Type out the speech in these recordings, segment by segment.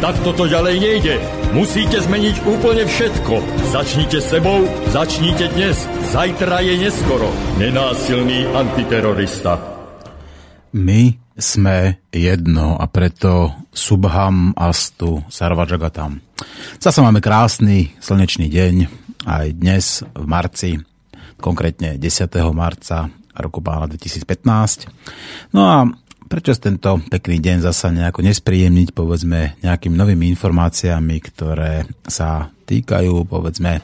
Tak toto ďalej nejde. Musíte zmeniť úplne všetko. Začnite sebou, začnite dnes. Zajtra je neskoro. Nenásilný antiterorista. My sme jedno a preto Subham Astu Sarvajagatam. Zase máme krásny slnečný deň, aj dnes v marci, konkrétne 10. marca roku pána 2015. No a prečo tento pekný deň zasa nejako nespríjemniť, povedzme, nejakými novými informáciami, ktoré sa týkajú, povedzme,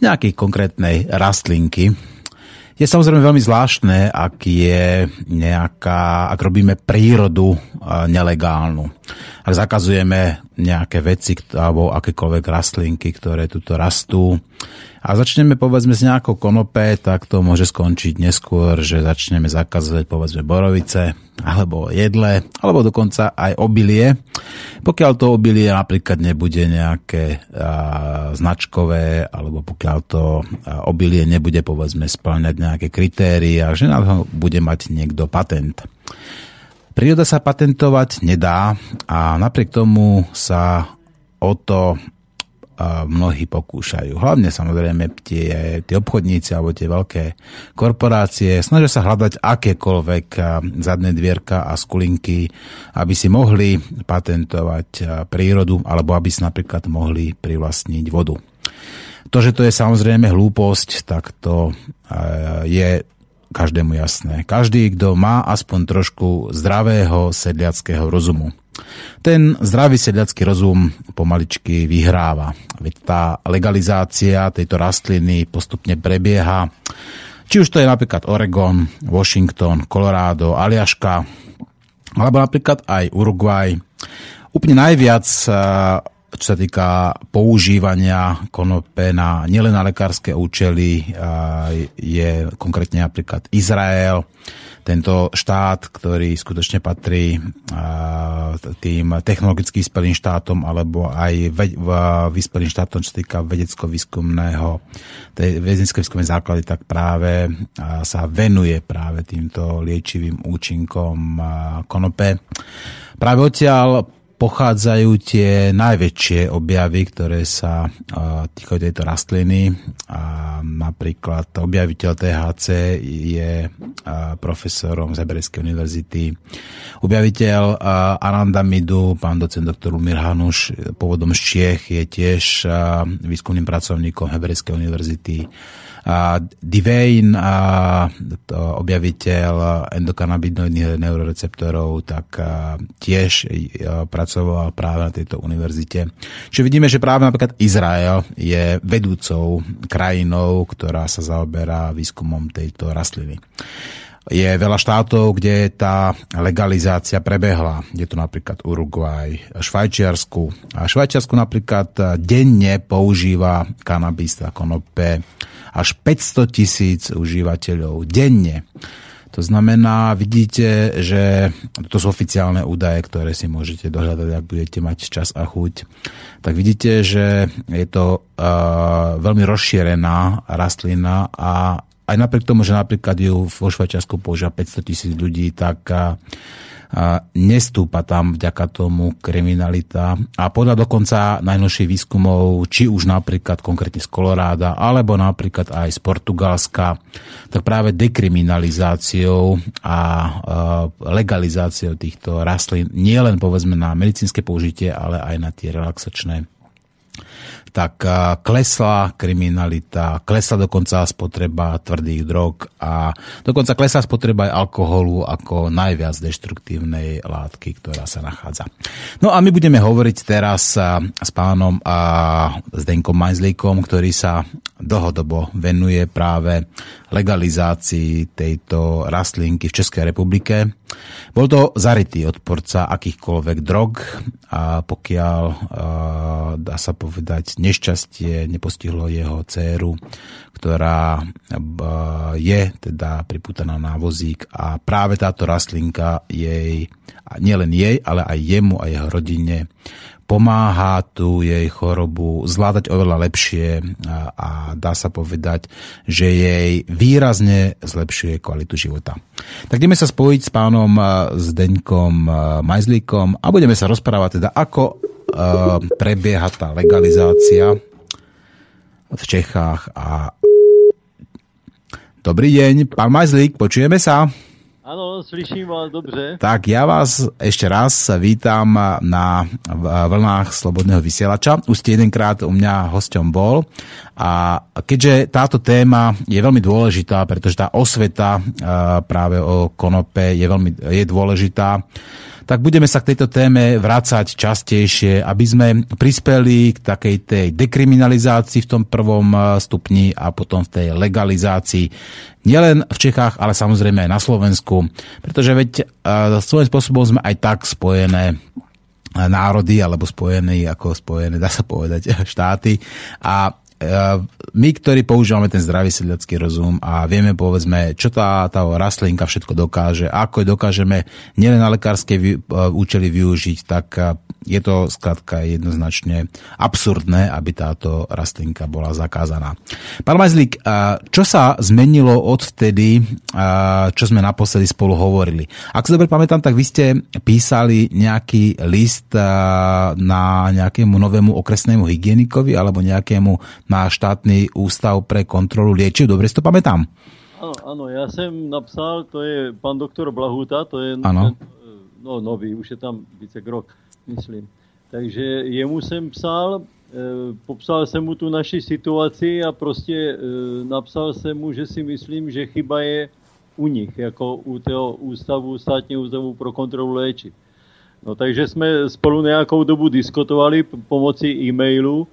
nejakej konkrétnej rastlinky. Je samozrejme veľmi zvláštne, ak je nejaká, ak robíme prírodu nelegálnu. Ak zakazujeme nejaké veci alebo akékoľvek rastlinky, ktoré tuto rastú, a začneme povedzme s nejakou konope, tak to môže skončiť neskôr, že začneme zakazovať povedzme borovice, alebo jedle, alebo dokonca aj obilie. Pokiaľ to obilie napríklad nebude nejaké a, značkové, alebo pokiaľ to a, obilie nebude povedzme splňať nejaké kritéria, že na to bude mať niekto patent. Príroda sa patentovať nedá a napriek tomu sa o to mnohí pokúšajú. Hlavne samozrejme tie, tie obchodníci alebo tie veľké korporácie snažia sa hľadať akékoľvek zadné dvierka a skulinky, aby si mohli patentovať prírodu alebo aby si napríklad mohli privlastniť vodu. To, že to je samozrejme hlúposť, tak to je každému jasné. Každý, kto má aspoň trošku zdravého sedliackého rozumu. Ten zdravý sedliacký rozum pomaličky vyhráva. Veď tá legalizácia tejto rastliny postupne prebieha. Či už to je napríklad Oregon, Washington, Colorado, Aliaška, alebo napríklad aj Uruguay. Úplne najviac eh, čo sa týka používania konope na nielen na lekárske účely, eh, je konkrétne napríklad Izrael, tento štát, ktorý skutočne patrí tým technologicky vyspelým štátom alebo aj vyspelým štátom, čo týka vedecko-výskumného, tej vedecko-výskumnej základy, tak práve sa venuje práve týmto liečivým účinkom konope. Práve odtiaľ pochádzajú tie najväčšie objavy, ktoré sa týkajú tejto rastliny. A napríklad objaviteľ THC je profesorom z Hebrejskej univerzity. Objaviteľ Anandamidu, pán docent doktor Umir Hanuš, pôvodom z Čiech, je tiež výskumným pracovníkom Hebrejskej univerzity Divane, objaviteľ endokanabinoidných neuroreceptorov, tak tiež pracoval práve na tejto univerzite. Čiže vidíme, že práve napríklad Izrael je vedúcou krajinou, ktorá sa zaoberá výskumom tejto rastliny je veľa štátov, kde tá legalizácia prebehla. Je to napríklad Uruguay, Švajčiarsku. A Švajčiarsku napríklad denne používa kanabis a konope až 500 tisíc užívateľov denne. To znamená, vidíte, že to sú oficiálne údaje, ktoré si môžete dohľadať, ak budete mať čas a chuť. Tak vidíte, že je to uh, veľmi rozšírená rastlina a aj napriek tomu, že napríklad ju vo Švajčiarsku používa 500 tisíc ľudí, tak uh, nestúpa tam vďaka tomu kriminalita. A podľa dokonca najnovších výskumov, či už napríklad konkrétne z Koloráda, alebo napríklad aj z Portugalska, tak práve dekriminalizáciou a legalizáciou týchto rastlín, nie len povedzme na medicínske použitie, ale aj na tie relaxačné tak klesla kriminalita, klesla dokonca spotreba tvrdých drog a dokonca klesla spotreba aj alkoholu ako najviac deštruktívnej látky, ktorá sa nachádza. No a my budeme hovoriť teraz s pánom Zdenkom Majzlíkom, ktorý sa dlhodobo venuje práve legalizácii tejto rastlinky v Českej republike. Bol to zarytý odporca akýchkoľvek drog a pokiaľ, dá sa povedať, nešťastie nepostihlo jeho dceru, ktorá je teda priputaná na vozík a práve táto rastlinka jej, nielen jej, ale aj jemu a jeho rodine pomáha tú jej chorobu zvládať oveľa lepšie a, dá sa povedať, že jej výrazne zlepšuje kvalitu života. Tak ideme sa spojiť s pánom Zdeňkom Majzlíkom a budeme sa rozprávať teda, ako prebieha tá legalizácia v Čechách a Dobrý deň, pán Majzlík, počujeme sa? Áno, slyším vás dobře. Tak ja vás ešte raz vítam na vlnách Slobodného vysielača. Už ste jedenkrát u mňa hosťom bol a keďže táto téma je veľmi dôležitá, pretože tá osveta práve o konope je veľmi je dôležitá, tak budeme sa k tejto téme vrácať častejšie, aby sme prispeli k takej tej dekriminalizácii v tom prvom eh, stupni a potom v tej legalizácii. Nielen v Čechách, ale samozrejme aj na Slovensku, pretože veď eh, svojím spôsobom sme aj tak spojené eh, národy, alebo spojené, ako spojené, dá sa povedať, štáty. A my, ktorí používame ten zdravý sedliacký rozum a vieme, povedzme, čo tá, tá rastlinka všetko dokáže, ako dokážeme nielen na lekárske účely využiť, tak je to skladka jednoznačne absurdné, aby táto rastlinka bola zakázaná. Pán Majzlík, čo sa zmenilo od vtedy, čo sme naposledy spolu hovorili? Ak sa dobre pamätám, tak vy ste písali nejaký list na nejakému novému okresnému hygienikovi alebo nejakému na štátny ústav pre kontrolu liečiv. Dobre si to pamätám? Áno, áno, ja som napsal, to je pán doktor Blahuta, to je ano. no, nový, už je tam více rok myslím. Takže jemu jsem psal, e, popsal jsem mu tu naši situaci a prostě e, napsal jsem mu, že si myslím, že chyba je u nich, jako u toho ústavu, státního ústavu pro kontrolu léčiv. No takže jsme spolu nějakou dobu diskutovali pomocí e-mailu.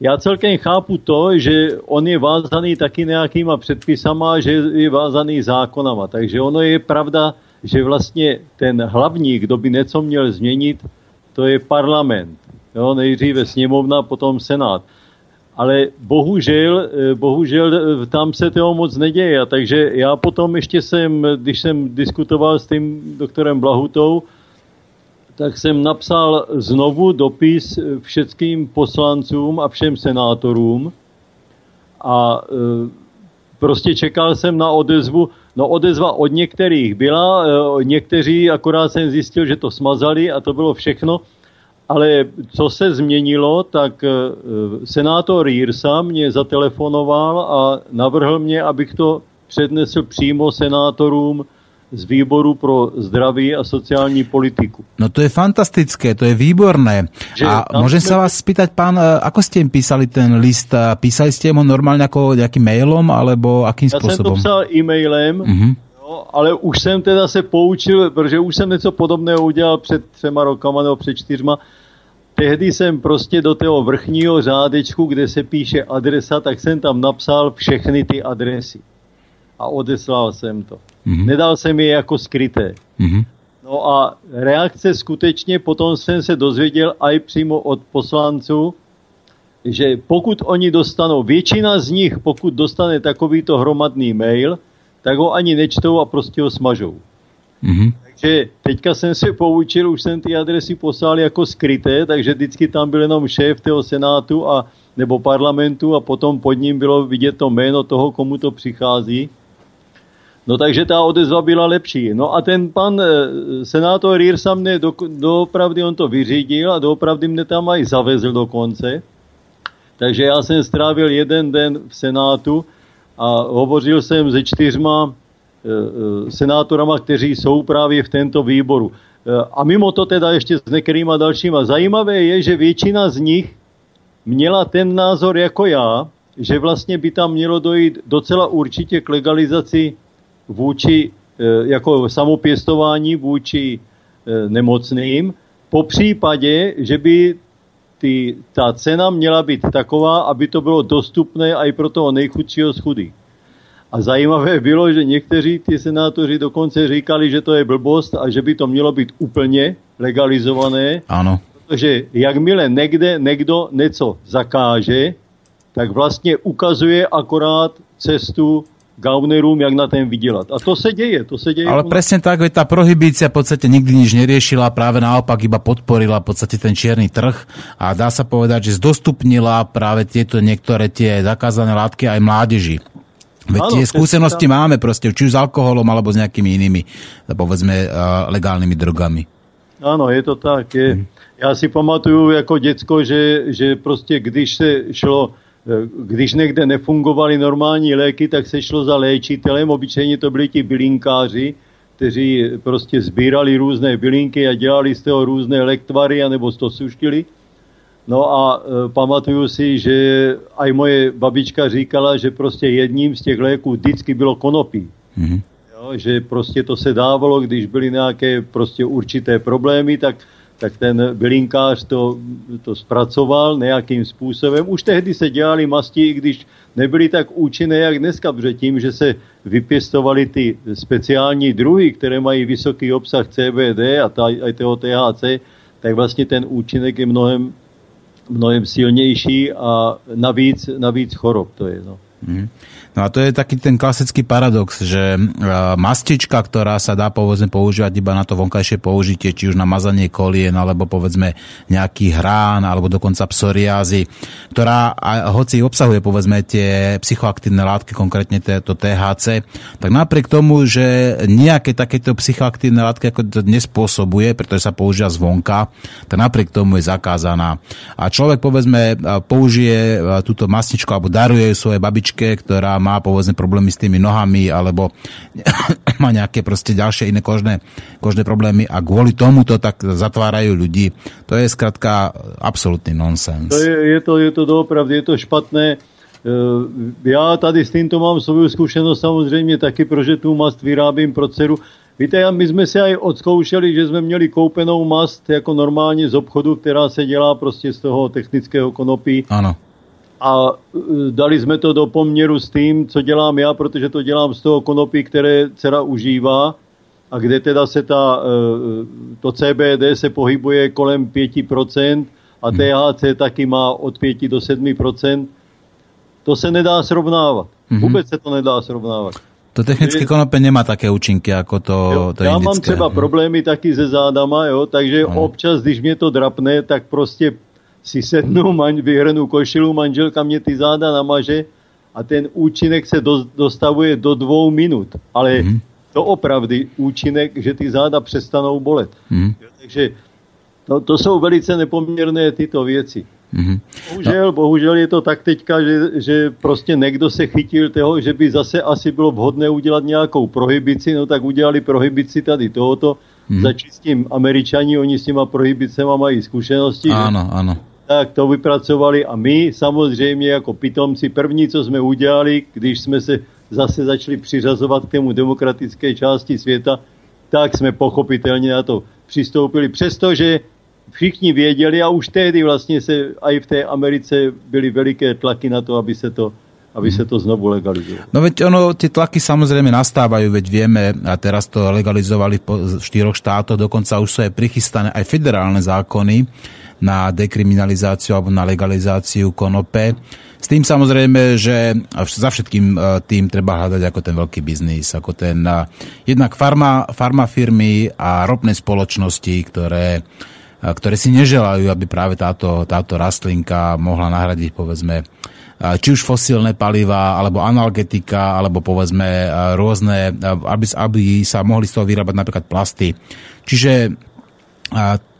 Já celkem chápu to, že on je vázaný taky nějakýma předpisama, že je vázaný zákonama. Takže ono je pravda, že vlastně ten hlavní, kdo by něco měl změnit, to je parlament. Jo, nejdříve sněmovna, potom senát. Ale bohužel, eh, bohužel eh, tam se toho moc neděje. Takže já potom ještě jsem, když jsem diskutoval s tím doktorem Blahutou, tak jsem napsal znovu dopis všetkým poslancům a všem senátorům a e, prostě čekal jsem na odezvu. No odezva od některých byla, e, někteří akorát jsem zjistil, že to smazali a to bylo všechno. Ale co se změnilo, tak e, senátor Jirsa mě zatelefonoval a navrhl mě, abych to přednesl přímo senátorům z výboru pro zdraví a sociální politiku. No to je fantastické, to je výborné. Že a môžem sa vás spýtať, pán, e, ako ste im písali ten list? Písali ste mu normálne ako nejakým mailom, alebo akým Já spôsobom? Ja som to psal e-mailem, uh-huh. no, ale už jsem teda se poučil, protože už jsem něco podobného udělal před třema rokama nebo před čtyřma. Tehdy jsem prostě do toho vrchního řádečku, kde se píše adresa, tak jsem tam napsal všechny ty adresy. A odeslal jsem to. Mm-hmm. Nedal jsem je jako skryté. Mm-hmm. No a reakce skutečně potom jsem se dozvěděl aj přímo od poslanců, že pokud oni dostanou, většina z nich, pokud dostane takovýto hromadný mail, tak ho ani nečtou a prostě ho smažou. Mm-hmm. Takže teďka jsem se poučil, už jsem ty adresy poslal jako skryté, takže vždycky tam byl jenom šéf toho senátu a nebo parlamentu a potom pod ním bylo vidět to jméno toho, komu to přichází. No takže ta odezva byla lepší. No a ten pan e, senátor Rírsa mne do, doopravdy on to vyřídil a doopravdy mne tam aj zavezl do konce. Takže já jsem strávil jeden den v Senátu a hovořil jsem se čtyřma e, e, senátorama, kteří jsou právě v tento výboru. A mimo to teda ještě s některýma dalšíma. Zajímavé je, že většina z nich měla ten názor jako já, že vlastně by tam mělo dojít docela určitě k legalizaci vůči eh, jako samopěstování vůči eh, nemocným, po případě, že by ty, ta cena měla být taková, aby to bylo dostupné i pro toho nejchudšího z chudých. A zajímavé bylo, že někteří ty senátoři dokonce říkali, že to je blbost a že by to mělo být úplně legalizované. Ano. Protože jakmile někde někdo něco zakáže, tak vlastně ukazuje akorát cestu gaunerům, jak na ten vydělat. A to se děje, to se děje. Ale presne tak, veď tá prohibícia v podstate nikdy nič neriešila, práve naopak iba podporila v podstate ten čierny trh a dá sa povedať, že zdostupnila práve tieto niektoré tie zakázané látky aj mládeži. Veď tie skúsenosti tam... máme proste, či už s alkoholom, alebo s nejakými inými, povedzme, legálnymi drogami. Áno, je to tak. Je. Hmm. Já si pamatuju jako děcko, že, že prostě když se šlo když někde nefungovaly normální léky, tak se šlo za léčitelem. Obyčejně to byli ti bylinkáři, kteří prostě sbírali různé bylinky a dělali z toho různé lektvary, anebo to suštili. No a e, pamatuju si, že aj moje babička říkala, že prostě jedním z těch léků vždycky bylo konopí. Mm-hmm. Jo, že prostě to se dávalo, když byly nějaké prostě určité problémy, tak tak ten bylinkář to, to zpracoval nějakým způsobem. Už tehdy se dělali masti, i když nebyly tak účinné, jak dneska, protože tím, že se vypěstovaly ty speciální druhy, které mají vysoký obsah CBD a, ta, a toho THC, tak vlastně ten účinek je mnohem, mnohem silnější a navíc, navíc chorob to je. No. Mm. No a to je taký ten klasický paradox, že e, mastička, ktorá sa dá povedzme používať iba na to vonkajšie použitie, či už na mazanie kolien, alebo povedzme nejaký hrán, alebo dokonca psoriázy, ktorá hoci obsahuje povedzme tie psychoaktívne látky, konkrétne to THC, tak napriek tomu, že nejaké takéto psychoaktívne látky ako to nespôsobuje, pretože sa používa zvonka, tak napriek tomu je zakázaná. A človek povedzme použije e, túto mastičku alebo daruje ju svojej babičke, ktorá má povedzme problémy s tými nohami alebo má nejaké proste ďalšie iné kožné, kožné problémy a kvôli tomu to tak zatvárajú ľudí. To je zkrátka absolútny nonsens. To je, je, to, je to doopravdy, je to špatné. E, já tady s týmto mám svou zkušenost samozřejmě taky, protože tu mast vyrábím pro dceru. Víte, my jsme se aj odzkoušeli, že jsme měli koupenou mast jako normálně z obchodu, která se dělá prostě z toho technického konopí. Ano a e, dali jsme to do poměru s tím, co dělám já, protože to dělám z toho konopí, které dcera užívá a kde teda se ta, e, to CBD se pohybuje kolem 5% a hmm. THC taky má od 5 do 7%. To se nedá srovnávat. Mm-hmm. Vůbec se to nedá srovnávat. To technické konope nemá také účinky jako to, jo, to Já indické. mám třeba problémy taky se zádama, jo, takže no. občas, když mě to drapne, tak prostě si sednu, man, vyhrnu košilu, manželka mě ty záda namaže a ten účinek se do, dostavuje do dvou minut. Ale mm-hmm. to opravdy účinek, že ty záda přestanou bolet. Mm-hmm. Takže to, to jsou velice nepoměrné tyto věci. Mm-hmm. Bohužel, no. bohužel je to tak teďka, že, že prostě někdo se chytil toho, že by zase asi bylo vhodné udělat nějakou prohibici, no tak udělali prohibici tady tohoto, mm-hmm. začali s tím američani, oni s těma prohibicema mají zkušenosti. Ano, ano tak to vypracovali a my samozřejmě jako pitomci první, co jsme udělali, když jsme se zase začali přiřazovat k tému demokratické části světa, tak jsme pochopitelně na to přistoupili, přestože všichni věděli a už tehdy vlastně se i v té Americe byly veliké tlaky na to, aby se to aby sa to znovu legalizovalo. No veď ono, tie tlaky samozrejme nastávajú, veď vieme, a teraz to legalizovali v štyroch štátoch, dokonca už sú aj prichystané aj federálne zákony, na dekriminalizáciu alebo na legalizáciu konope. S tým samozrejme, že za všetkým e, tým treba hľadať ako ten veľký biznis, ako ten e, jednak farma, farma firmy a ropné spoločnosti, ktoré, e, ktoré si neželajú, aby práve táto, táto rastlinka mohla nahradiť povedzme či už fosílne paliva, alebo analgetika, alebo povedzme rôzne, aby, aby sa mohli z toho vyrábať napríklad plasty. Čiže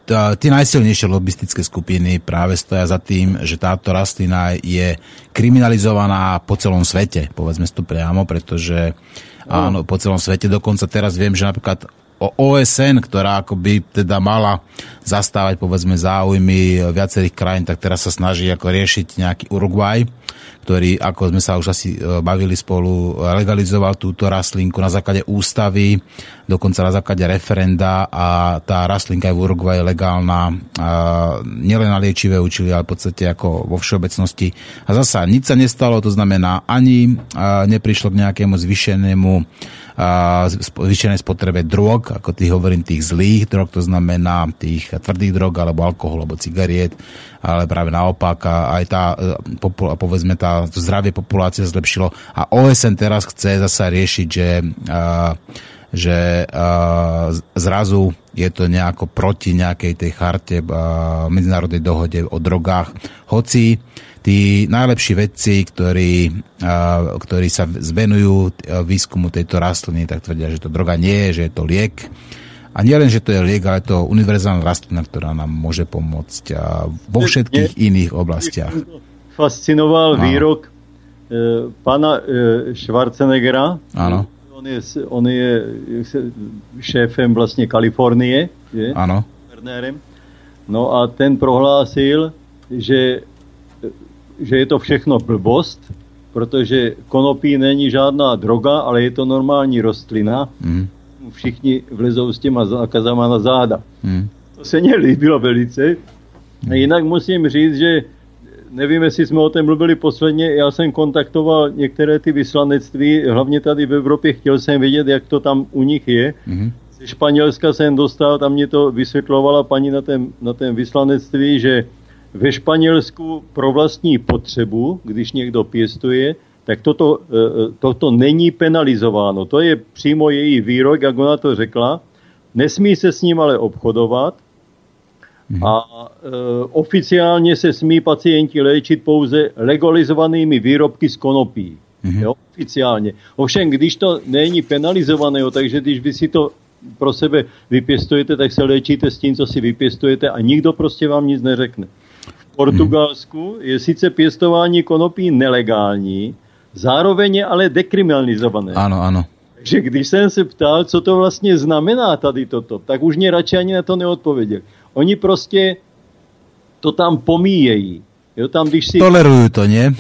tie najsilnejšie lobistické skupiny práve stoja za tým, že táto rastlina je kriminalizovaná po celom svete, povedzme si to priamo, pretože áno, po celom svete. Dokonca teraz viem, že napríklad OSN, ktorá akoby teda mala zastávať povedzme záujmy viacerých krajín, tak teraz sa snaží ako riešiť nejaký Uruguay, ktorý, ako sme sa už asi e, bavili spolu, legalizoval túto rastlinku na základe ústavy, dokonca na základe referenda a tá rastlinka je v Uruguay legálna nielen na liečivé účely, ale v podstate ako vo všeobecnosti. A zasa nič sa nestalo, to znamená ani neprišlo k nejakému zvyšenému zvýšenej spotrebe drog, ako ty hovorím, tých zlých drog, to znamená tých tvrdých drog, alebo alkohol, alebo cigariet, ale práve naopak aj tá, e, povedzme, tá zdravie populácie zlepšilo a OSN teraz chce zasa riešiť, že že uh, zrazu je to nejako proti nejakej tej charte uh, medzinárodnej dohode o drogách. Hoci tí najlepší vedci, ktorí, ktorí sa zvenujú výskumu tejto rastliny, tak tvrdia, že to droga nie je, že je to liek. A nie len, že to je liek, ale to univerzálna rastlina, ktorá nám môže pomôcť vo všetkých nie, iných oblastiach. Fascinoval no. výrok e, pana e, Schwarzeneggera. Áno. On je, on je šéfem vlastně Kalifornie. Je? Áno. No a ten prohlásil, že že je to všechno blbost, protože konopí není žádná droga, ale je to normální rostlina. Mm. Všichni vlezou s těma zákazama na záda. Mm. To se mně líbilo velice. Mm. Jinak musím říct, že nevím, jestli jsme o tom mluvili posledně, já jsem kontaktoval některé ty vyslanectví, hlavně tady v Evropě, chtěl jsem vidět, jak to tam u nich je. Mm. Ze Španělska jsem dostal, tam mě to vysvětlovala paní na tom, na tom vyslanectví, že ve Španělsku pro vlastní potřebu, když někdo pěstuje, tak toto, e, e, toto není penalizováno. To je přímo její výrok, jak ona to řekla. Nesmí se s ním ale obchodovat mhm. a e, oficiálně se smí pacienti léčit pouze legalizovanými výrobky z konopí. Mm-hmm. Jo, oficiálně. Ovšem, když to není penalizované, takže když vy si to pro sebe vypěstujete, tak se léčíte s tím, co si vypěstujete a nikdo prostě vám nic neřekne. Portugalsku je sice pěstování konopí nelegální, zároveň je ale dekriminalizované. Ano, ano. Takže když jsem se ptal, co to vlastně znamená tady toto, tak už mě radši ani na to neodpověděl. Oni prostě to tam pomíjejí. Jo, tam, když si... Tolerují to, ne?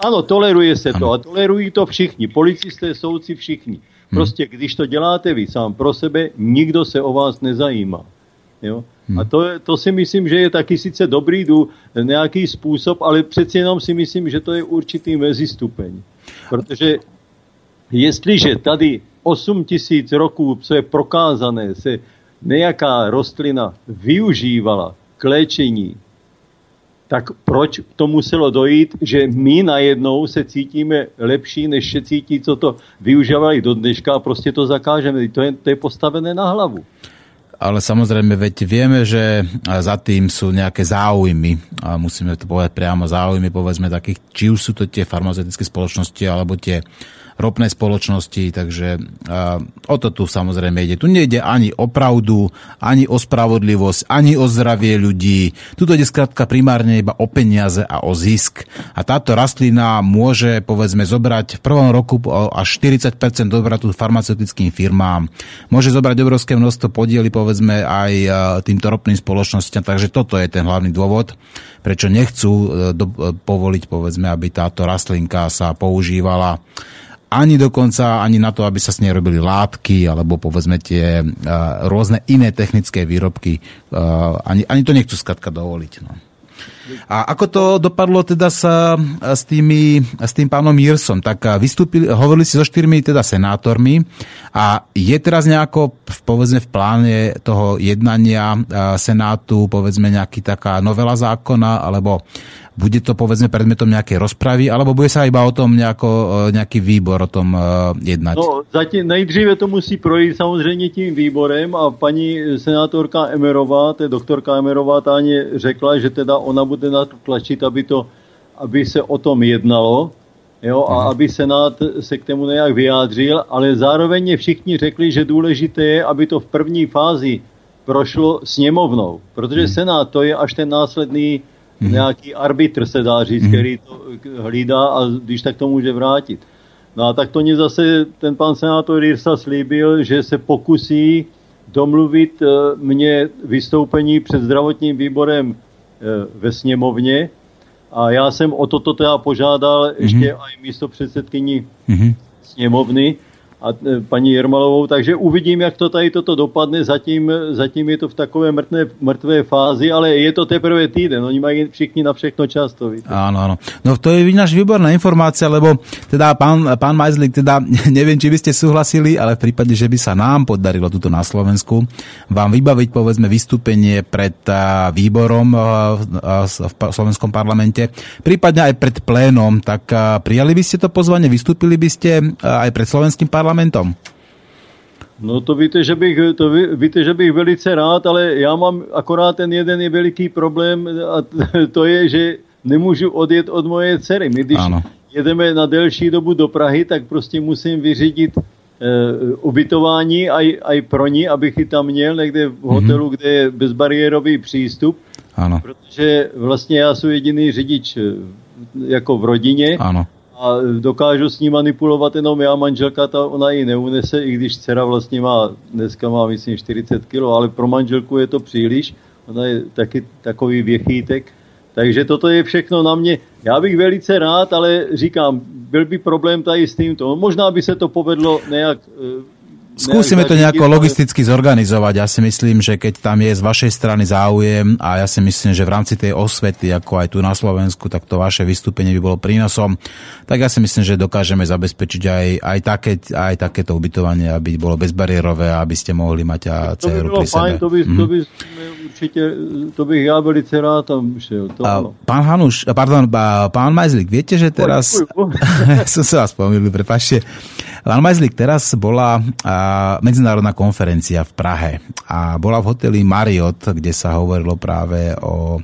Ano, toleruje se ano. to a tolerují to všichni, policisté, soudci, všichni. Hm. Prostě, hmm. když to děláte vy sám pro sebe, nikdo se o vás nezajímá. Jo? Hmm. A to, to si myslím, že je taky sice dobrý jdu, nějaký způsob, ale přeci jenom si myslím, že to je určitý mezistupeň. Protože jestliže tady 8 tisíc roků, co je prokázané, se nějaká rostlina využívala k léčení, tak proč to muselo dojít, že my najednou se cítíme lepší, než se cítí, co to využívali do dneška a prostě to zakážeme. To je, to je postavené na hlavu ale samozrejme, veď vieme, že za tým sú nejaké záujmy, a musíme to povedať priamo, záujmy povedzme takých, či už sú to tie farmaceutické spoločnosti, alebo tie ropné spoločnosti, takže o to tu samozrejme ide. Tu nejde ani o pravdu, ani o spravodlivosť, ani o zdravie ľudí. Tu ide skrátka primárne iba o peniaze a o zisk. A táto rastlina môže, povedzme, zobrať v prvom roku až 40% dobratu farmaceutickým firmám. Môže zobrať obrovské množstvo podiely, povedzme, aj týmto ropným spoločnosťam. Takže toto je ten hlavný dôvod, prečo nechcú e, do, e, povoliť, povedzme, aby táto rastlinka sa používala ani dokonca ani na to, aby sa s nej robili látky alebo povedzme tie uh, rôzne iné technické výrobky. Uh, ani, ani to nechcú skratka dovoliť. No. A ako to dopadlo teda sa, s, tými, s tým pánom Jirsom? Tak vystúpili, hovorili si so štyrmi teda senátormi a je teraz nejako povedzme v pláne toho jednania Senátu povedzme nejaký taká novela zákona alebo bude to povedzme predmetom nejakej rozpravy, alebo bude sa iba o tom nejako, e, nejaký výbor o tom e, jednať? No, zatím nejdříve to musí projít samozřejmě tím výborem a paní senátorka Emerová, to je doktorka Emerová, ta řekla, že teda ona bude na to tlačit, aby, to, aby se o tom jednalo, jo, a aby Senát se k tomu nějak vyjádřil, ale zároveň všichni řekli, že důležité je, aby to v první fázi prošlo sněmovnou, protože hmm. Senát to je až ten následný mm-hmm. nějaký arbitr se dá říct, mm-hmm. který to hlídá a když tak to může vrátit. No a tak to mě zase ten pan senátor Jirsa slíbil, že se pokusí domluvit eh, mě vystoupení před zdravotním výborem eh, ve sněmovně a já jsem o toto teda požádal mm-hmm. ještě aj místo předsedkyni mm-hmm. sněmovny a e, paní Jermalovou, takže uvidím, jak to tady toto dopadne, zatím, zatím je to v takové mrtvé, mrtvé fázi, ale je to teprve týden, oni mají všichni na všechno čas to víte. Áno, áno. No to je náš výborná informácia, lebo teda pán, pán Majzlik, teda neviem, či by ste súhlasili, ale v prípade, že by sa nám podarilo tuto na Slovensku vám vybaviť povedzme vystúpenie pred výborom v slovenskom parlamente, prípadne aj pred plénom, tak prijali by ste to pozvanie, vystúpili by ste aj pred slovenským parlamentom parlamentom? No to víte, že bych, to víte, že bych velice rád, ale já mám akorát ten jeden je veliký problém a to je, že nemůžu odjet od moje dcery. My když ano. jedeme na delší dobu do Prahy, tak prostě musím vyřídit e, ubytování aj, aj pro ní, abych ji tam měl někde v hotelu, mm-hmm. kde je bezbariérový přístup. Ano. Protože vlastně já jsem jediný řidič eh, jako v rodině. Ano a dokážu s ní manipulovat jenom já, manželka, ta ona ji neunese, i když dcera vlastně má, dneska má myslím 40 kg, ale pro manželku je to příliš, ona je taky takový věchýtek, takže toto je všechno na mě. Já bych velice rád, ale říkám, byl by problém tady s týmto. Možná by se to povedlo nějak eh, Skúsime to nejako logisticky zorganizovať. Ja si myslím, že keď tam je z vašej strany záujem a ja si myslím, že v rámci tej osvety, ako aj tu na Slovensku, tak to vaše vystúpenie by bolo prínosom, tak ja si myslím, že dokážeme zabezpečiť aj, aj, také, aj takéto ubytovanie, aby bolo bezbariérové a aby ste mohli mať a dceru to by pri sebe. Fajn, to, by, mm-hmm. to by určite, to bych ja velice rád tam šiel. To, a, pán Hanuš, pardon, pán Majzlik, viete, že teraz... som sa vás pomýlil, prepašte. Pán Majzlik, teraz bola medzinárodná konferencia v Prahe a bola v hoteli Marriott, kde sa hovorilo práve o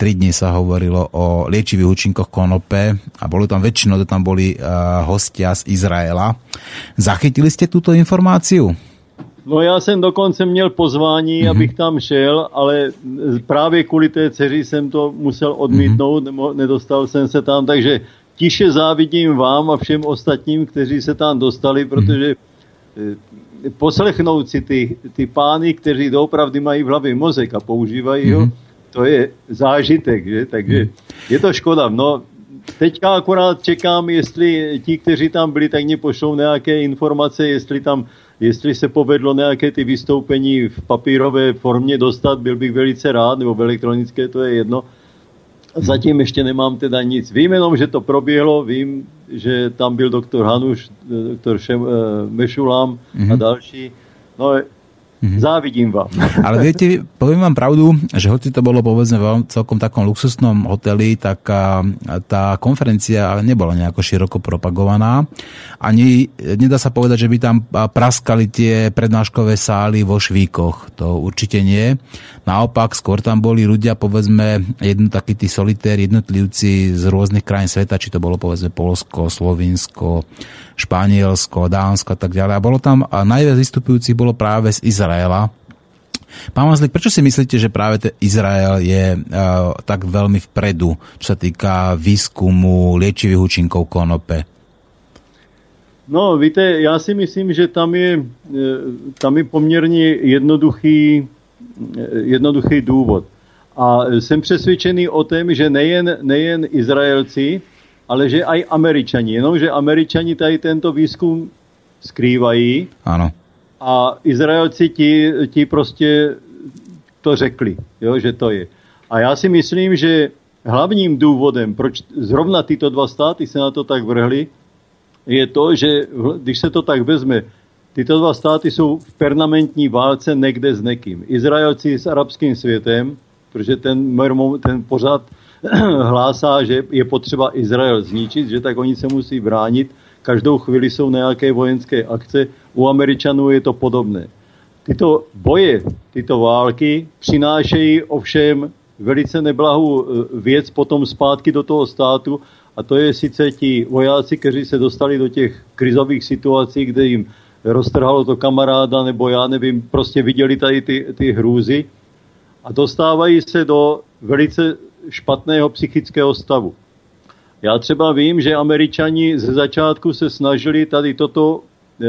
tri dni sa hovorilo o liečivých účinkoch konope a boli tam väčšinou, to tam boli hostia z Izraela. Zachytili ste túto informáciu? No já jsem dokonce měl pozvání, mm-hmm. abych tam šel, ale právě kvůli té dceři jsem to musel odmítnout, mm-hmm. nedostal jsem se tam, takže tiše závidím vám a všem ostatním, kteří se tam dostali, protože mm-hmm poslechnout si ty, ty pány, kteří doopravdy mají v hlavě mozek a používají ho, mm-hmm. to je zážitek, že? Takže je to škoda. No, teďka akorát čekám, jestli ti, kteří tam byli, tak mě pošlou nějaké informace, jestli tam jestli se povedlo nějaké ty vystoupení v papírové formě dostat, byl bych velice rád, nebo v elektronické, to je jedno. Zatím ještě nemám teda nic. Vím jenom, že to proběhlo, vím, že tam byl doktor Hanuš, doktor Šem, eh, Mešulám mm-hmm. a mhm. další. No Mm-hmm. Závidím vám. Ale viete, poviem vám pravdu, že hoci to bolo povedzme v celkom takom luxusnom hoteli, tak tá konferencia nebola nejako široko propagovaná. Ani nedá sa povedať, že by tam praskali tie prednáškové sály vo švíkoch. To určite nie. Naopak, skôr tam boli ľudia, povedzme, jedno takí tí solitéri, jednotlivci z rôznych krajín sveta, či to bolo povedzme Polsko, Slovinsko, Španielsko, Dánsko a tak ďalej. A bolo tam, a najviac vystupujúcich bolo práve z Izraela. Pán Mazlik, prečo si myslíte, že práve ten Izrael je uh, tak veľmi vpredu, čo sa týka výskumu liečivých účinkov konope? No, víte, já si myslím, že tam je, e, tam je poměrně jednoduchý, jednoduchý důvod. A jsem přesvědčený o tom, že nejen, nejen Izraelci, ale že aj Američani. Jenomže Američani tady tento výzkum skrývají. Ano. A Izraelci ti, ti prostě to řekli, jo, že to je. A já si myslím, že hlavním důvodem, proč zrovna tyto dva státy se na to tak vrhly, je to, že když se to tak vezme, tyto dva státy jsou v permanentní válce někde s nekým. Izraelci s arabským světem, protože ten, ten pořád hlásá, že je potřeba Izrael zničit, že tak oni se musí bránit. Každou chvíli jsou nějaké vojenské akce. U Američanů je to podobné. Tyto boje, tyto války přinášejí ovšem velice neblahou e, věc potom zpátky do toho státu a to je sice ti vojáci, kteří se dostali do těch krizových situací, kde jim roztrhalo to kamaráda, nebo já nevím, prostě viděli tady ty, ty hrůzy a dostávají se do velice špatného psychického stavu. Já třeba vím, že američani ze začátku se snažili tady toto, e,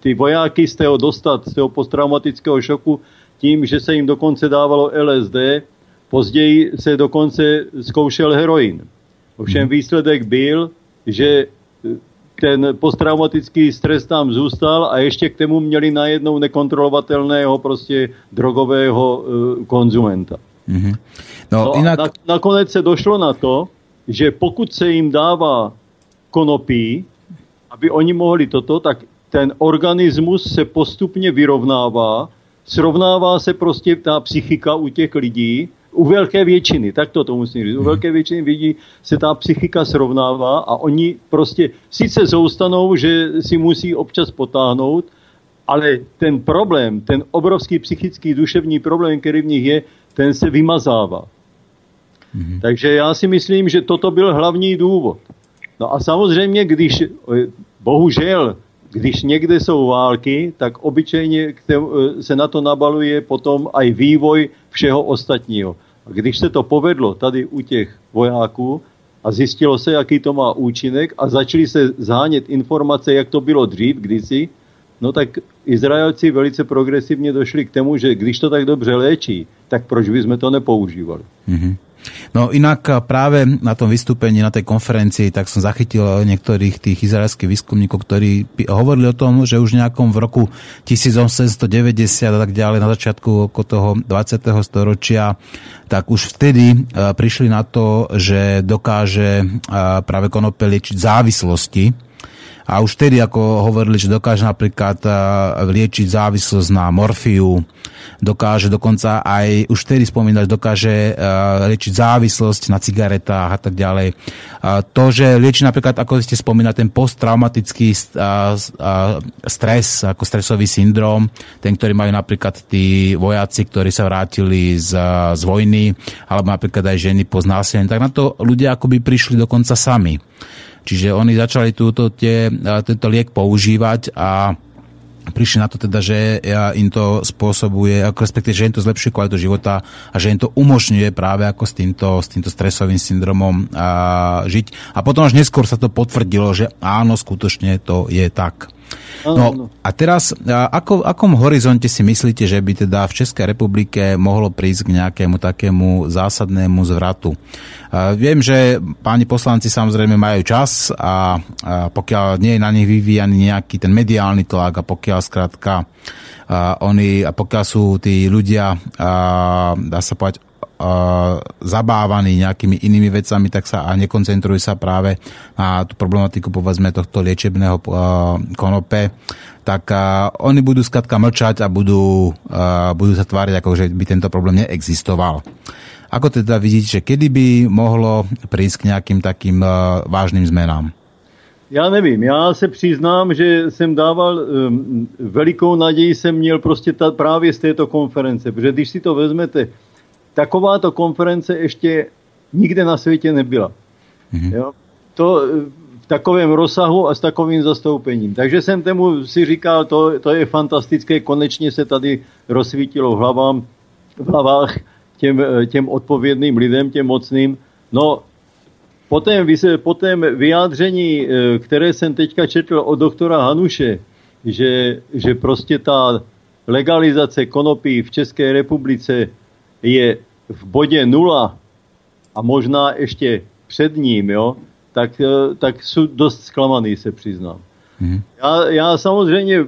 ty vojáky z toho dostat, z toho posttraumatického šoku, tím, že se jim dokonce dávalo LSD, později se dokonce zkoušel heroin. Ovšem mhm. výsledek byl, že ten posttraumatický stres tam zůstal a ještě k tomu měli najednou nekontrolovatelného prostě drogového uh, konzumenta. Mm-hmm. No, no inak... na, nakonec se došlo na to, že pokud se jim dává konopí, aby oni mohli toto, tak ten organismus se postupně vyrovnává, srovnává se prostě ta psychika u těch lidí, u velké většiny, tak to to musím říct, u velké většiny lidí se ta psychika srovnává a oni prostě sice zoustanou, že si musí občas potáhnout, ale ten problém, ten obrovský psychický duševní problém, který v nich je, ten se vymazává. Mm-hmm. Takže já si myslím, že toto byl hlavní důvod. No a samozřejmě, když, bohužel, když někde jsou války, tak obyčejně se na to nabaluje potom aj vývoj všeho ostatního. A když se to povedlo tady u těch vojáků a zjistilo se, jaký to má účinek a začali se zhánět informace, jak to bylo dřív, kdysi, no tak Izraelci velice progresivně došli k tomu, že když to tak dobře léčí, tak proč by sme to nepoužívali? Mm-hmm. No inak práve na tom vystúpení, na tej konferencii, tak som zachytil niektorých tých izraelských výskumníkov, ktorí hovorili o tom, že už nejakom v roku 1890 a tak ďalej, na začiatku okolo toho 20. storočia, tak už vtedy e, prišli na to, že dokáže práve konope liečiť závislosti a už vtedy, ako hovorili, že dokáže napríklad liečiť závislosť na morfiu, dokáže dokonca aj, už vtedy spomínať, dokáže liečiť závislosť na cigaretách a tak ďalej. To, že lieči napríklad, ako ste spomínali, ten posttraumatický stres, ako stresový syndrom, ten, ktorý majú napríklad tí vojaci, ktorí sa vrátili z, z vojny, alebo napríklad aj ženy po znásilnení, tak na to ľudia akoby prišli dokonca sami. Čiže oni začali túto, tie, tento liek používať a prišli na to teda, že im to spôsobuje, ako respektíve, že im to zlepšuje kvalitu života a že im to umožňuje práve ako s týmto, s týmto stresovým syndromom a, žiť. A potom až neskôr sa to potvrdilo, že áno, skutočne to je tak. No a teraz, ako, akom horizonte si myslíte, že by teda v Českej republike mohlo prísť k nejakému takému zásadnému zvratu? Viem, že páni poslanci samozrejme majú čas a, a pokiaľ nie je na nich vyvíjaný nejaký ten mediálny tlak a pokiaľ skrátka a oni, a pokiaľ sú tí ľudia, a, dá sa povedať, zabávaní nejakými inými vecami, tak sa a nekoncentrujú sa práve na tú problematiku povedzme tohto liečebného konope, tak oni budú skladka mlčať a budú, budú sa tváriť, ako že by tento problém neexistoval. Ako teda vidíte, kedy by mohlo prísť k nejakým takým vážnym zmenám? Já nevím, já se přiznám, že jsem dával um, velikou naději, jsem měl prostě ta, právě z této konference, protože když si to vezmete, takováto konference ještě nikde na světě nebyla. Mm-hmm. Jo? To eh, v takovém rozsahu a s takovým zastoupením. Takže jsem tomu si říkal, to, to je fantastické, konečně se tady rozsvítilo v, hlavám, v hlavách těm, eh, těm odpovědným lidem, těm mocným. No, po tém, po tém vyjádření, eh, které jsem teďka četl od doktora Hanuše, že, že prostě ta legalizace konopí v České republice je v bodě nula a možná ještě před ním, jo, tak, eh, tak jsou dost zklamaný, se přiznám. Hmm. Já, já samozřejmě,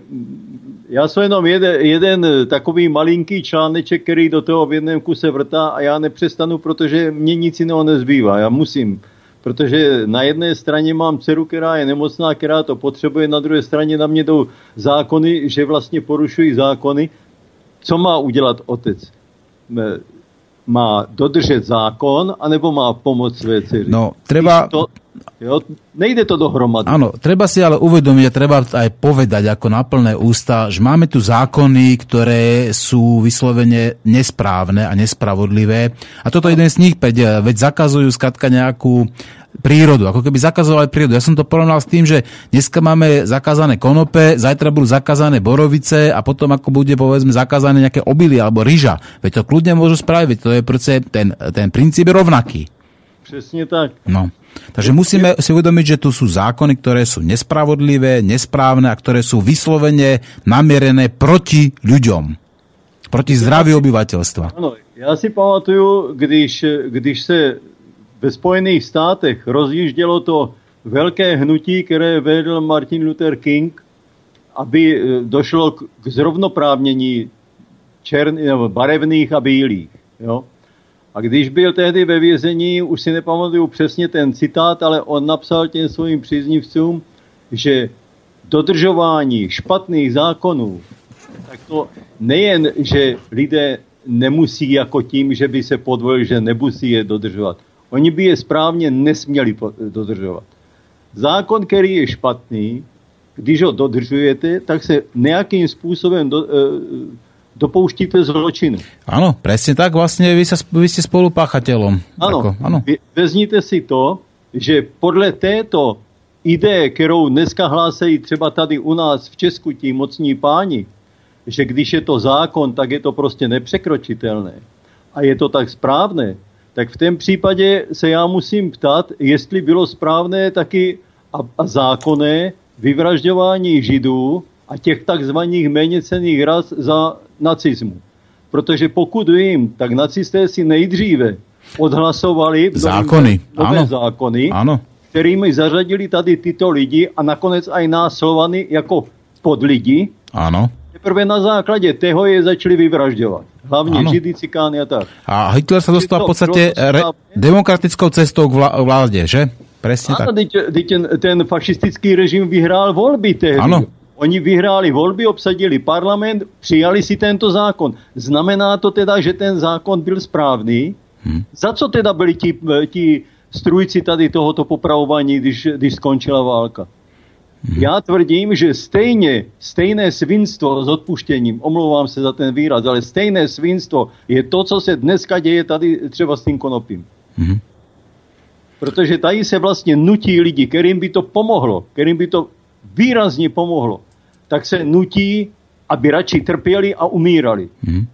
já jsem jenom jeden, jeden takový malinký článeček, který do toho v jednom kuse vrtá a já nepřestanu, protože mě nic jiného nezbývá. Já musím, protože na jedné straně mám dceru, která je nemocná, která to potřebuje, na druhé straně na mě jdou zákony, že vlastně porušují zákony. Co má udělat otec? Má dodržet zákon, anebo má pomoct své dceři. No, treba... To, jo, nejde to dohromady. Áno, treba si ale uvedomiť a treba aj povedať ako na plné ústa, že máme tu zákony, ktoré sú vyslovene nesprávne a nespravodlivé. A toto je jeden z nich, veď zakazujú skratka nejakú prírodu, ako keby zakazovali prírodu. Ja som to porovnal s tým, že dneska máme zakázané konope, zajtra budú zakázané borovice a potom ako bude povedzme zakázané nejaké obilie alebo ryža. Veď to kľudne môžu spraviť, veď to je proste ten, ten princíp je rovnaký. Přesně tak. No. Takže musíme si uvedomiť, že tu sú zákony, ktoré sú nespravodlivé, nesprávne a ktoré sú vyslovene namierené proti ľuďom. Proti zdraví obyvateľstva. Ano, já si pamatuju, když, když se ve Spojených státech rozjíždělo to velké hnutí, které vedl Martin Luther King, aby eh, došlo k zrovnoprávnění čern, nebo barevných a bílých. Jo? A když byl tehdy ve vězení, už si nepamatuju přesně ten citát, ale on napsal těm svým příznivcům, že dodržování špatných zákonů, tak to nejen, že lidé nemusí jako tím, že by se podvolili, že nemusí je dodržovat. Oni by je správně nesměli dodržovat. Zákon, který je špatný, když ho dodržujete, tak se nějakým způsobem do, e, dopouštíte zločinu. Áno, presne tak, vlastne vy, sa, vy ste spolupáchateľom. Ano, ano. vezměte si to, že podle této ideje, kterou dneska hlásejí třeba tady u nás v Česku tí mocní páni, že když je to zákon, tak je to prostě nepřekročitelné a je to tak správné, tak v tom případě se já musím ptát, jestli bylo správné taky a, a zákonné vyvražďování židů a těch takzvaných méněcených ras za nacismu. Protože pokud vím, tak nacisté si nejdříve odhlasovali zákony, nové ano. zákony, ano. kterými zařadili tady tyto lidi a nakonec aj nás Slovany jako pod lidi. Áno. Teprve na základě toho je začali vyvražďovat. Hlavně ano. Židy, Cikány a tak. A Hitler sa dostal v podstate re, demokratickou cestou k vláde, že? Presne ano, tak. Ten, ten fašistický režim vyhrál volby tehdy. Ano. Oni vyhráli volby, obsadili parlament, přijali si tento zákon. Znamená to teda, že ten zákon byl správný? Hmm. Za co teda byli ti, ti strujci tady tohoto popravování, když, když skončila válka? Hmm. Já tvrdím, že stejně, stejné svinstvo s odpuštěním, omlouvám se za ten výraz, ale stejné svinstvo je to, co se dneska děje tady třeba s tím konopím. Hmm. Protože tady se vlastně nutí lidi, kterým by to pomohlo, kterým by to výrazně pomohlo, tak se nutí, aby radši trpěli a umírali. Hmm.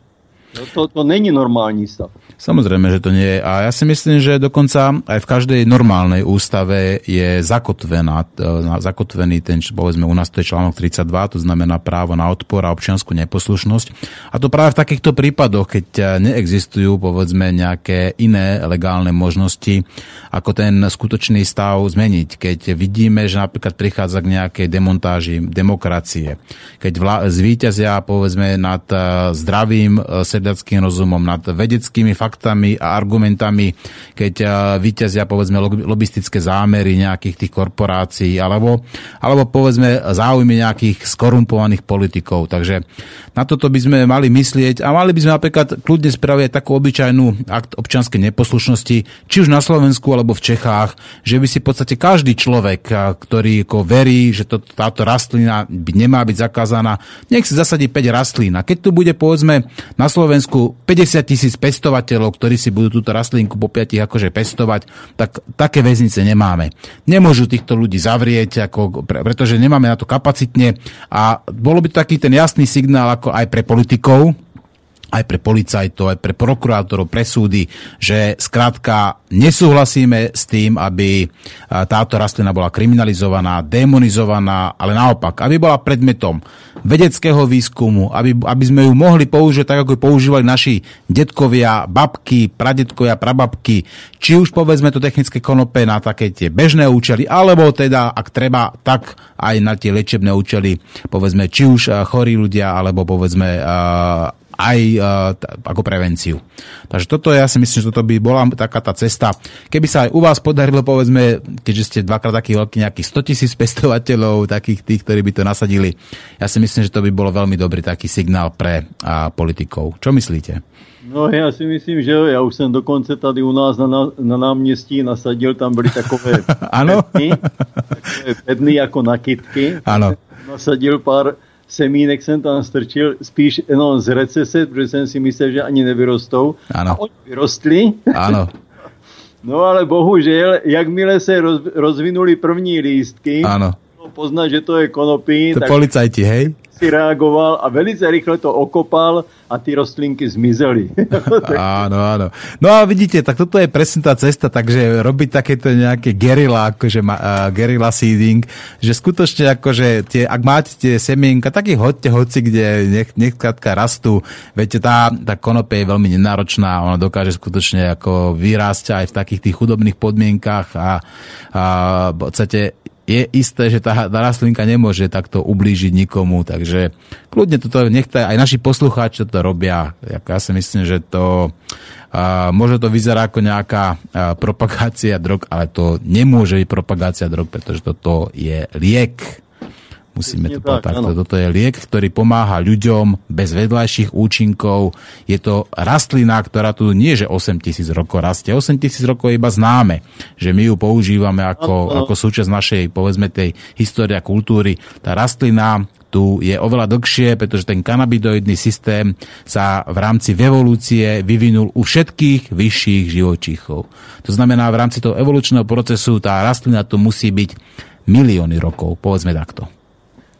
No to, to není normální stav. Samozrejme, že to nie je. A ja si myslím, že dokonca aj v každej normálnej ústave je zakotvená, e, zakotvený ten, povedzme, u nás to je článok 32, to znamená právo na odpor a občianskú neposlušnosť. A to práve v takýchto prípadoch, keď e, neexistujú, povedzme, nejaké iné legálne možnosti, ako ten skutočný stav zmeniť. Keď vidíme, že napríklad prichádza k nejakej demontáži demokracie, keď zvíťazia, povedzme, nad e, zdravým sedackým rozumom, nad vedeckými faktami a argumentami, keď vyťazia povedzme lobistické zámery nejakých tých korporácií alebo, alebo povedzme záujmy nejakých skorumpovaných politikov. Takže na toto by sme mali myslieť a mali by sme napríklad kľudne spraviť takú obyčajnú akt občianskej neposlušnosti, či už na Slovensku alebo v Čechách, že by si v podstate každý človek, ktorý ako verí, že to, táto rastlina by nemá byť zakázaná, nech si zasadí 5 rastlín. A keď tu bude povedzme na Slovensku 50 tisíc pestovateľov, ktorí si budú túto rastlinku po piatich akože pestovať, tak také väznice nemáme. Nemôžu týchto ľudí zavrieť, ako, pretože nemáme na to kapacitne a bolo by to taký ten jasný signál ako aj pre politikov, aj pre policajtov, aj pre prokurátorov, pre súdy, že skrátka nesúhlasíme s tým, aby táto rastlina bola kriminalizovaná, demonizovaná, ale naopak, aby bola predmetom vedeckého výskumu, aby, aby sme ju mohli použiť tak, ako ju používali naši detkovia, babky, pradetkovia, prababky, či už povedzme to technické konope na také tie bežné účely, alebo teda, ak treba, tak aj na tie liečebné účely, povedzme, či už chorí ľudia, alebo povedzme aj uh, ako prevenciu. Takže toto ja si myslím, že toto by bola taká tá cesta. Keby sa aj u vás podarilo, povedzme, keďže ste dvakrát taký veľký, nejakých 100 tisíc pestovateľov, takých tých, ktorí by to nasadili, ja si myslím, že to by bolo veľmi dobrý taký signál pre uh, politikov. Čo myslíte? No já si myslím, že jo, já už jsem dokonce tady u nás na, na náměstí nasadil, tam byly takové ano? pedny, takové pedny jako nakydky. Ano. Nasadil pár semínek jsem tam strčil spíš jenom z recese, protože jsem si myslel, že ani nevyrostou. Ano. A oni vyrostli. Ano. no ale bohužel, jakmile se roz, rozvinuli první lístky, ano. poznat, že to je konopí. To tak policajti, hej? Si reagoval a velice rychle to okopal a ty rostlinky zmizeli. áno, áno. No a vidíte, tak toto je presne tá cesta, takže robiť takéto nejaké gerila, akože uh, gerila seeding, že skutočne akože tie, ak máte tie semienka, tak ich hoďte hoci, kde nech, nech rastú. Viete, tá, tá konope je veľmi nenáročná, ona dokáže skutočne ako vyrásť aj v takých tých chudobných podmienkach a, a v podstate je isté, že tá, tá rastlinka nemôže takto ublížiť nikomu, takže kľudne toto, nech aj naši poslucháči toto robia. Ja si myslím, že to a možno to vyzerá ako nejaká propagácia drog, ale to nemôže byť propagácia drog, pretože toto je liek. Musíme to povedať. Toto je liek, ktorý pomáha ľuďom bez vedľajších účinkov. Je to rastlina, ktorá tu nie že 8 tisíc rokov rastie. 8 tisíc rokov je iba známe, že my ju používame ako, ako súčasť našej, povedzme, tej histórie a kultúry. Tá rastlina tu je oveľa dlhšie, pretože ten kanabidoidný systém sa v rámci evolúcie vyvinul u všetkých vyšších živočíchov. To znamená, v rámci toho evolučného procesu tá rastlina tu musí byť milióny rokov, povedzme takto.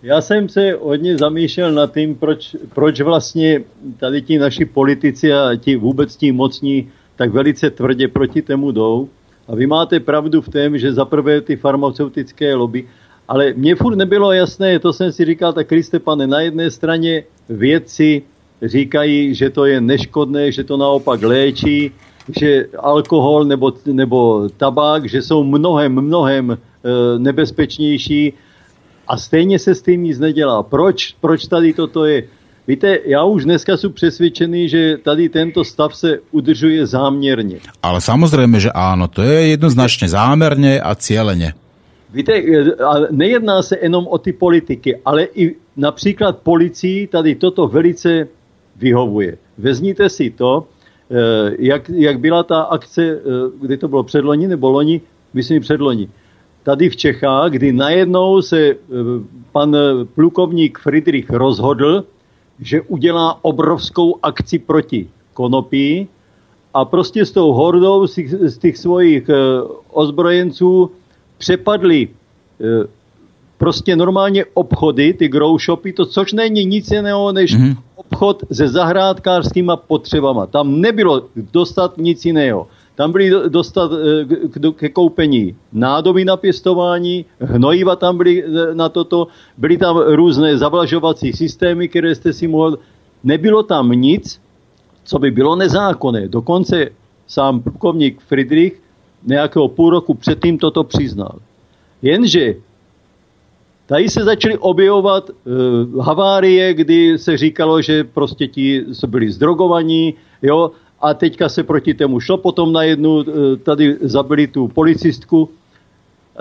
Já jsem se hodně zamýšlel nad tím, proč, proč vlastně tady ti naši politici a ti vůbec ti mocní tak velice tvrdě proti tomu jdou. A vy máte pravdu v tom, že zaprvé ty farmaceutické lobby, ale mně furt nebylo jasné, to jsem si říkal, tak Kriste pane, na jedné straně vědci říkají, že to je neškodné, že to naopak léčí, že alkohol nebo, nebo tabák, že jsou mnohem, mnohem e, nebezpečnější a stejně se s tím nic nedělá. Proč, proč tady toto je? Víte, já už dneska jsem přesvědčený, že tady tento stav se udržuje záměrně. Ale samozřejmě, že ano, to je jednoznačně záměrně a cíleně. Víte, e, nejedná se jenom o ty politiky, ale i například policii tady toto velice vyhovuje. Vezměte si to, e, jak, jak byla ta akce, e, kdy to bylo předloni nebo loni, myslím předloni tady v Čechách, kdy najednou se e, pan plukovník Friedrich rozhodl, že udělá obrovskou akci proti konopí a prostě s tou hordou z těch, svojich e, ozbrojenců přepadli e, prostě normálně obchody, ty grow shopy, to což není nic jiného než mm-hmm. obchod se zahrádkářskýma potřebama. Tam nebylo dostat nic jiného. Tam byly dostat eh, ke koupení nádoby na pěstování, hnojiva tam byly eh, na toto, byly tam různé zavlažovací systémy, které jste si mohl... Nebylo tam nic, co by bylo nezákonné. Dokonce sám plukovník Friedrich nějakého půl roku předtím toto přiznal. Jenže tady se začaly objevovat uh, havárie, kdy se říkalo, že prostě ti byli zdrogovaní, jo, a teďka se proti tomu šlo. Potom najednou e, tady zabili tu policistku,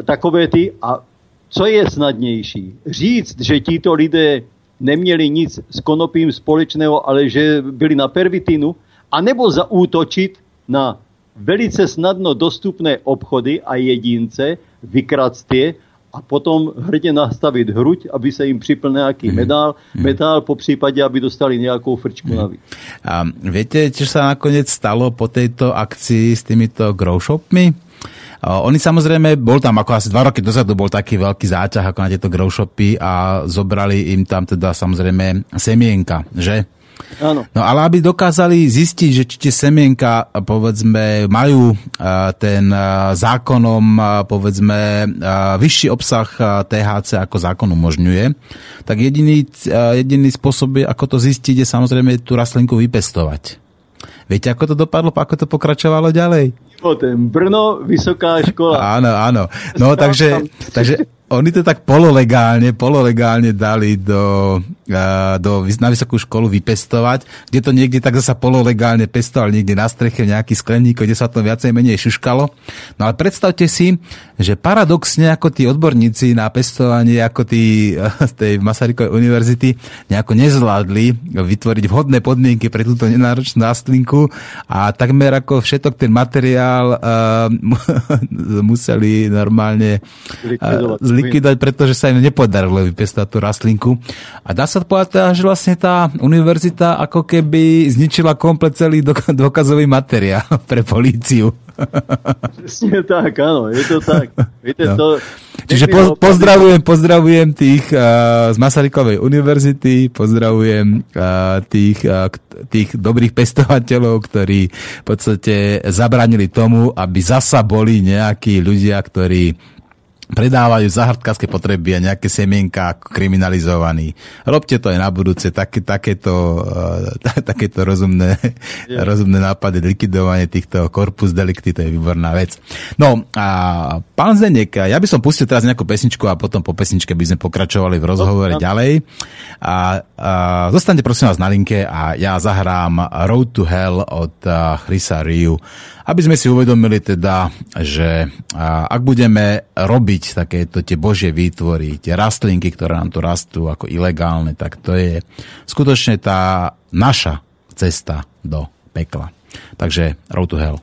takové ty. A co je snadnější? Říct, že títo lidé neměli nic s konopím společného, ale že byli na pervitinu, anebo zaútočit na velice snadno dostupné obchody a jedince, vykrat je a potom hrdě nastavit hruď, aby se jim připl nějaký mm. medál, mm. medál po případě, aby dostali nějakou frčku mm. navíc. A viete, čo sa nakoniec stalo po tejto akcii s týmito growshopmi? Oni samozrejme, bol tam ako asi dva roky dozadu, bol taký veľký záťah ako na tieto growshopy a zobrali im tam teda samozrejme semienka, že? Áno. No ale aby dokázali zistiť, že či tie semienka povedzme majú ten zákonom povedzme vyšší obsah THC ako zákon umožňuje, tak jediný, jediný spôsob ako to zistiť, je samozrejme tú rastlinku vypestovať. Viete, ako to dopadlo, ako to pokračovalo ďalej? Ten Brno, vysoká škola. Áno, áno. No, takže, takže oni to tak pololegálne, pololegálne dali do, do, na vysokú školu vypestovať, kde to niekde tak zasa pololegálne pestovali, niekde na streche nejaký skleník, kde sa to viacej menej šuškalo. No ale predstavte si, že paradoxne ako tí odborníci na pestovanie, ako tí z tej Masarykovej univerzity nejako nezvládli vytvoriť vhodné podmienky pre túto nenáročnú rastlinku a takmer ako všetok ten materiál uh, museli normálne uh, zlikvidovať, pretože sa im nepodarilo vypestať tú rastlinku. A dá sa povedať, že vlastne tá univerzita ako keby zničila komplet celý dôkazový materiál pre políciu. Presne tak, áno, je to tak. Viete, no. to, Čiže po, pozdravujem, pozdravujem tých uh, z Masarykovej univerzity, pozdravujem uh, tých, uh, tých dobrých pestovateľov, ktorí v podstate zabránili tomu, aby zasa boli nejakí ľudia, ktorí predávajú zahrdkárske potreby a nejaké semienka ako kriminalizovaní. Robte to aj na budúce, také, takéto, uh, takéto rozumné, yeah. rozumné nápady, likvidovanie týchto korpus delikty, to je výborná vec. No a pán Zdenek, ja by som pustil teraz nejakú pesničku a potom po pesničke by sme pokračovali v rozhovore no, no. ďalej. A, a zostaňte prosím vás na linke a ja zahrám Road to Hell od uh, Chrisa Riu aby sme si uvedomili teda, že ak budeme robiť takéto tie božie výtvory, tie rastlinky, ktoré nám tu rastú ako ilegálne, tak to je skutočne tá naša cesta do pekla. Takže road to hell.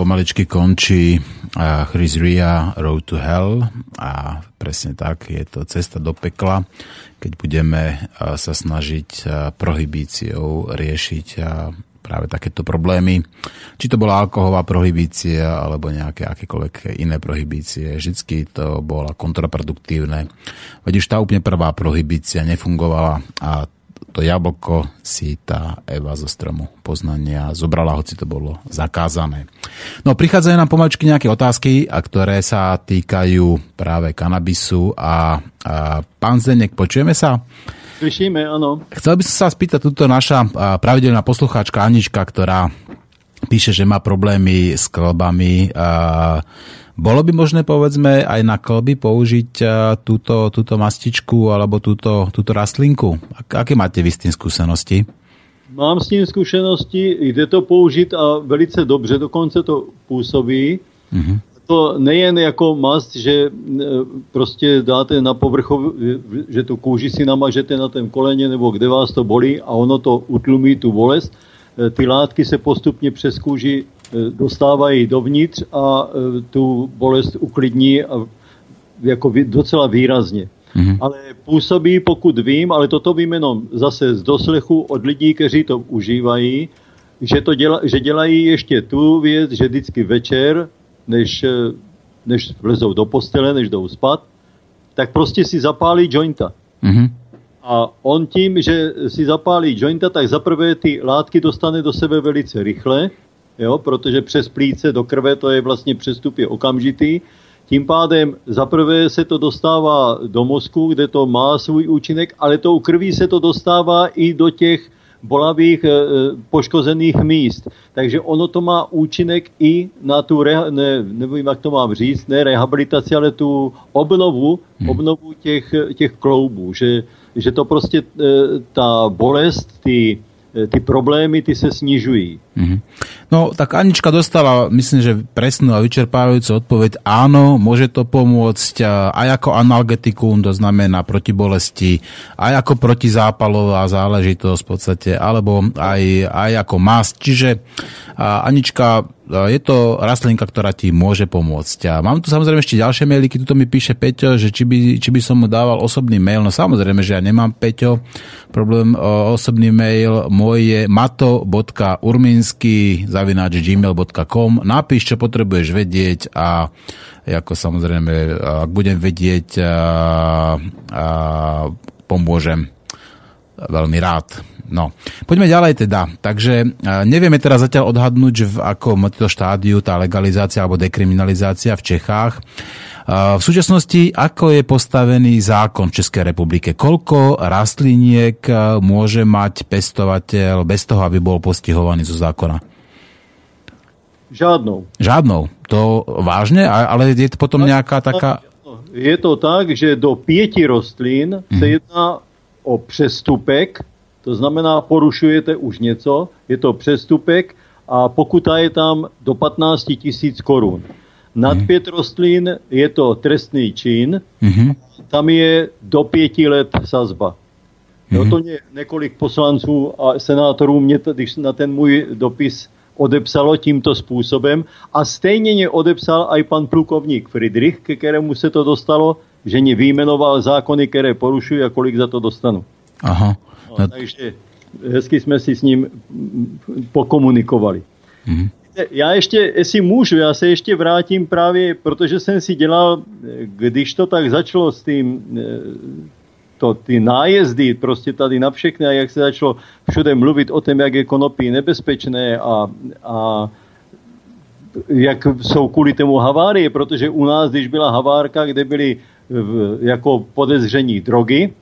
Pomaličky končí Chris Ria Road to Hell a presne tak, je to cesta do pekla, keď budeme sa snažiť prohibíciou riešiť práve takéto problémy. Či to bola alkoholová prohibícia alebo nejaké akékoľvek iné prohibície. Vždycky to bolo kontraproduktívne. Veď už tá úplne prvá prohibícia nefungovala a to jablko si tá Eva zo stromu poznania zobrala, hoci to bolo zakázané. No, prichádzajú nám pomaličky nejaké otázky, a ktoré sa týkajú práve kanabisu a, a pán Zdenek, počujeme sa? Slyšíme, áno. Chcel by som sa spýtať, túto naša pravidelná poslucháčka Anička, ktorá píše, že má problémy s klbami. Bolo by možné, povedzme, aj na klby použiť túto, túto mastičku alebo túto, túto rastlinku? Aké máte vy s tým skúsenosti? Mám s tím zkušenosti, jde to použít a velice dobře, dokonce to působí. Mm-hmm to nejen jako mast, že e, prostě dáte na povrchu, že tu kůži si namažete na tom koleně nebo kde vás to bolí a ono to utlumí tu bolest. E, ty látky se postupně přes kůži e, dostávají dovnitř a tu bolest uklidní a jako docela výrazně. Mm-hmm. Ale působí, pokud vím, ale toto vím jenom zase z doslechu od lidí, kteří to užívají, že, to děla, že dělají ještě tu věc, že vždycky večer než, než vlezou do postele, než jdou spát, tak prostě si zapálí jointa. Mm-hmm. A on tím, že si zapálí jointa, tak zaprvé ty látky dostane do sebe velice rychle, jo, protože přes plíce do krve to je vlastně přestup je okamžitý. Tím pádem zaprvé se to dostává do mozku, kde to má svůj účinek, ale tou krví se to dostává i do těch bolavých e, poškozených míst. Takže ono to má účinek i na tu, reha, ne, nevím, jak to mám říct, ne rehabilitaci, ale tu obnovu, hmm. obnovu těch, těch kloubů. Že, že to prostě e, ta bolest, ty, e, ty problémy, ty se snižují. Mm-hmm. No, tak Anička dostala, myslím, že presnú a vyčerpávajúcu odpoveď. Áno, môže to pomôcť aj ako analgetikum, to znamená proti bolesti, aj ako protizápalová záležitosť v podstate, alebo aj, aj ako masť. Čiže Anička, je to rastlinka, ktorá ti môže pomôcť. A mám tu samozrejme ešte ďalšie mailiky, tuto mi píše Peťo, že či by, či by som mu dával osobný mail. No samozrejme, že ja nemám Peťo problém osobný mail. Môj je mato.urminsky zavináč gmail.com. Napíš, čo potrebuješ vedieť a ako samozrejme, ak budem vedieť, a, a pomôžem veľmi rád. No, poďme ďalej teda. Takže nevieme teraz zatiaľ odhadnúť, že v akom to štádiu tá legalizácia alebo dekriminalizácia v Čechách. V súčasnosti, ako je postavený zákon v Českej republike? Koľko rastliniek môže mať pestovateľ bez toho, aby bol postihovaný zo zákona? Žádnou. Žádnou. To vážne? Ale je to potom nejaká taká... Je to tak, že do pieti rastlín hmm. se mhm. jedná o přestupek, to znamená, porušujete už něco, je to přestupek a pokuta je tam do 15 tisíc korun. Nad hmm. pět rostlín je to trestný čin, hmm. tam je do pěti let sazba. No to mě několik poslanců a senátorů mě, když na ten můj dopis odepsalo tímto způsobem a stejně mě odepsal i pan plukovník Friedrich, ke kterému se to dostalo, že mě vyjmenoval zákony, které porušují a kolik za to dostanu. Aha. No, takže hezky jsme si s ním pokomunikovali. Mm-hmm. Já ještě, jestli můžu, já se ještě vrátím právě, protože jsem si dělal, když to tak začalo s tím, to, ty nájezdy prostě tady na všechny a jak se začalo všude mluvit o tom, jak je konopí nebezpečné a, a jak jsou kvůli tomu havárie, protože u nás, když byla havárka, kde byly jako podezření drogy,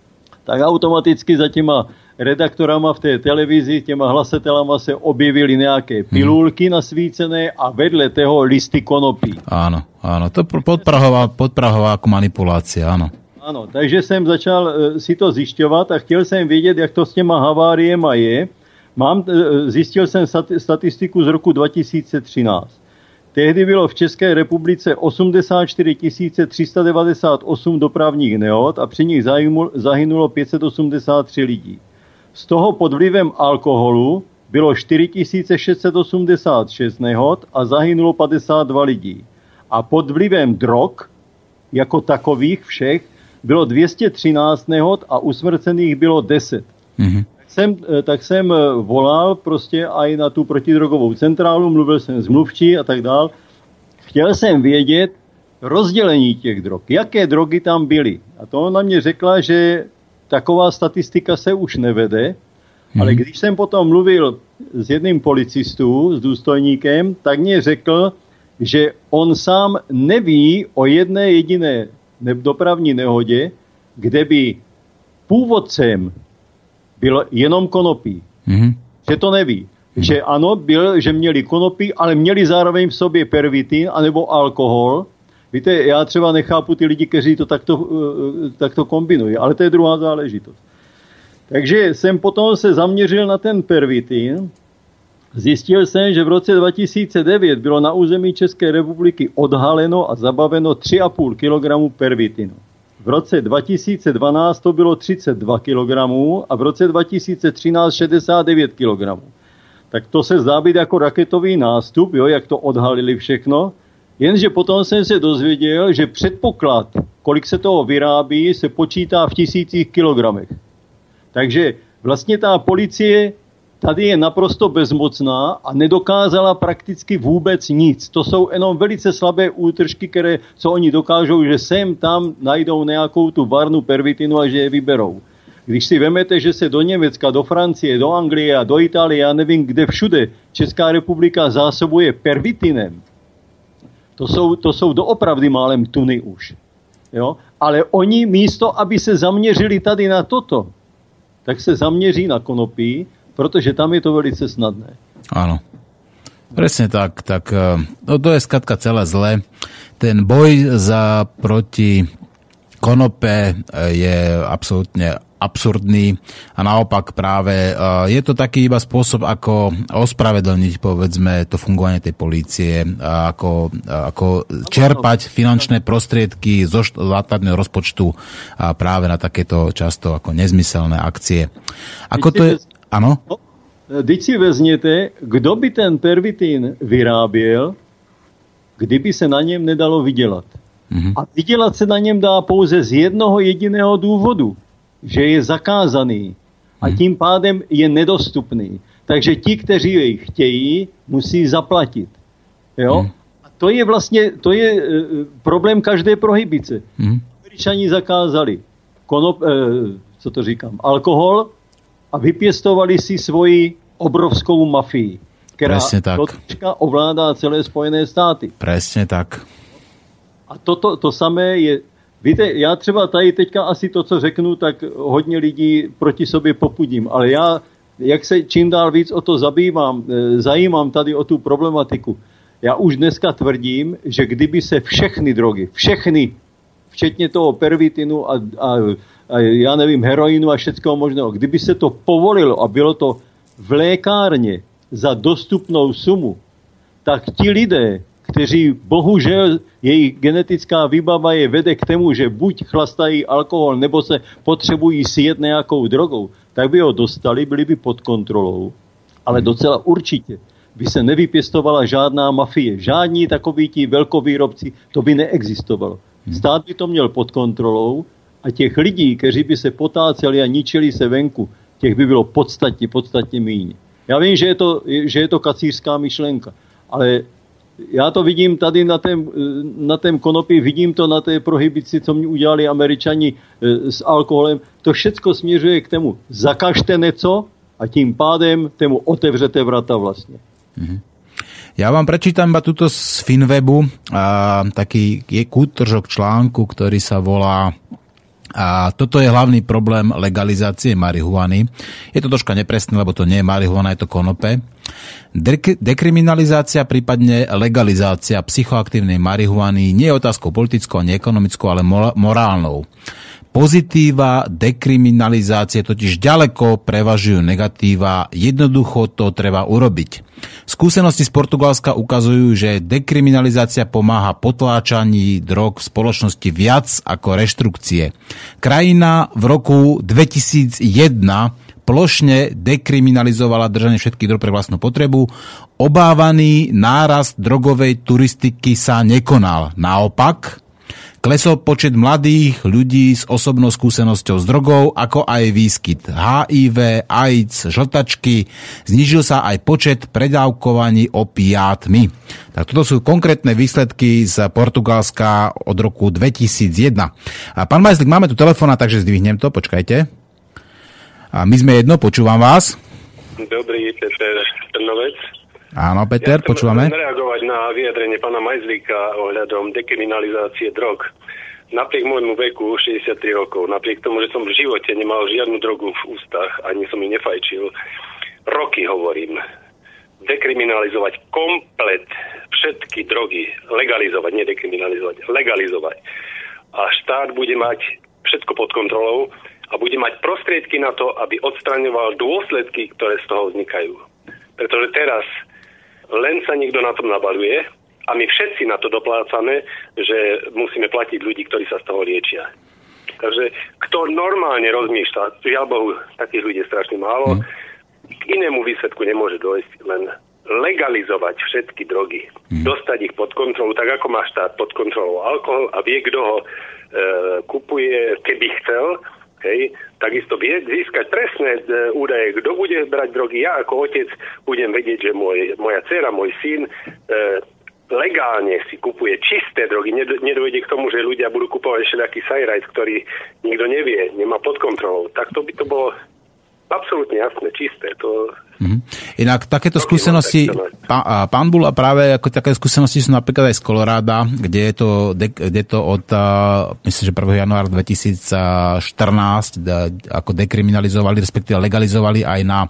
tak automaticky za těma redaktorama v té televizi, těma hlasatelama se objevily nějaké mhm. pilulky hmm. nasvícené a vedle toho listy konopí. Áno, áno, to podprahová, podprahová manipulácia, áno. Ano, takže jsem začal uh, si to zjišťovat a chtěl jsem vědět, jak to s těma haváriema je. Mám, uh, zjistil jsem statistiku z roku 2013. Tehdy bylo v České republice 84 398 dopravních nehod a při nich zahynulo 583 lidí. Z toho pod vlivem alkoholu bylo 4686 nehod a zahynulo 52 lidí. A pod vlivem drog, jako takových všech, bylo 213 nehod a usmrcených bylo 10. Mm-hmm. Tak, jsem, eh, tak jsem eh, volal prostě i na tu protidrogovou centrálu, mluvil jsem s mluvčí a tak dál. Chtěl jsem vědět rozdělení těch drog, jaké drogy tam byly. A to ona mě řekla, že taková statistika se už nevede, Hmm. Ale když jsem potom mluvil s jedným policistů, s důstojníkem, tak mě řekl, že on sám neví o jedné jediné dopravní nehodě, kde by původcem byl jenom konopí. Mm-hmm. Že to neví. Mm-hmm. Že ano, byl, že měli konopí, ale měli zároveň v sobě pervitin anebo alkohol. Víte, já třeba nechápu ty lidi, kteří to takto, uh, takto kombinují, ale to je druhá záležitost. Takže jsem potom se zaměřil na ten pervitin. Zjistil jsem, že v roce 2009 bylo na území České republiky odhaleno a zabaveno 3,5 kg pervitinu. V roce 2012 to bylo 32 kg a v roce 2013 69 kg. Tak to se zdá být jako raketový nástup, jo, jak to odhalili všechno. Jenže potom jsem se dozvěděl, že předpoklad, kolik se toho vyrábí, se počítá v tisících kilogramech. Takže vlastně ta policie tady je naprosto bezmocná a nedokázala prakticky vůbec nic. To jsou jenom velice slabé útržky, které, co oni dokážou, že sem tam najdou nějakou tu varnu pervitinu a že je vyberou. Když si vemete, že se do Německa, do Francie, do Anglie a do Itálie, já nevím kde všude, Česká republika zásobuje pervitinem, to jsou, to jsou doopravdy málem tuny už. Jo? Ale oni místo, aby se zaměřili tady na toto, tak se zaměří na konopí, protože tam je to velice snadné. Áno. Presne tak, tak eh, no to je skatka celé zlé. Ten boj za proti konope eh, je absolútne absurdný a naopak práve eh, je to taký iba spôsob, ako ospravedlniť povedzme to fungovanie tej polície, ako, ako čerpať finančné prostriedky zo štátneho rozpočtu práve na takéto často ako nezmyselné akcie. Ako to je... Áno? Teď si vezměte, kdo by ten pervitín vyráběl, kdyby se na něm nedalo vydělat. Mm-hmm. A vydělat se na něm dá pouze z jednoho jediného důvodu – že je zakázaný a hmm. tím pádem je nedostupný. Takže ti, kteří jej chtějí, musí zaplatit. Jo? Hmm. A to je vlastně to je, uh, problém každé prohybice. Hmm. Američani zakázali konop, uh, co to říkám, alkohol a vypěstovali si svoji obrovskou mafii, která tak. ovládá celé Spojené státy. Presne tak. A toto to samé je Víte, já třeba tady teďka asi to, co řeknu, tak hodně lidí proti sobě popudím, ale já, jak se čím dál víc o to zabývám, eh, zajímám tady o tu problematiku, já už dneska tvrdím, že kdyby se všechny drogy, všechny, včetně toho pervitinu a, a, a já nevím, heroinu a všetkého možného, kdyby se to povolilo a bylo to v lékárně za dostupnou sumu, tak ti lidé, kteří bohužel jejich genetická výbava je vede k tomu, že buď chlastají alkohol, nebo se potřebují sjet nějakou drogou, tak by ho dostali, byli by pod kontrolou. Ale docela určitě by se nevypěstovala žádná mafie. Žádní takoví ti velkovýrobci, to by neexistovalo. Stát by to měl pod kontrolou a těch lidí, kteří by se potáceli a ničili se venku, těch by bylo podstatně, podstatně méně. Já vím, že je to, že je to kacířská myšlenka, ale já to vidím tady na tém, na tém konopí, vidím to na té prohybici, co mi udělali američani e, s alkoholem. To všechno směřuje k tomu, zakažte něco a tím pádem tému otevřete vrata vlastně. Mm-hmm. Ja vám prečítam iba túto z Finwebu, a, taký je kútržok článku, ktorý sa volá a toto je hlavný problém legalizácie marihuany. Je to troška nepresné, lebo to nie je marihuana, je to konope. Dekriminalizácia, prípadne legalizácia psychoaktívnej marihuany nie je otázkou politickou, ani ekonomickou, ale morálnou. Pozitíva dekriminalizácie totiž ďaleko prevažujú negatíva, jednoducho to treba urobiť. Skúsenosti z Portugalska ukazujú, že dekriminalizácia pomáha potláčaní drog v spoločnosti viac ako reštrukcie. Krajina v roku 2001 plošne dekriminalizovala držanie všetkých drog pre vlastnú potrebu. Obávaný nárast drogovej turistiky sa nekonal. Naopak, Klesol počet mladých ľudí s osobnou skúsenosťou s drogou, ako aj výskyt HIV, AIDS, žltačky. Znižil sa aj počet predávkovaní opiátmi. Tak toto sú konkrétne výsledky z Portugalska od roku 2001. A pán Majslik, máme tu telefóna, takže zdvihnem to, počkajte. A my sme jedno, počúvam vás. Dobrý, Peter Trnovec. Áno, Peter, ja počúvame. reagovať na vyjadrenie pána Majzlíka ohľadom dekriminalizácie drog. Napriek môjmu veku, 63 rokov, napriek tomu, že som v živote nemal žiadnu drogu v ústach, ani som ich nefajčil, roky hovorím, dekriminalizovať komplet všetky drogy, legalizovať, nie dekriminalizovať, legalizovať. A štát bude mať všetko pod kontrolou a bude mať prostriedky na to, aby odstraňoval dôsledky, ktoré z toho vznikajú. Pretože teraz len sa niekto na tom nabaluje a my všetci na to doplácame, že musíme platiť ľudí, ktorí sa z toho liečia. Takže kto normálne rozmýšľa, žiaľ Bohu, takých ľudí je strašne málo, k inému výsledku nemôže dojsť len legalizovať všetky drogy, hmm. dostať ich pod kontrolu, tak ako má štát pod kontrolou alkohol a vie, kto ho e, kupuje, keby chcel, hej, takisto vie získať presné e, údaje, kto bude brať drogy. Ja ako otec budem vedieť, že môj, moja dcera, môj syn e, legálne si kupuje čisté drogy. Nedojde k tomu, že ľudia budú kupovať všelijaký sajrajt, ktorý nikto nevie, nemá pod kontrolou. Tak to by to bolo absolútne jasné, čisté. To Mm-hmm. Inak takéto skúsenosti, pán, pán Bula práve ako také skúsenosti sú napríklad aj z Koloráda, kde je to, kde to od, myslím, že 1. januára 2014 ako dekriminalizovali, respektíve legalizovali aj na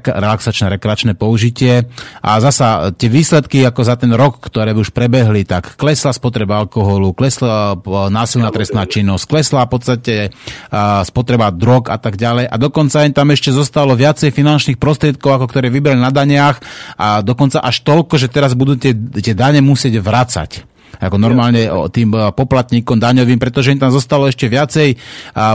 relaxačné, rekreačné použitie. A zasa tie výsledky ako za ten rok, ktoré už prebehli, tak klesla spotreba alkoholu, klesla násilná trestná činnosť, klesla v podstate spotreba drog a tak ďalej. A dokonca im tam ešte zostalo viacej finančných finančných prostriedkov, ako ktoré vybrali na daniach a dokonca až toľko, že teraz budú tie, tie dane musieť vracať ako normálne tým poplatníkom daňovým, pretože im tam zostalo ešte viacej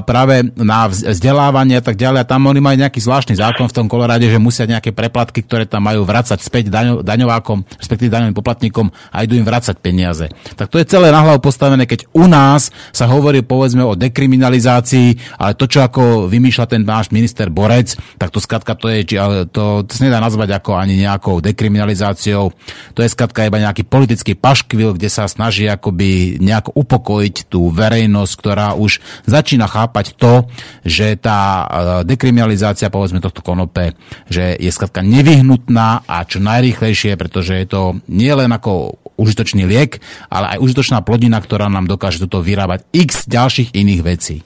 práve na vzdelávanie a tak ďalej. A tam oni majú nejaký zvláštny zákon v tom kolorade, že musia nejaké preplatky, ktoré tam majú vracať späť daňo, daňovákom, respektíve daňovým poplatníkom a idú im vracať peniaze. Tak to je celé na hlavu postavené, keď u nás sa hovorí povedzme o dekriminalizácii, ale to, čo ako vymýšľa ten náš minister Borec, tak to skratka to je, to, to sa nedá nazvať ako ani nejakou dekriminalizáciou. To je skratka iba nejaký politický paškvil, kde sa snaží akoby nejako upokojiť tú verejnosť, ktorá už začína chápať to, že tá e, dekriminalizácia povedzme tohto konope, že je skladka nevyhnutná a čo najrýchlejšie, pretože je to nie len ako užitočný liek, ale aj užitočná plodina, ktorá nám dokáže toto vyrábať x ďalších iných vecí.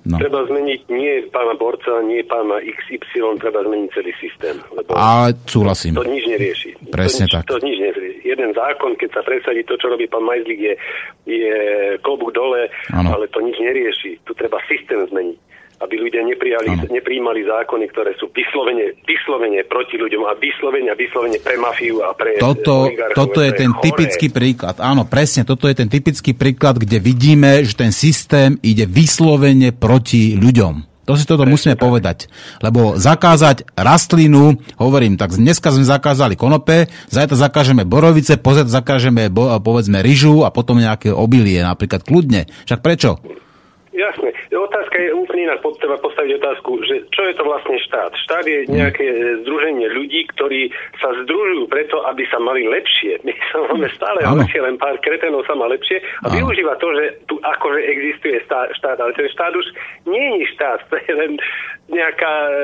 No. Treba zmeniť nie pána Borca, nie pána XY, treba zmeniť celý systém. Lebo Ale súhlasím. To nič nerieši. Presne to nič, tak. To nič nerieši. Jeden zákon, keď sa presadí to, čo robí pán Majzlik, je, je klobúk dole, ano. ale to nič nerieši. Tu treba systém zmeniť aby ľudia neprijali, nepríjmali zákony, ktoré sú vyslovene, vyslovene proti ľuďom a vyslovene vyslovene pre mafiu a pre Toto, toto je ten chore. typický príklad. Áno, presne, toto je ten typický príklad, kde vidíme, že ten systém ide vyslovene proti ľuďom. To si toto musíme povedať. Lebo zakázať rastlinu, hovorím, tak dneska sme zakázali konope, zajtra zakážeme borovice, pozet zakážeme, povedzme, ryžu a potom nejaké obilie, napríklad kľudne. Však prečo? Jasné. Otázka je úplne inak. Treba postaviť otázku, že čo je to vlastne štát? Štát je nejaké e, združenie ľudí, ktorí sa združujú preto, aby sa mali lepšie. My sa máme stále lepšie, len pár kretenov sa má lepšie a Áno. využíva to, že tu akože existuje štát, ale ten štát už nie je štát, to je len nejaká e,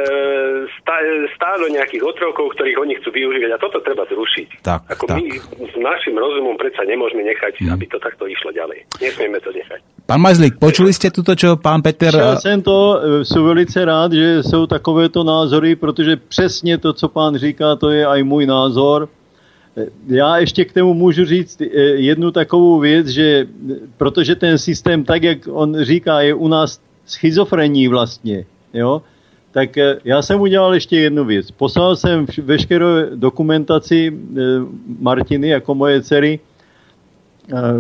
stádo nejakých otrokov, ktorých oni chcú využívať a toto treba zrušiť. Tak, Ako tak. my s našim rozumom predsa nemôžeme nechať, mm. aby to takto išlo ďalej. Nesmieme to nechať. Pán Majzlík, počuli ste tuto, čo pán Peter... Já jsem to, e, jsem velice rád, že jsou takovéto názory, protože přesně to, co pán říká, to je aj můj názor. E, já ještě k tomu můžu říct e, jednu takovou věc, že protože ten systém, tak jak on říká, je u nás schizofrení vlastně, jo, tak já jsem udělal ještě jednu věc. Poslal jsem veškerou dokumentaci Martiny jako moje dcery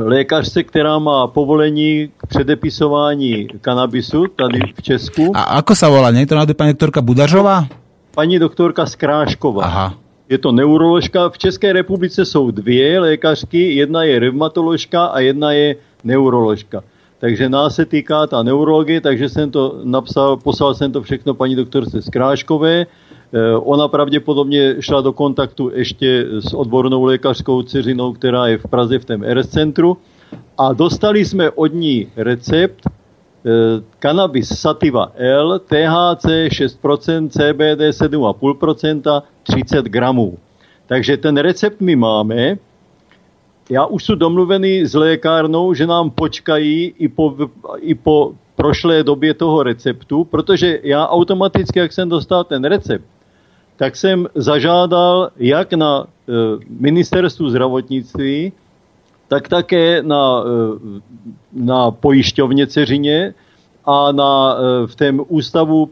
lékařce, která má povolení k předepisování kanabisu tady v Česku. A ako sa volá? Nie je to náhodou pani doktorka Budažová? Paní doktorka Skrášková. Aha. Je to neuroložka. V České republice jsou dvě lékařky, jedna je reumatoložka a jedna je neuroložka. Takže nás se týká ta neurologie, takže jsem to napsal, poslal jsem to všechno paní doktorce Skráškové. Eh, ona pravděpodobně šla do kontaktu ještě s odbornou lékařskou dceřinou, která je v Praze v tom RS centru a dostali jsme od ní recept eh, cannabis sativa L, THC 6%, CBD 7,5%, 30 gramů. Takže ten recept my máme. Já už jsem domluvený s lékárnou, že nám počkají i po, i po prošlé době toho receptu, protože já automaticky, jak jsem dostal ten recept, tak jsem zažádal jak na e, ministerstvu zdravotnictví, tak také na, e, na pojišťovně Ceřině a na, e, v tém ústavu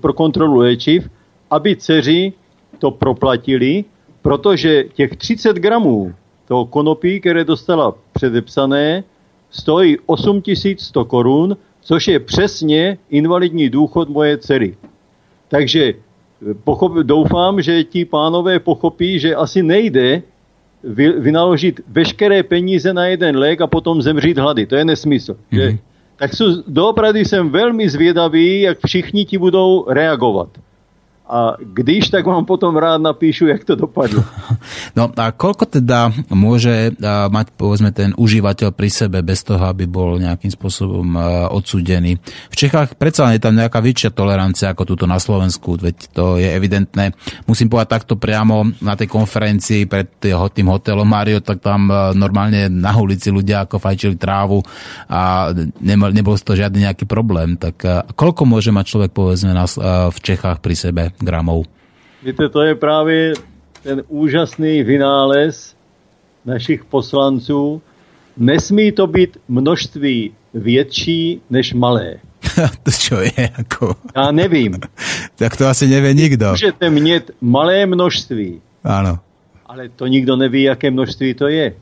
pro kontrolu léčiv, aby dceři to proplatili, protože těch 30 gramů toho konopí, které dostala předepsané, stojí 8100 korun, což je přesně invalidní důchod moje dcery. Takže pochop, doufám, že ti pánové pochopí, že asi nejde vy, vynaložit veškeré peníze na jeden lék a potom zemřít hlady. To je nesmysl. Mm-hmm. Že? Tak sú, doopravdy jsem velmi zvědavý, jak všichni ti budou reagovat a když, tak vám potom rád napíšu, jak to dopadlo. No a koľko teda môže mať povedzme ten užívateľ pri sebe bez toho, aby bol nejakým spôsobom odsúdený? V Čechách predsa je tam nejaká väčšia tolerancia ako tuto na Slovensku, veď to je evidentné. Musím povedať takto priamo na tej konferencii pred tým hotelom Mario, tak tam normálne na ulici ľudia ako fajčili trávu a nebol z toho žiadny nejaký problém. Tak koľko môže mať človek povedzme v Čechách pri sebe gramov. Víte, to je právě ten úžasný vynález našich poslanců. Nesmí to být množství větší než malé. to čo je? Ako... Já nevím. tak to asi nevie nikdo. Můžete mět malé množství. Áno. Ale to nikdo neví, jaké množství to je.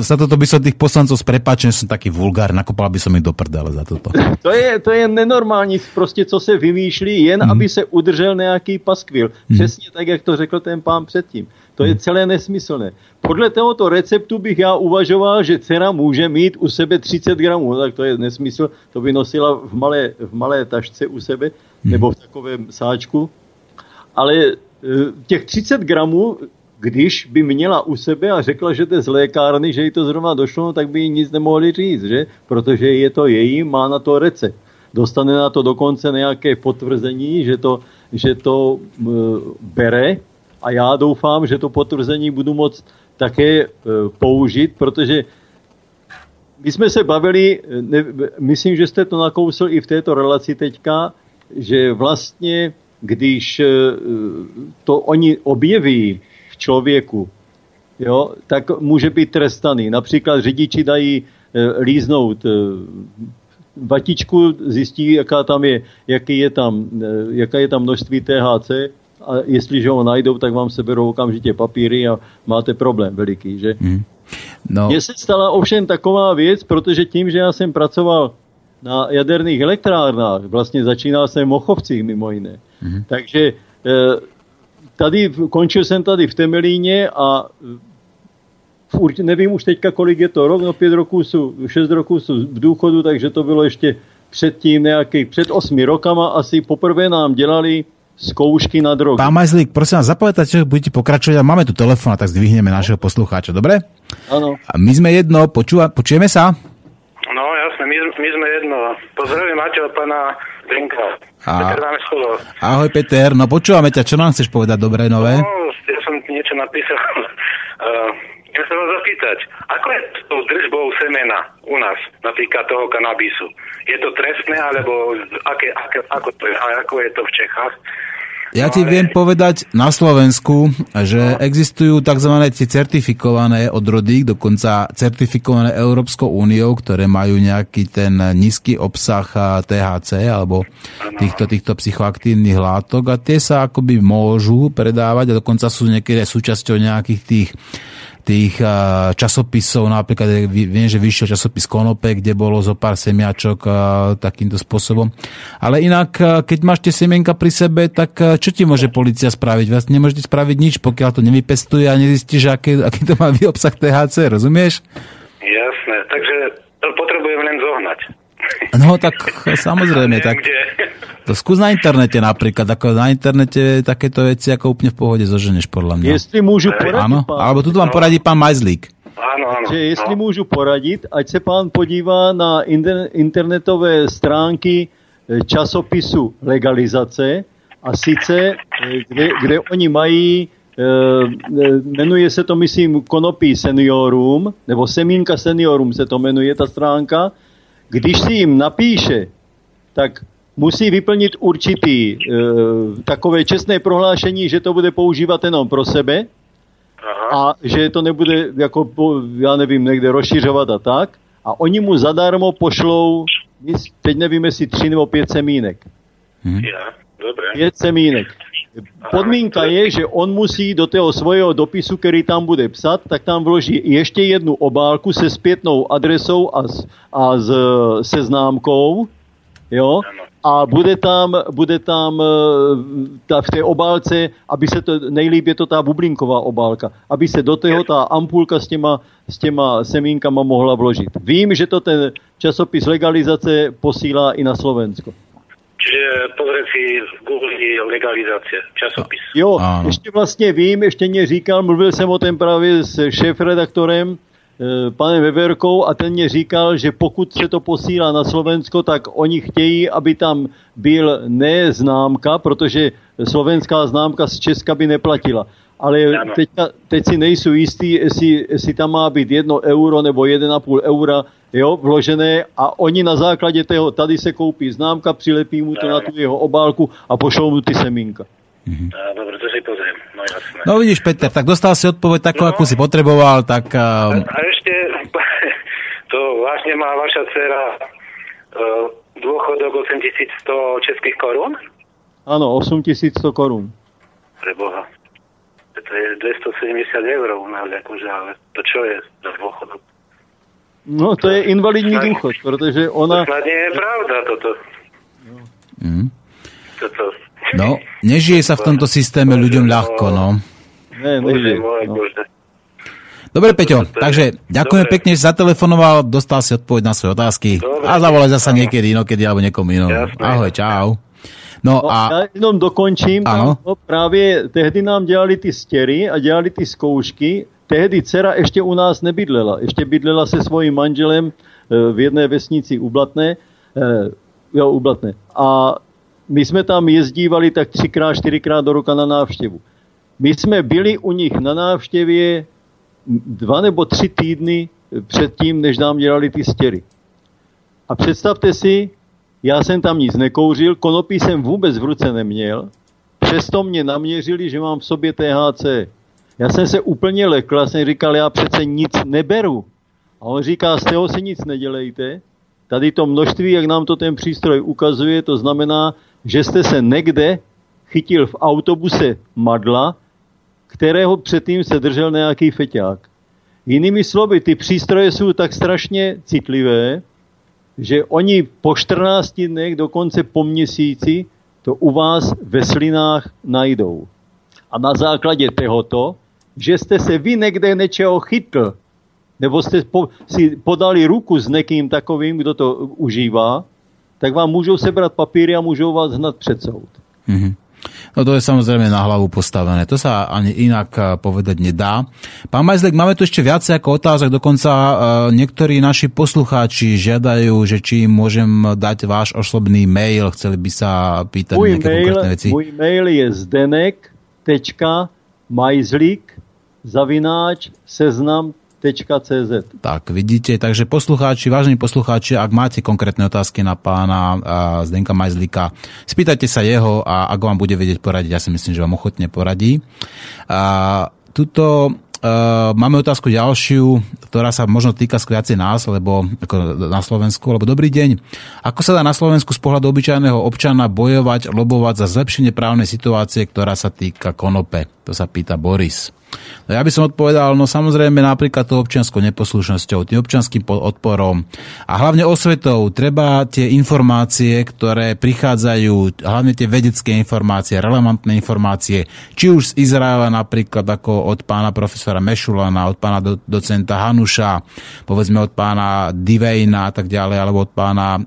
Za toto by som tých poslancov sprepáčen, som taký vulgár, nakopal by som im do prdele za toto. To je, to je nenormální, prostě co se vymýšlí, jen mm. aby se udržel nějaký paskvil. Mm. Přesně tak, jak to řekl ten pán předtím. To je mhm. celé nesmyslné. Podle tohoto receptu bych já uvažoval, že dcera může mít u sebe 30 gramů. No, tak to je nesmysl. To by nosila v malé, v malé tašce u sebe, mm. nebo v takovém sáčku. Ale e, těch 30 gramů když by měla u sebe a řekla, že to z lékárny, že jí to zrovna došlo, tak by jí nic nemohli říct, že? Protože je to její, má na to recept. Dostane na to dokonce nějaké potvrzení, že to, že to e, bere a já doufám, že to potvrzení budu moct také e, použít, protože my jsme se bavili, ne, myslím, že jste to nakousl i v této relaci teďka, že vlastně, když e, to oni objeví, člověku, jo, tak může být trestaný. Například řidiči dají e, líznout e, vatičku, zjistí, jaká tam je, jaký je tam, e, jaká je tam množství THC a jestliže ho najdou, tak vám seberou okamžitě papíry a máte problém veliký, že? Mm. No. Mně se stala ovšem taková věc, protože tím, že já jsem pracoval na jaderných elektrárnách, vlastně začínal jsem v Mochovcích mimo jiné, mm. takže e, tady, končil jsem tady v Temelíně a v, nevím už teďka, kolik je to rok, no pět roků jsou, šest roků jsou v důchodu, takže to bylo ještě předtím nějakých, před osmi rokama asi poprvé nám dělali skoušky na drogy. Pán Majzlík, prosím vás, zapovedať, že budete pokračovať a máme tu telefon a tak zdvihneme našeho poslucháča, dobre? Áno. A my sme jedno, počúva, počujeme sa? My, my sme jedno. Pozdravím Maťo pána Drinka. A... Peter Ahoj Peter, no počúvame ťa, čo nám chceš povedať dobré nové? No, ja som niečo napísal. uh, ja sa vás zapýtať, ako je s tou držbou semena u nás, napríklad toho kanabisu? Je to trestné, alebo aké, aké, ako, to je, ako je to v Čechách? Ja ti viem povedať na Slovensku, že existujú tzv. tie certifikované odrody, dokonca certifikované Európskou úniou, ktoré majú nejaký ten nízky obsah THC alebo týchto, týchto psychoaktívnych látok a tie sa akoby môžu predávať a dokonca sú niekedy súčasťou nejakých tých tých časopisov, napríklad viem, že vyšiel časopis Konope, kde bolo zo pár semiačok takýmto spôsobom. Ale inak, keď máš tie semienka pri sebe, tak čo ti môže policia spraviť? Vlastne nemôžete spraviť nič, pokiaľ to nevypestuje a nezistíš, aký, aký to má obsah THC, rozumieš? Jasné, takže potrebujem len zohnať. No tak samozrejme, tak to skús na internete napríklad, ako na internete takéto veci ako úplne v pohode zoženeš podľa mňa. Jestli môžu poradiť, Áno, pán, alebo tu vám poradí pán Majzlík. Áno, áno. že jestli no. môžu poradiť, ať sa pán podívá na inter- internetové stránky e, časopisu legalizace a sice, e, kde, kde oni mají e, e, jmenuje se to, myslím, Konopí seniorum, nebo Semínka seniorum se to jmenuje, ta stránka. Když si jim napíše, tak musí vyplnit určitý e, takové čestné prohlášení, že to bude používat jenom pro sebe Aha. a že to nebude, jako, já nevím, někde rozšiřovat a tak. A oni mu zadarmo pošlou, teď nevím, jestli tři nebo pět semínek. Ja, dobre. Pět semínek. Podmínka je, že on musí do toho svojho dopisu, který tam bude psat, tak tam vloží ještě jednu obálku se zpětnou adresou a s, a s se známkou, jo, a bude tam, bude tam eh, ta, v té obálce, aby se to, nejlíp je to ta bublinková obálka, aby se do toho ta ampulka s těma, s těma semínkama mohla vložit. Vím, že to ten časopis legalizace posílá i na Slovensko. Čiže pozrieť si v Google legalizácie, časopis. Jo, Áno. ještě vlastně vím, ještě mě říkal, mluvil jsem o tom právě s šéf-redaktorem, eh, panem Veverkou a ten mě říkal, že pokud se to posílá na Slovensko, tak oni chtějí, aby tam byl ne známka, protože slovenská známka z Česka by neplatila. Ale teď, teď si nejsou jistý, jestli, jestli tam má být jedno euro nebo 1,5 eura jo, vložené a oni na základě toho, tady se koupí známka, přilepí mu to na tu jeho obálku a pošlou mu ty semínka. Á, dobre, to si pozriem. No jasné. No vidíš, Peter, tak dostal si odpoveď takú, No. akú si potreboval, tak uh, A ešte, to vlastne má vaša dcera uh, dôchodok 8100 českých korún? Ano, 8100 korun. Pre Boha. To je 270 eur u nás, akože, ale to čo je za dôchodok? No, to je invalidní důchod, protože To ona... snad nie je pravda toto. mm, toto. no, nežije sa v tomto systéme ľuďom ľahko, no. Ne, Bože ne, môj, no. Dobre, Peťo, takže ďakujem Dobre. pekne, že zatelefonoval, dostal si odpoveď na svoje otázky Dobre. a zavolaj zasa niekedy, inokedy alebo niekomu inom. Ahoj, čau. No No, a já jenom dokončím. Ano. Tam, no, právě tehdy nám dělali ty stěry a dělali ty zkoušky. Tehdy dcera ještě u nás nebydlela. Ještě bydlela se svým manželem eh, v jedné vesnici u Blatné. eh, Jo, u Blatné. A my jsme tam jezdívali tak třikrát, čtyřikrát do roka na návštěvu. My jsme byli u nich na návštěvě dva nebo tři týdny předtím, než nám dělali ty stěry. A představte si, já jsem tam nic nekouřil, konopí jsem vůbec v ruce neměl, přesto mě naměřili, že mám v sobě THC. Já jsem se úplně lekl, já jsem říkal, já přece nic neberu. A on říká, z toho si nic nedělejte, tady to množství, jak nám to ten přístroj ukazuje, to znamená, že jste se někde chytil v autobuse madla, kterého předtím se držel nějaký feťák. Jinými slovy, ty přístroje jsou tak strašně citlivé, že oni po 14 dnech, dokonce po měsíci, to u vás ve slinách najdou. A na základě tohoto, že jste se vy někde něčeho chytl, nebo jste po, si podali ruku s někým takovým, kdo to užívá, tak vám můžou sebrat papíry a můžou vás hnat před soud. Mhm. No to je samozrejme na hlavu postavené. To sa ani inak eh, povedať nedá. Pán Majzlek, máme tu ešte viacej ako otázok, dokonca eh, niektorí naši poslucháči žiadajú, že či im môžem dať váš osobný mail, chceli by sa pýtať Můj nejaké mail, konkrétne veci. můj mail je zdenek.majzlik zavináč seznam.cz Tak, vidíte, takže poslucháči, vážení poslucháči, ak máte konkrétne otázky na pána a, Zdenka Majzlika, spýtajte sa jeho a ak vám bude vedieť poradiť, ja si myslím, že vám ochotne poradí. A, tuto Uh, máme otázku ďalšiu, ktorá sa možno týka skôr viacej nás, lebo ako na Slovensku, lebo dobrý deň. Ako sa dá na Slovensku z pohľadu obyčajného občana bojovať, lobovať za zlepšenie právnej situácie, ktorá sa týka konope? To sa pýta Boris. No ja by som odpovedal, no samozrejme napríklad tou občianskou neposlušnosťou, tým občianským odporom a hlavne osvetou. Treba tie informácie, ktoré prichádzajú, hlavne tie vedecké informácie, relevantné informácie, či už z Izraela napríklad ako od pána profesora Mešulana, od pána do, docenta Hanuša, povedzme od pána Divejna a tak ďalej, alebo od pána,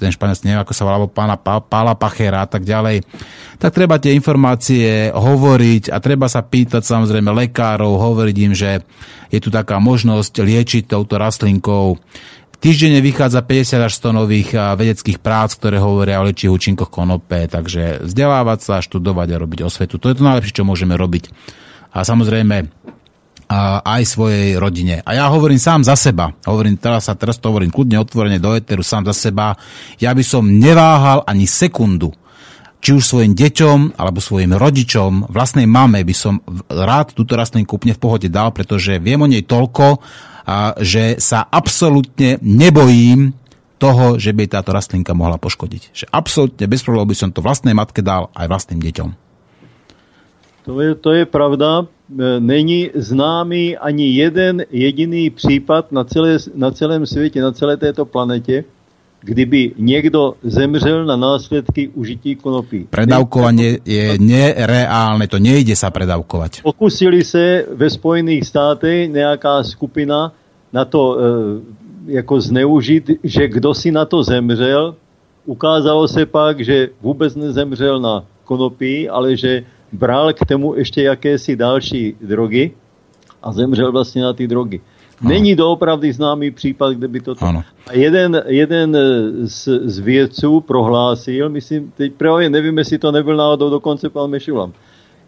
ten španielský neviem, ako sa volá, alebo pána Pála Pachera a tak ďalej tak treba tie informácie hovoriť a treba sa pýtať samozrejme lekárov, hovoriť im, že je tu taká možnosť liečiť touto rastlinkou. Týždenne vychádza 50 až 100 nových vedeckých prác, ktoré hovoria o liečivých účinkoch konope, takže vzdelávať sa, študovať a robiť osvetu. To je to najlepšie, čo môžeme robiť. A samozrejme, aj svojej rodine. A ja hovorím sám za seba. Hovorím teraz sa teraz to hovorím kľudne otvorene do eteru sám za seba. Ja by som neváhal ani sekundu či už svojim deťom alebo svojim rodičom, vlastnej mame by som rád túto rastlinku úplne v pohode dal, pretože viem o nej toľko, že sa absolútne nebojím toho, že by táto rastlinka mohla poškodiť. Že absolútne bez problémov by som to vlastnej matke dal aj vlastným deťom. To je, to je pravda. E, není známý ani jeden jediný případ na, celé, na celém světě, na celé této planetě, kdyby niekto zemřel na následky užití konopí. Predávkovanie je nereálne, to nejde sa predávkovať. Pokusili se ve Spojených státech nejaká skupina na to e, jako zneužít, že kdo si na to zemřel, ukázalo se pak, že vůbec nezemřel na konopí, ale že bral k tomu ještě jakési další drogy a zemřel vlastně na ty drogy. Není doopravdy známý případ, kde by toto... Ano. A jeden, jeden z, z vědců prohlásil, myslím, teď právě nevím, jestli to nebyl náhodou dokonce pan Mešulam,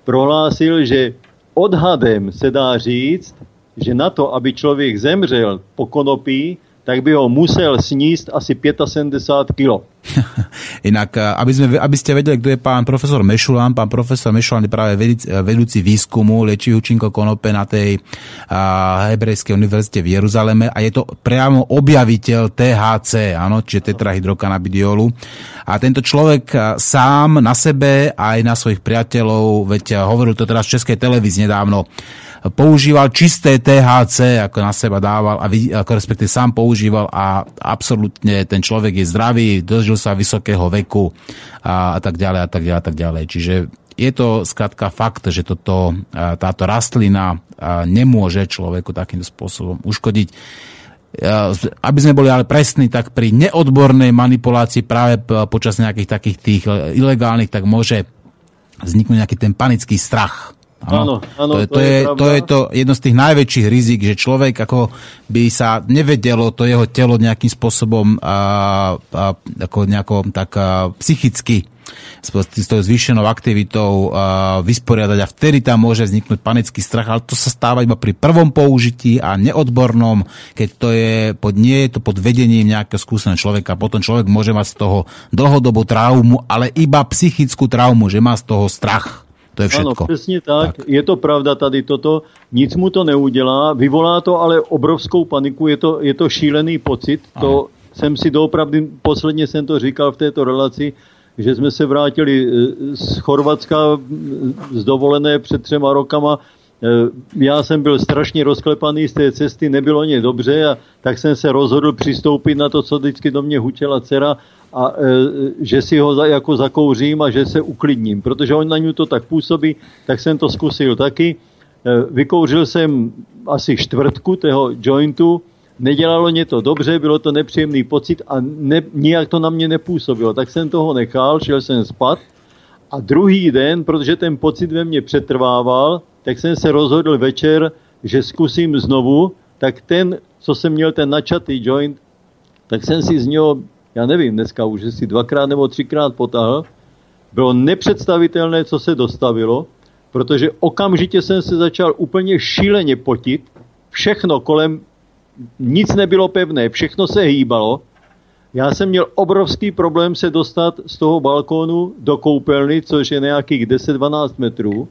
prohlásil, že odhadem se dá říct, že na to, aby člověk zemřel po konopí, tak by ho musel sníst asi 75 kg. Inak, eh, aby, sme, aby ste vedeli, kto je pán profesor Mešulán, pán profesor Mešulán je práve vedúci výskumu liečivých účinkov konope na tej a, Hebrejskej univerzite v Jeruzaleme a je to priamo objaviteľ THC, áno, čiže tetrahydrokanabidiolu. A tento človek eh, sám na sebe aj na svojich priateľov, veď eh, hovoril to teraz v Českej televízii nedávno, používal čisté THC, ako na seba dával, a ako respektíve sám používal a absolútne ten človek je zdravý, dožil sa vysokého veku a, a tak ďalej a tak ďalej a tak ďalej. Čiže je to skrátka fakt, že toto, táto rastlina nemôže človeku takýmto spôsobom uškodiť. Aby sme boli ale presní, tak pri neodbornej manipulácii práve počas nejakých takých tých ilegálnych, tak môže vzniknúť nejaký ten panický strach Áno, áno, to, je, to, je, to je to jedno z tých najväčších rizik, že človek ako by sa nevedelo to jeho telo nejakým spôsobom a, a, ako nejako tak a, psychicky s, tou zvýšenou aktivitou a, vysporiadať a vtedy tam môže vzniknúť panický strach, ale to sa stáva iba pri prvom použití a neodbornom, keď to je pod, nie je to pod vedením nejakého skúseného človeka. Potom človek môže mať z toho dlhodobú traumu, ale iba psychickú traumu, že má z toho strach. To je všetko. Ano, přesně tak. tak. Je to pravda tady toto. Nic mu to neudělá. Vyvolá to ale obrovskou paniku. Je to, je to šílený pocit. Ano. To jsem si doopravdy, posledně jsem to říkal v této relaci, že jsme se vrátili eh, z Chorvatska z dovolené před třema rokama. Eh, já jsem byl strašně rozklepaný z té cesty, nebylo mě dobře a tak jsem se rozhodl přistoupit na to, co vždycky do mě hučela dcera a e, že si ho za, jako zakouřím a že se uklidním, protože on na ňu to tak působí, tak jsem to zkusil taky. E, vykouřil jsem asi čtvrtku toho jointu, nedělalo mě to dobře, bylo to nepříjemný pocit a ne, nijak to na mě nepůsobilo. Tak jsem toho nechal, šel jsem spát a druhý den, protože ten pocit ve mně přetrvával, tak jsem se rozhodl večer, že zkusím znovu, tak ten, co jsem měl ten načatý joint, tak jsem si z něho já nevím, dneska už si dvakrát nebo třikrát potahl, bylo nepředstavitelné, co se dostavilo, protože okamžitě jsem se začal úplně šíleně potit, všechno kolem, nic nebylo pevné, všechno se hýbalo. Já jsem měl obrovský problém se dostat z toho balkónu do koupelny, což je nějakých 10-12 metrů.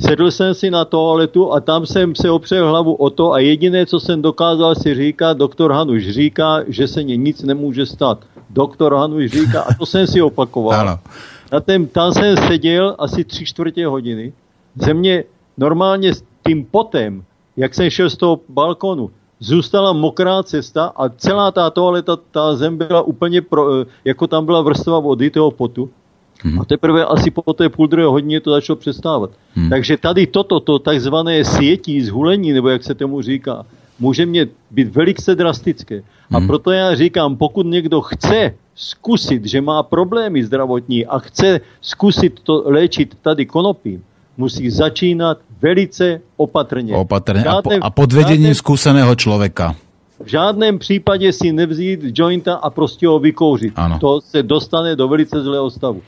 Sedl jsem si na toaletu a tam jsem se opřel hlavu o to a jediné, co jsem dokázal si říkat, doktor Hanuš říká, že se nic nemůže stát. Doktor Hanuš říká, a to jsem si opakoval. Ano. Na tém, tam jsem seděl asi tři čtvrtě hodiny. Ze mě normálně s tím potem, jak jsem šel z toho balkonu, zůstala mokrá cesta a celá ta toaleta, ta zem byla úplně, pro, jako tam byla vrstva vody toho potu. Hmm. A teprve asi po té půl druhé hodině to začalo přestávat. Hmm. Takže tady toto, to takzvané sětí zhulení, nebo jak se tomu říká, může mě být velice drastické. A hmm. proto já říkám, pokud někdo chce zkusit, že má problémy zdravotní a chce zkusit to léčit tady konopím, musí začínat velice opatrně. Opatrně a, po, a pod vedením zkušeného člověka. V žádném případě si nevzít jointa a prostě ho vykouřit. Ano. To se dostane do velice zlého stavu.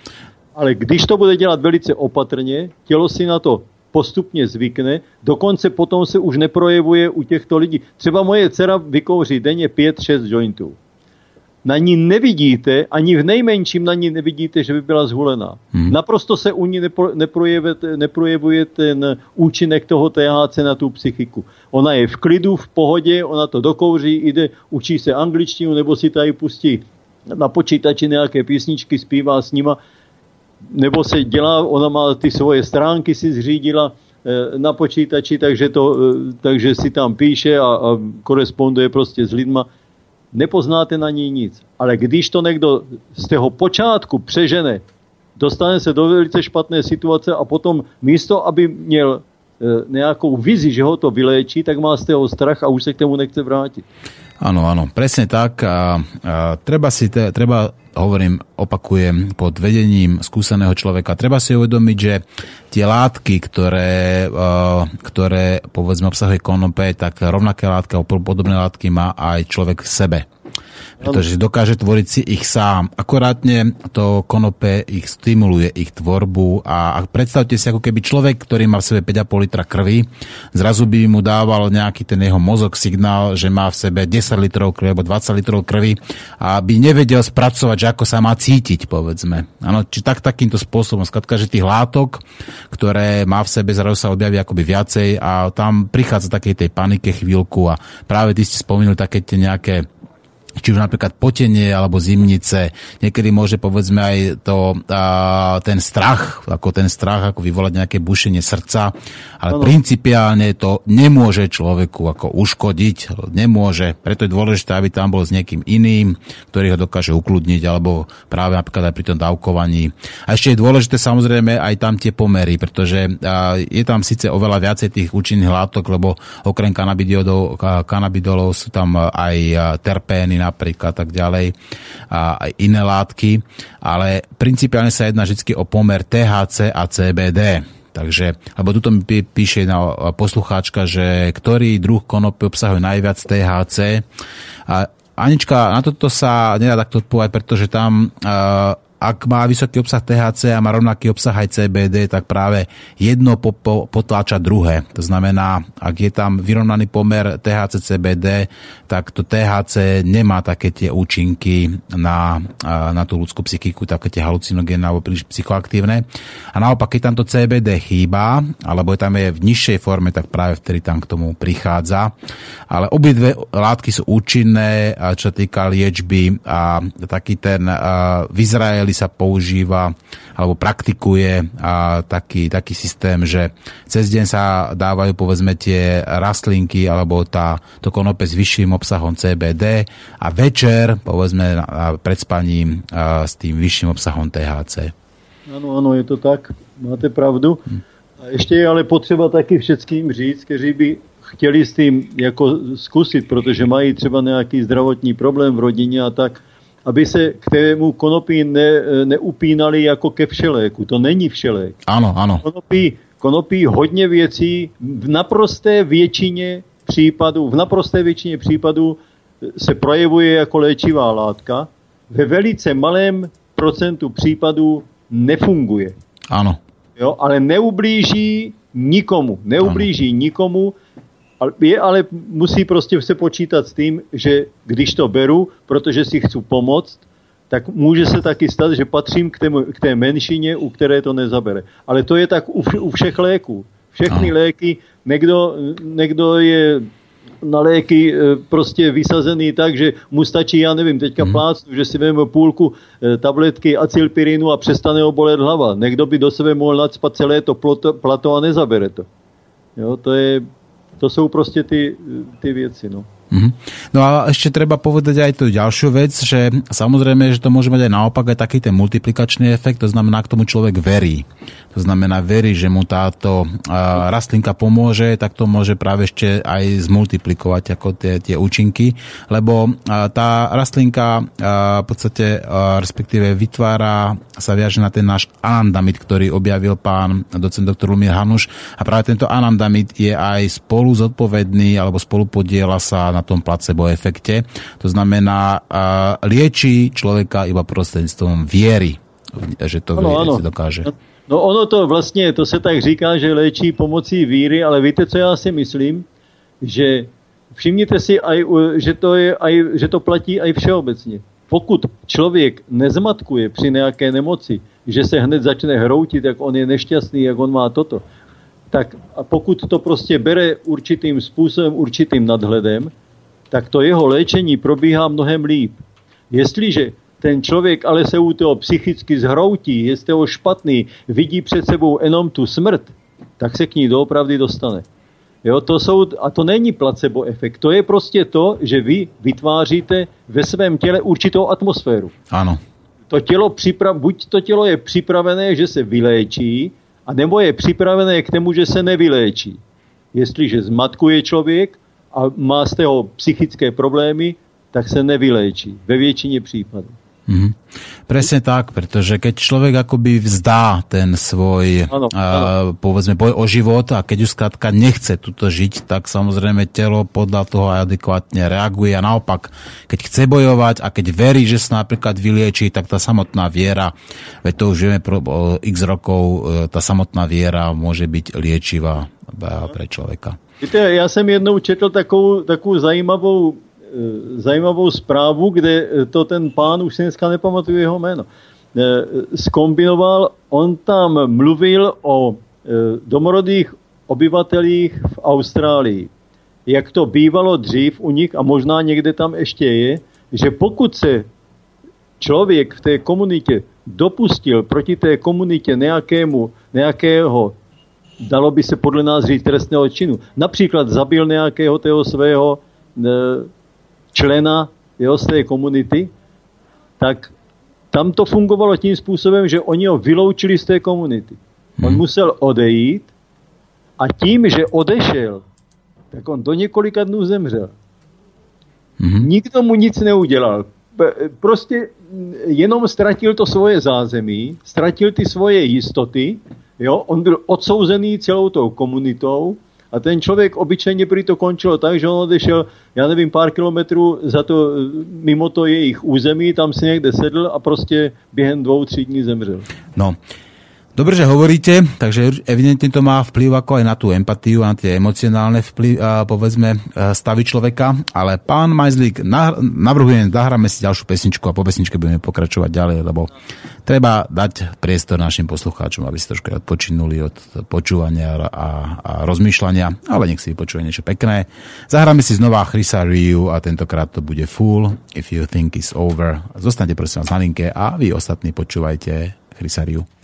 Ale když to bude dělat velice opatrně, tělo si na to postupně zvykne, dokonce potom se už neprojevuje u těchto lidí. Třeba moje dcera vykouří denně 5-6 jointů na ní nevidíte, ani v nejmenším na ní nevidíte, že by byla zvolená. Hmm. Naprosto se u ní nepro, neprojevuje, neprojevuje ten účinek toho THC na tu psychiku. Ona je v klidu, v pohodě, ona to dokouří, jde, učí se angličtinu, nebo si tady pustí na počítači nějaké písničky, zpívá s nima, nebo se dělá, ona má ty svoje stránky si zřídila eh, na počítači, takže, to, eh, takže si tam píše a, a koresponduje prostě s lidma nepoznáte na ní nic. Ale když to někdo z toho počátku přežene, dostane se do velice špatné situace a potom místo, aby měl e, nějakou vizi, že ho to vyléčí, tak má z toho strach a už se k tomu nechce vrátit. Áno, áno, presne tak. A, a treba si, te, treba, hovorím, opakujem, pod vedením skúseného človeka, treba si uvedomiť, že tie látky, ktoré, a, ktoré povedzme obsahuje konope, tak rovnaké látky alebo podobné látky má aj človek v sebe pretože dokáže tvoriť si ich sám. Akorátne to konope ich stimuluje, ich tvorbu a, a predstavte si, ako keby človek, ktorý má v sebe 5,5 litra krvi, zrazu by mu dával nejaký ten jeho mozog signál, že má v sebe 10 litrov krvi alebo 20 litrov krvi a by nevedel spracovať, že ako sa má cítiť, povedzme. Ano, či tak takýmto spôsobom. Skratka, že tých látok, ktoré má v sebe, zrazu sa objaví akoby viacej a tam prichádza takej tej panike chvíľku a práve ty ste spomenuli také tie nejaké či už napríklad potenie alebo zimnice. Niekedy môže povedzme aj to, a, ten strach, ako ten strach, ako vyvolať nejaké bušenie srdca, ale ano. principiálne to nemôže človeku ako uškodiť, nemôže, preto je dôležité, aby tam bol s niekým iným, ktorý ho dokáže ukludniť, alebo práve napríklad aj pri tom dávkovaní. A ešte je dôležité samozrejme aj tam tie pomery, pretože a, je tam síce oveľa viacej tých účinných látok, lebo okrem kanabidolov, sú tam aj terpény, napríklad tak ďalej a aj iné látky, ale principiálne sa jedná vždy o pomer THC a CBD. Takže, lebo tuto mi píše jedna poslucháčka, že ktorý druh konopy obsahuje najviac THC. A Anička, na toto sa nedá takto odpovedať, pretože tam uh, ak má vysoký obsah THC a má rovnaký obsah aj CBD, tak práve jedno po, po, potláča druhé. To znamená, ak je tam vyrovnaný pomer THC-CBD, tak to THC nemá také tie účinky na, na tú ľudskú psychiku, také tie halucinogénne alebo príliš psychoaktívne. A naopak, keď tam to CBD chýba, alebo tam je v nižšej forme, tak práve vtedy tam k tomu prichádza. Ale obidve látky sú účinné, čo týka liečby a taký ten v Izraeli kedy sa používa alebo praktikuje a taký, taký systém, že cez deň sa dávajú povedzme tie rastlinky alebo tá, to konope s vyšším obsahom CBD a večer povedzme pred spaním s tým vyšším obsahom THC. Ano, ano, je to tak, máte pravdu. A ještě je ale potřeba taky všetkým říct, kteří by chtěli s tím jako zkusit, protože mají třeba nějaký zdravotní problém v rodině a tak, aby se k tému konopí ne, neupínali jako ke všeléku. To není všelék. Ano, ano. Konopí, konopí hodně věcí v naprosté většině případů, v naprosté většině případů se projevuje jako léčivá látka. Ve velice malém procentu případů nefunguje. Ano. Jo, ale neublíží nikomu. Neublíží ano. nikomu je, ale musí prostě se počítat s tím, že když to beru, protože si chci pomoct, tak může se taky stát, že patřím k té, k té menšině, u které to nezabere. Ale to je tak u, u všech léků. Všechny no. léky, někdo, někdo je na léky e, prostě vysazený tak, že mu stačí, já nevím, teďka hmm. plácnu, že si vezme půlku e, tabletky acylpirinu a přestane ho bolet hlava. Někdo by do sebe mohl nadspat celé to plato a nezabere to. Jo, to, je, to jsou prostě ty, ty věci. No. Mm-hmm. No a ešte treba povedať aj tú ďalšiu vec, že samozrejme, že to môže mať aj naopak aj taký ten multiplikačný efekt, to znamená, k tomu človek verí. To znamená, verí, že mu táto rastlinka pomôže, tak to môže práve ešte aj zmultiplikovať ako tie, tie účinky, lebo tá rastlinka v podstate respektíve vytvára, sa viaže na ten náš anandamid, ktorý objavil pán docent doktor Lumír Hanuš a práve tento anandamid je aj spolu zodpovedný alebo spolu podiela sa na tom placebo efekte. To znamená, lieči človeka iba prostredníctvom viery, že to ano, ano. dokáže. No ono to vlastně, to se tak říká, že léčí pomocí víry, ale víte, co já si myslím? Že všimněte si, aj, že, to je, aj, že to platí aj všeobecně. Pokud člověk nezmatkuje při nějaké nemoci, že se hned začne hroutit, jak on je nešťastný, jak on má toto, tak a pokud to prostě bere určitým způsobem, určitým nadhledem, tak to jeho léčení probíhá mnohem líp. Jestliže ten člověk ale se u toho psychicky zhroutí, je z toho špatný, vidí před sebou jenom tu smrt, tak se k ní doopravdy dostane. Jo, to jsou, a to není placebo efekt, to je prostě to, že vy vytváříte ve svém těle určitou atmosféru. Ano. To tělo připra- buď to tělo je připravené, že se vyléčí, a nebo je připravené k tomu, že se nevyléčí. Jestliže zmatkuje člověk a má z toho psychické problémy, tak se nevyléčí ve většině případů. Mm. Presne tak, pretože keď človek akoby vzdá ten svoj, ano, ano. povedzme, boj o život a keď už skrátka nechce tuto žiť, tak samozrejme telo podľa toho aj adekvátne reaguje a naopak, keď chce bojovať a keď verí, že sa napríklad vylieči, tak tá samotná viera, veď to už vieme pro, x rokov, e, tá samotná viera môže byť liečivá pre človeka. Víte, já jsem jednou četl takovou, takovou zajímavou Eh, zajímavou zprávu, kde eh, to ten pán, už si dneska nepamatuju jeho jméno, skombinoval, eh, on tam mluvil o domorodých obyvatelích v Austrálii. Jak to bývalo dřív u nich a možná někde tam ještě je, že pokud se člověk v té komunitě dopustil proti té komunitě nějakému, nějakého, dalo by se podle nás říct, trestného činu. Například zabil nějakého toho svého člena jo, z té komunity, tak tam to fungovalo tím způsobem, že oni ho vyloučili z té komunity. On hmm. musel odejít a tím, že odešel, tak on do několika dnů zemřel. Hmm. Nikdo mu nic neudělal. Prostě jenom ztratil to svoje zázemí, ztratil ty svoje jistoty, jo? on byl odsouzený celou tou komunitou, a ten člověk obyčejně prý to končilo tak, že on odešel, já nevím, pár kilometrů za to, mimo to jejich území, tam si někde sedl a prostě během dvou, tří dní zemřel. No, Dobre, že hovoríte, takže evidentne to má vplyv ako aj na tú empatiu, na tie emocionálne vplyv, povedzme, stavy človeka. Ale pán Majzlík, navrhujem, zahráme si ďalšiu pesničku a po pesničke budeme pokračovať ďalej, lebo treba dať priestor našim poslucháčom, aby si trošku odpočinuli od počúvania a, a rozmýšľania, ale nech si vypočuje niečo pekné. Zahráme si znova Chrisa Ryu a tentokrát to bude Fool, If You Think It's Over. Zostaňte prosím vás na linke a vy ostatní počúvajte Chrisa Ryu.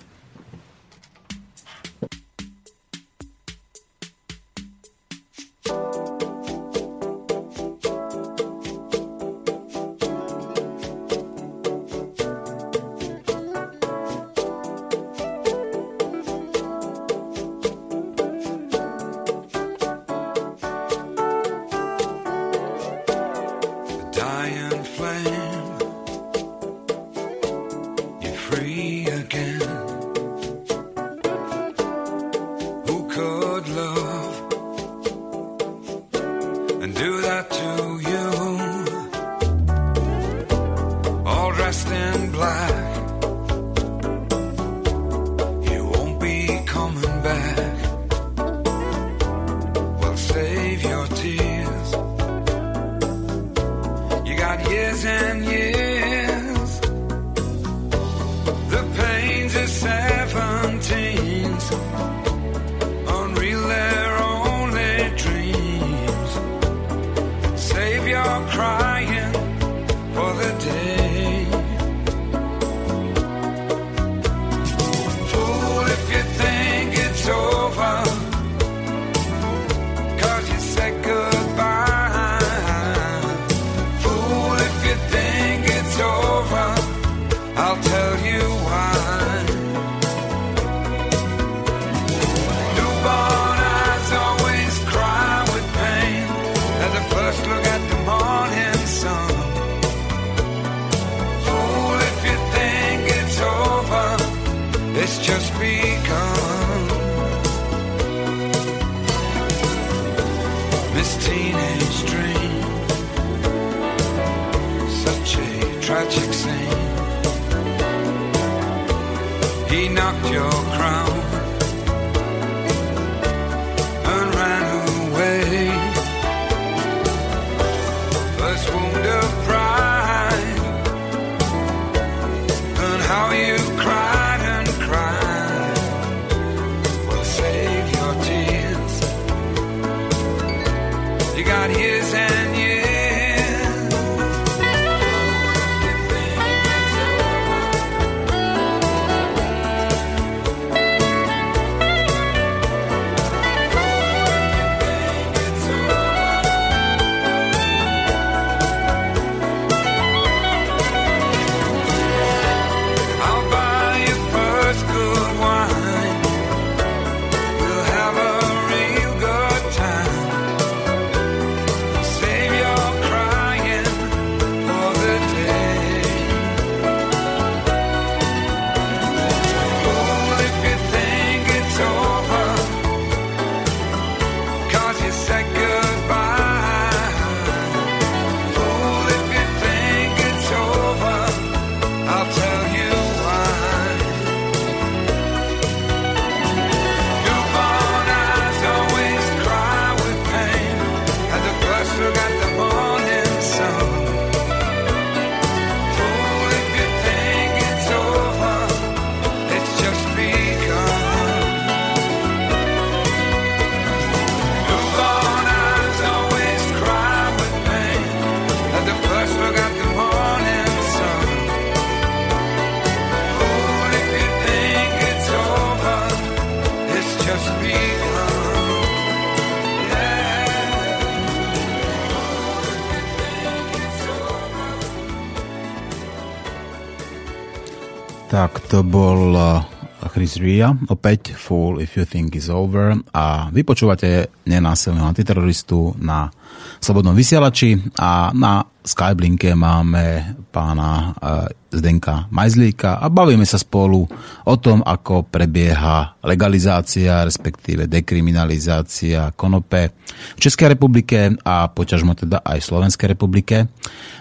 To bol uh, Chris Ria, opäť Fool If You Think Is Over. A vy počúvate nenásilného antiteroristu na Slobodnom vysielači a na Skyblinke máme pána uh, Zdenka Majzlíka a bavíme sa spolu o tom, ako prebieha legalizácia, respektíve dekriminalizácia konope v Českej republike a poťažmo teda aj v Slovenskej republike.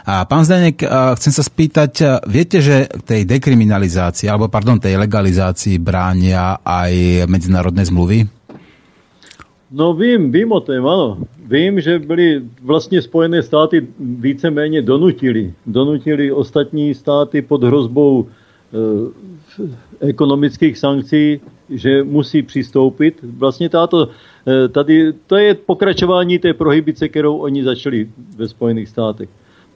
A pán Zdenek, chcem sa spýtať, viete, že tej dekriminalizácii, alebo pardon, tej legalizácii bránia aj medzinárodné zmluvy? No vím, vím o tom, ano. Vím, že byly vlastně Spojené státy víceméně donutili. Donutili ostatní státy pod hrozbou e, ekonomických sankcí, že musí přistoupit. Vlastně táto, e, tady, to je pokračování té prohybice, kterou oni začali ve Spojených státech.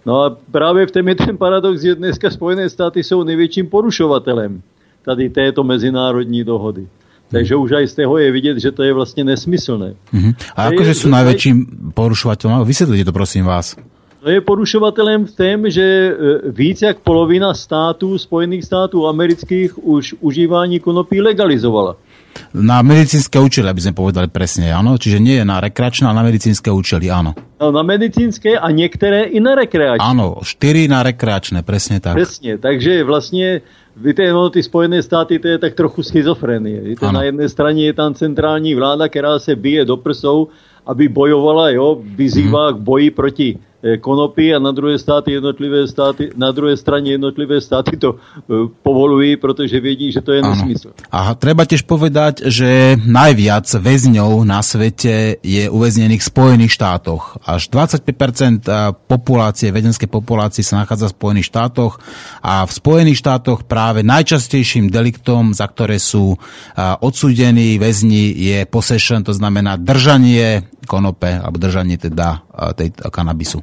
No a právě v tom je ten paradox, že dneska Spojené státy jsou největším porušovatelem tady této mezinárodní dohody. Takže už aj z toho je vidět, že to je vlastně nesmyslné. Uh-huh. A akože sú najväčším porušovateľom? Vysvetlite to prosím vás. To je porušovatelem v tom, že e, víc jak polovina států, Spojených států amerických už užívání konopí legalizovala. Na medicínske účely, aby sme povedali presne, áno? Čiže nie je na rekreačné, ale na medicínske účely, áno. No, na medicínské a některé i na rekreační. Áno, štyri na rekreačné, presne tak. Přesně, takže vlastně Víte, no, ty Spojené státy, to je tak trochu schizofrenie. Víte, Ano. na jedné straně je tam centrální vláda, která se bije do prsou, aby bojovala, jo, vyzývá k boji proti eh, konopí a na druhé státy jednotlivé státy, na druhé straně jednotlivé státy to eh, povolují, protože vědí, že to je nesmysl. A treba tiež povedať, že najviac väzňov na svete je uväznených v Spojených štátoch. Až 25% populácie, väzenskej populácie sa nachádza v Spojených štátoch a v Spojených štátoch práve najčastejším deliktom, za ktoré sú odsúdení väzni, je possession, to znamená držanie konope, alebo držanie teda a, tej a, kanabisu.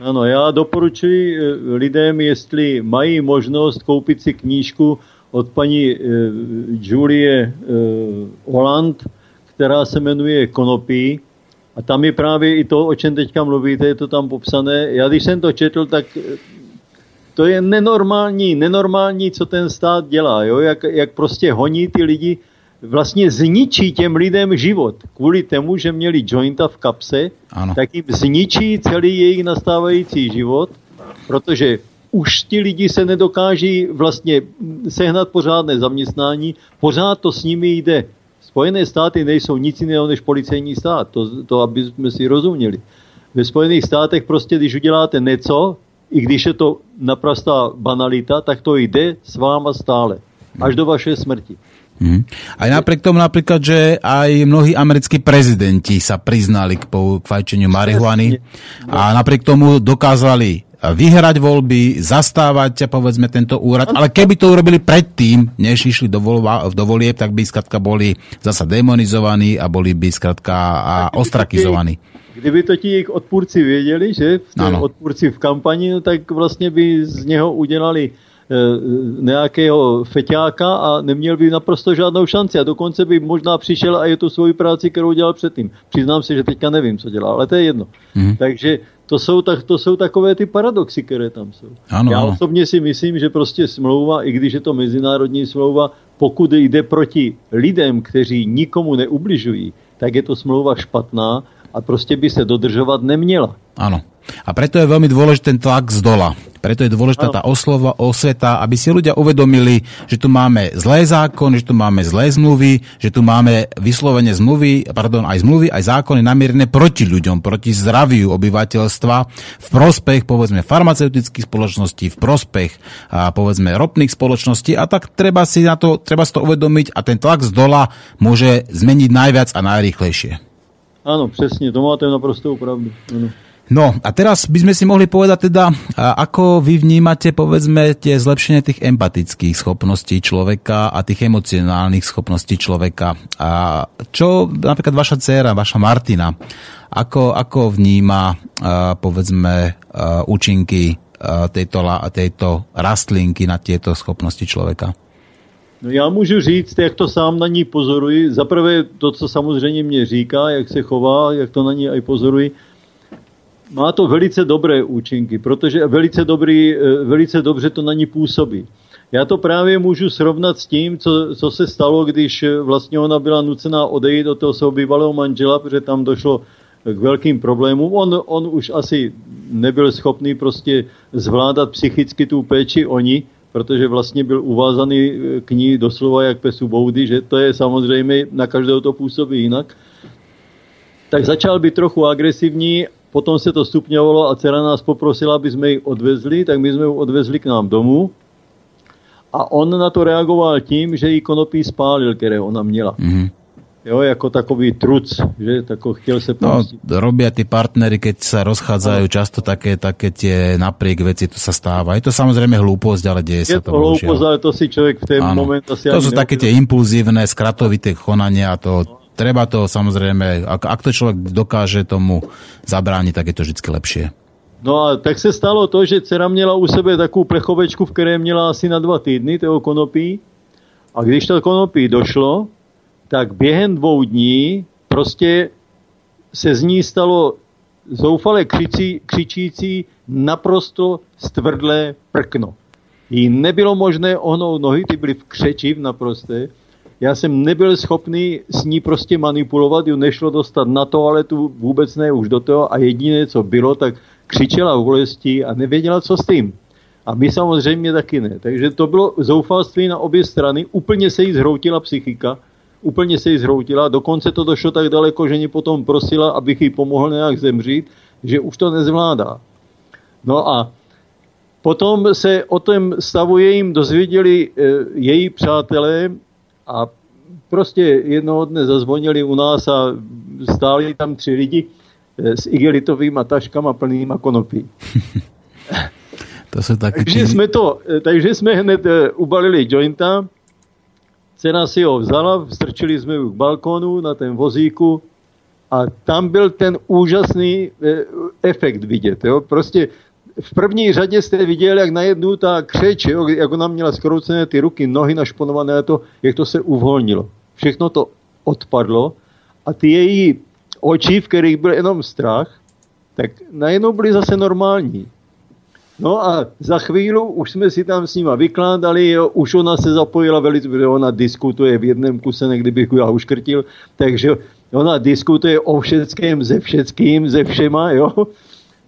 Ano, já doporučuji eh, lidem, jestli mají možnost koupit si knížku od paní Julie Holland, která se jmenuje Konopí. A tam je právě i to, o čem teďka mluvíte, je to tam popsané. Já když jsem to četl, tak to je nenormální, nenormální, co ten stát dělá, jo? Jak, jak prostě honí ty lidi vlastně zničí těm lidem život. Kvůli tomu, že měli jointa v kapse, Ano. tak jim zničí celý jejich nastávající život, protože už ti lidi se nedokáží vlastně sehnat pořádné zaměstnání, pořád to s nimi jde. Spojené státy nejsou nic jiného než policejní stát, to, to aby jsme si rozuměli. Ve Spojených státech prostě, když uděláte něco, i když je to naprostá banalita, tak to jde s váma stále. Až do vašej smrti. Mhm. Aj napriek tomu napríklad, že aj mnohí americkí prezidenti sa priznali k, pou- k fajčeniu marihuany a napriek tomu dokázali vyhrať voľby, zastávať povedzme tento úrad, ale keby to urobili predtým, než išli do, voľba, do volieb, tak by skratka boli zasa demonizovaní a boli by skratka a ostrakizovaní. Kdyby to ti jejich odpůrci věděli, že v odpůrci v kampani, no, tak vlastně by z něho udělali nějakého feťáka a neměl by naprosto žádnou šanci a dokonce by možná přišel a je tu svoji práci, kterou dělal předtím. Přiznám se, že teďka nevím, co dělá, ale to je jedno. Mhm. Takže to jsou, tak, to jsou takové ty paradoxy, které tam jsou. Ano, Já osobně si myslím, že prostě smlouva, i když je to mezinárodní smlouva, pokud jde proti lidem, kteří nikomu neubližují, tak je to smlouva špatná a prostě by se dodržovat neměla. Áno. A preto je veľmi dôležitý ten tlak z dola. Preto je dôležitá tá oslova, osveta, aby si ľudia uvedomili, že tu máme zlé zákony, že tu máme zlé zmluvy, že tu máme vyslovene zmluvy, pardon, aj zmluvy, aj zákony namierené proti ľuďom, proti zdraviu obyvateľstva, v prospech, povedzme, farmaceutických spoločností, v prospech, a, povedzme, ropných spoločností a tak treba si na to, treba si to uvedomiť a ten tlak z dola môže zmeniť najviac a najrýchlejšie. Ano, přesně, to máte naprostou pravdu. Ano. No a teraz by sme si mohli povedať teda, ako vy vnímate povedzme tie zlepšenie tých empatických schopností človeka a tých emocionálnych schopností človeka. A čo napríklad vaša dcéra, vaša Martina, ako, ako vníma povedzme účinky tejto, tejto rastlinky na tieto schopnosti človeka? No já můžu říct, jak to sám na ní pozoruji. Za prvé to, co samozřejmě mě říká, jak se chová, jak to na ní aj pozoruji. Má to velice dobré účinky, protože velice, dobrý, eh, velice dobře to na ní působí. Já to právě můžu srovnat s tím, co, co se stalo, když eh, vlastně ona byla nucená odejít od toho svého bývalého manžela, protože tam došlo k velkým problémům. On, on už asi nebyl schopný prostě zvládat psychicky tu péči o ní, protože vlastně byl uvázaný eh, k ní doslova jak pesu boudy, že to je samozřejmě, na každého to působí jinak. Tak začal být trochu agresivní, potom se to stupňovalo a dcera nás poprosila, aby jsme ji odvezli, tak my jsme ji odvezli k nám domů. A on na to reagoval tím, že jí konopí spálil, které ona měla. Mhm. Jo, jako takový truc, že tako se No, pomstiť. robia tí partnery, keď sa rozchádzajú, často také, také tie napriek veci, to sa stáva. Je to samozrejme hlúposť, ale deje Je sa to. to hloupost, bohužiaľ. ale to si člověk v ten Áno. moment asi To sú také tie impulzívne, skratovité konania, to treba to samozrejme, ak, ak to človek dokáže tomu zabrániť, tak je to vždy lepšie. No a tak se stalo to, že dcera měla u sebe takovou plechovečku, v které měla asi na dva týdny toho konopí. A když to konopí došlo, tak během dvou dní prostě se z ní stalo zoufale křičí, křičící naprosto stvrdlé prkno. Jí nebylo možné ohnout nohy, ty byly v křeči v naprosté. Já jsem nebyl schopný s ní prostě manipulovat, ju nešlo dostat na toaletu, vůbec ne už do toho a jediné, co bylo, tak křičela v bolesti a nevěděla, co s tím. A my samozřejmě taky ne. Takže to bylo zoufalství na obě strany. Úplně se jí zhroutila psychika. Úplně se jí zhroutila. Dokonce to došlo tak daleko, že mě potom prosila, abych jí pomohl nějak zemřít, že už to nezvládá. No a potom se o tom stavu jejím dozvěděli e, její přátelé a prostě jednoho dne zazvonili u nás a stáli tam tři lidi e, s igelitovými taškama plnýma konopí. To sú také... Takže jsme to, takže jsme hned ubalili jointa, dcera si ho vzala, strčili jsme ju k balkónu na ten vozíku a tam byl ten úžasný e, efekt vidět. Jo? V první řadě jste viděli, jak najednou ta křeč, jo? jak ona měla skroucené ty ruky, nohy našponované, to, jak to se uvolnilo. Všechno to odpadlo a ty její oči, v kterých byl jenom strach, tak najednou byly zase normální. No a za chvíli už jsme si tam s nima vykládali, jo, už ona se zapojila velice, protože ona diskutuje v jednom kuse, někdy bych ji já uškrtil, takže ona diskutuje o všetkém, ze všetkým, ze všema, jo.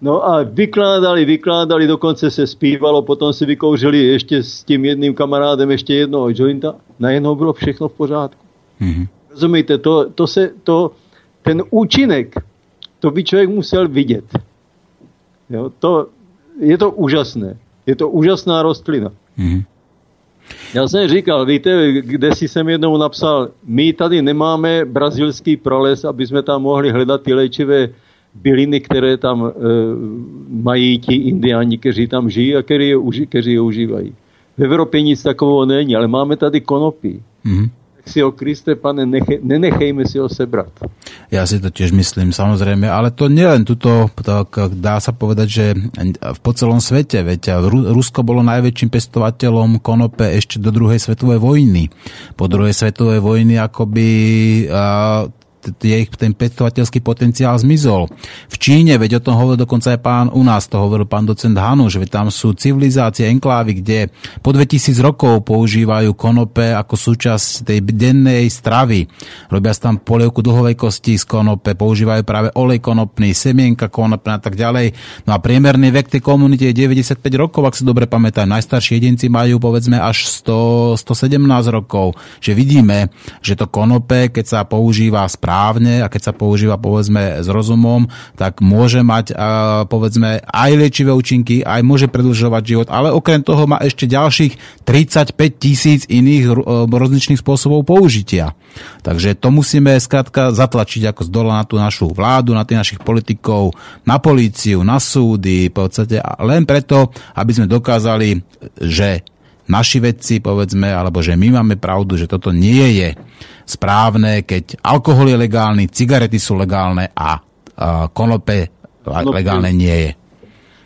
No a vykládali, vykládali, dokonce se zpívalo, potom si vykouřili ještě s tím jedným kamarádem ještě jednoho jointa. Najednou bylo všechno v pořádku. Mhm. Rozumíte, to, to se, to, ten účinek, to by člověk musel vidět. Jo, to, je to úžasné. Je to úžasná rostlina. Mhm. Já jsem říkal, víte, kde si jsem jednou napsal, my tady nemáme brazilský prales, aby jsme tam mohli hledat ty léčivé byliny, které tam e, mají ti indiáni, kteří tam žijí a kteří je, kteří je užívají. V Evropě nic takového není, ale máme tady konopí. Mhm. Si ho, Kriste, pane, neche, nenechejme si ho sebrat. Ja si to tiež myslím, samozrejme, ale to nielen tuto, tak dá sa povedať, že po celom svete, veď Ru- Rusko bolo najväčším pestovateľom konope ešte do druhej svetovej vojny. Po druhej svetovej vojny akoby ich ten pestovateľský potenciál zmizol. V Číne, veď o tom hovoril dokonca aj pán, u nás to hovoril pán docent Hanuš, veď tam sú civilizácie, enklávy, kde po 2000 rokov používajú konope ako súčasť tej dennej stravy. Robia si tam polievku dlhovej kosti z konope, používajú práve olej konopný, semienka konopná a tak ďalej. No a priemerný vek tej komunity je 95 rokov, ak si dobre pamätám. Najstarší jedinci majú povedzme až 100, 117 rokov. Že vidíme, že to konope, keď sa používa správne a keď sa používa povedzme s rozumom, tak môže mať povedzme aj liečivé účinky, aj môže predlžovať život, ale okrem toho má ešte ďalších 35 tisíc iných e, rozličných spôsobov použitia. Takže to musíme skrátka zatlačiť ako z dola na tú našu vládu, na tých našich politikov, na políciu, na súdy, v podstate len preto, aby sme dokázali, že naši vedci, povedzme, alebo že my máme pravdu, že toto nie je správne, keď alkohol je legálny, cigarety sú legálne a, konope legálne nie je.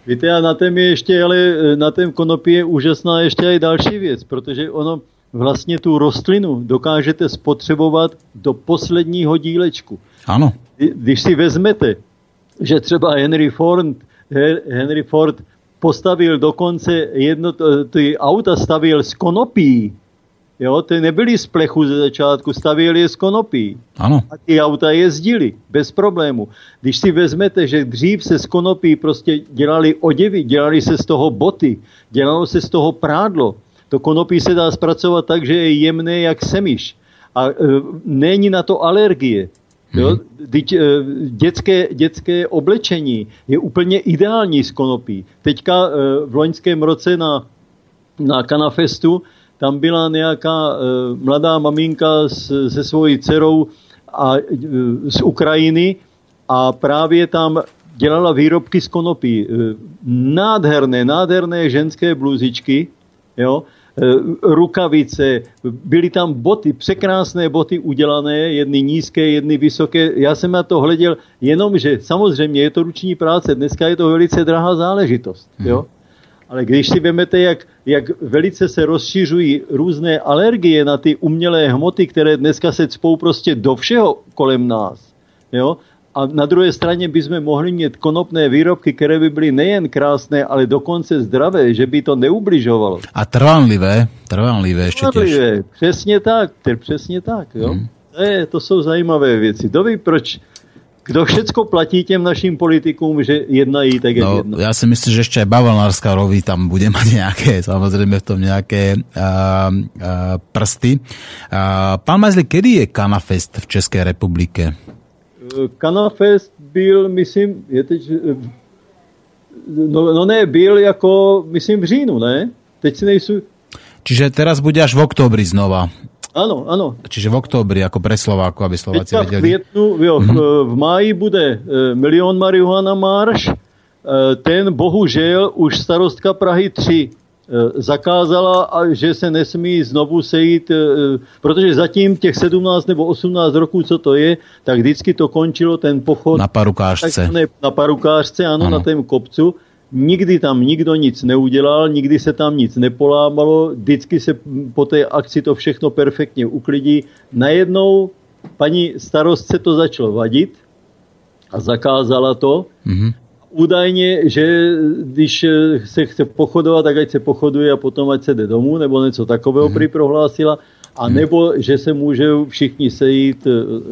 Víte, a na tém je ještě, ale e, na tém konopí je úžasná ještě i další věc, protože ono vlastně tu rostlinu dokážete spotřebovat do posledního dílečku. Kdy- Když si vezmete, že třeba Henry Ford, He- Henry Ford postavil dokonce jedno, ty auta stavil z konopí, jo, ty nebyly z plechu ze začátku, stavěl je z konopí. áno. A ty auta jezdili bez problému. Když si vezmete, že dřív se z konopí prostě dělali oděvy, dělali se z toho boty, dělalo se z toho prádlo. To konopí se dá zpracovat tak, že je jemné jak semiš. A e, není na to alergie. Jo? Teď, e, dětské, dětské oblečení je úplně ideální z konopí. Teďka e, v loňském roce na, na Kanafestu tam byla nějaká e, mladá maminka s, se svojí dcerou a, e, z Ukrajiny a právě tam dělala výrobky z konopí. Nádherné, nádherné ženské bluzičky, jo, rukavice, byly tam boty, překrásné boty udělané, jedny nízké, jedny vysoké. Já jsem na to hleděl, jenomže samozřejmě je to ruční práce, dneska je to velice drahá záležitost. Jo? Ale když si vezmete, jak, jak velice se rozšiřují různé alergie na ty umělé hmoty, které dneska se cpou prostě do všeho kolem nás, jo? A na druhé straně bychom mohli mít konopné výrobky, které by byly nejen krásné, ale dokonce zdravé, že by to neubližovalo. A trvanlivé, trvanlivé ešte tiež. Spravedlivé, Přesně tak, přesně tak. Jo? To, je, to jsou zajímavé věci. Kdo ví, proč, kdo všecko platí těm našim politikům, že jednají tak, No, jednají. ja si myslím, že ešte aj bavlnárska roví tam bude mať nejaké, samozrejme v tom nejaké uh, uh, prsty. Uh, pán Mazli, kedy je Kanafest v Českej republike? Kanafest byl, myslím, je teď, eh, no, no ne, byl jako, myslím, v říjnu, ne? Teď si nejsou, Čiže teraz bude až v októbri znova. ano, ano. Čiže v októbri, ako pre Slováku, aby Slováci Teďka v vedeli. květnu, jo, v, v máji bude eh, milion marihuana marš, eh, ten bohužel už starostka Prahy 3 zakázala, a že se nesmí znovu sejít, eh, protože zatím těch 17 nebo 18 roků, co to je, tak vždycky to končilo ten pochod Na parukášce. takzvané na parukářce, ano, Ano. na tém kopcu. Nikdy tam nikdo nic neudělal, nikdy se tam nic nepolámalo, vždycky se po té akci to všechno perfektně uklidí. Najednou paní starostce to začalo vadit a zakázala to. Mhm. Údajně, že když eh, se chce pochodovat, tak ať se pochoduje a potom ať se jde domů, nebo něco takového Mhm. prý prohlásila. A nebo, že se můžou všichni sejít eh,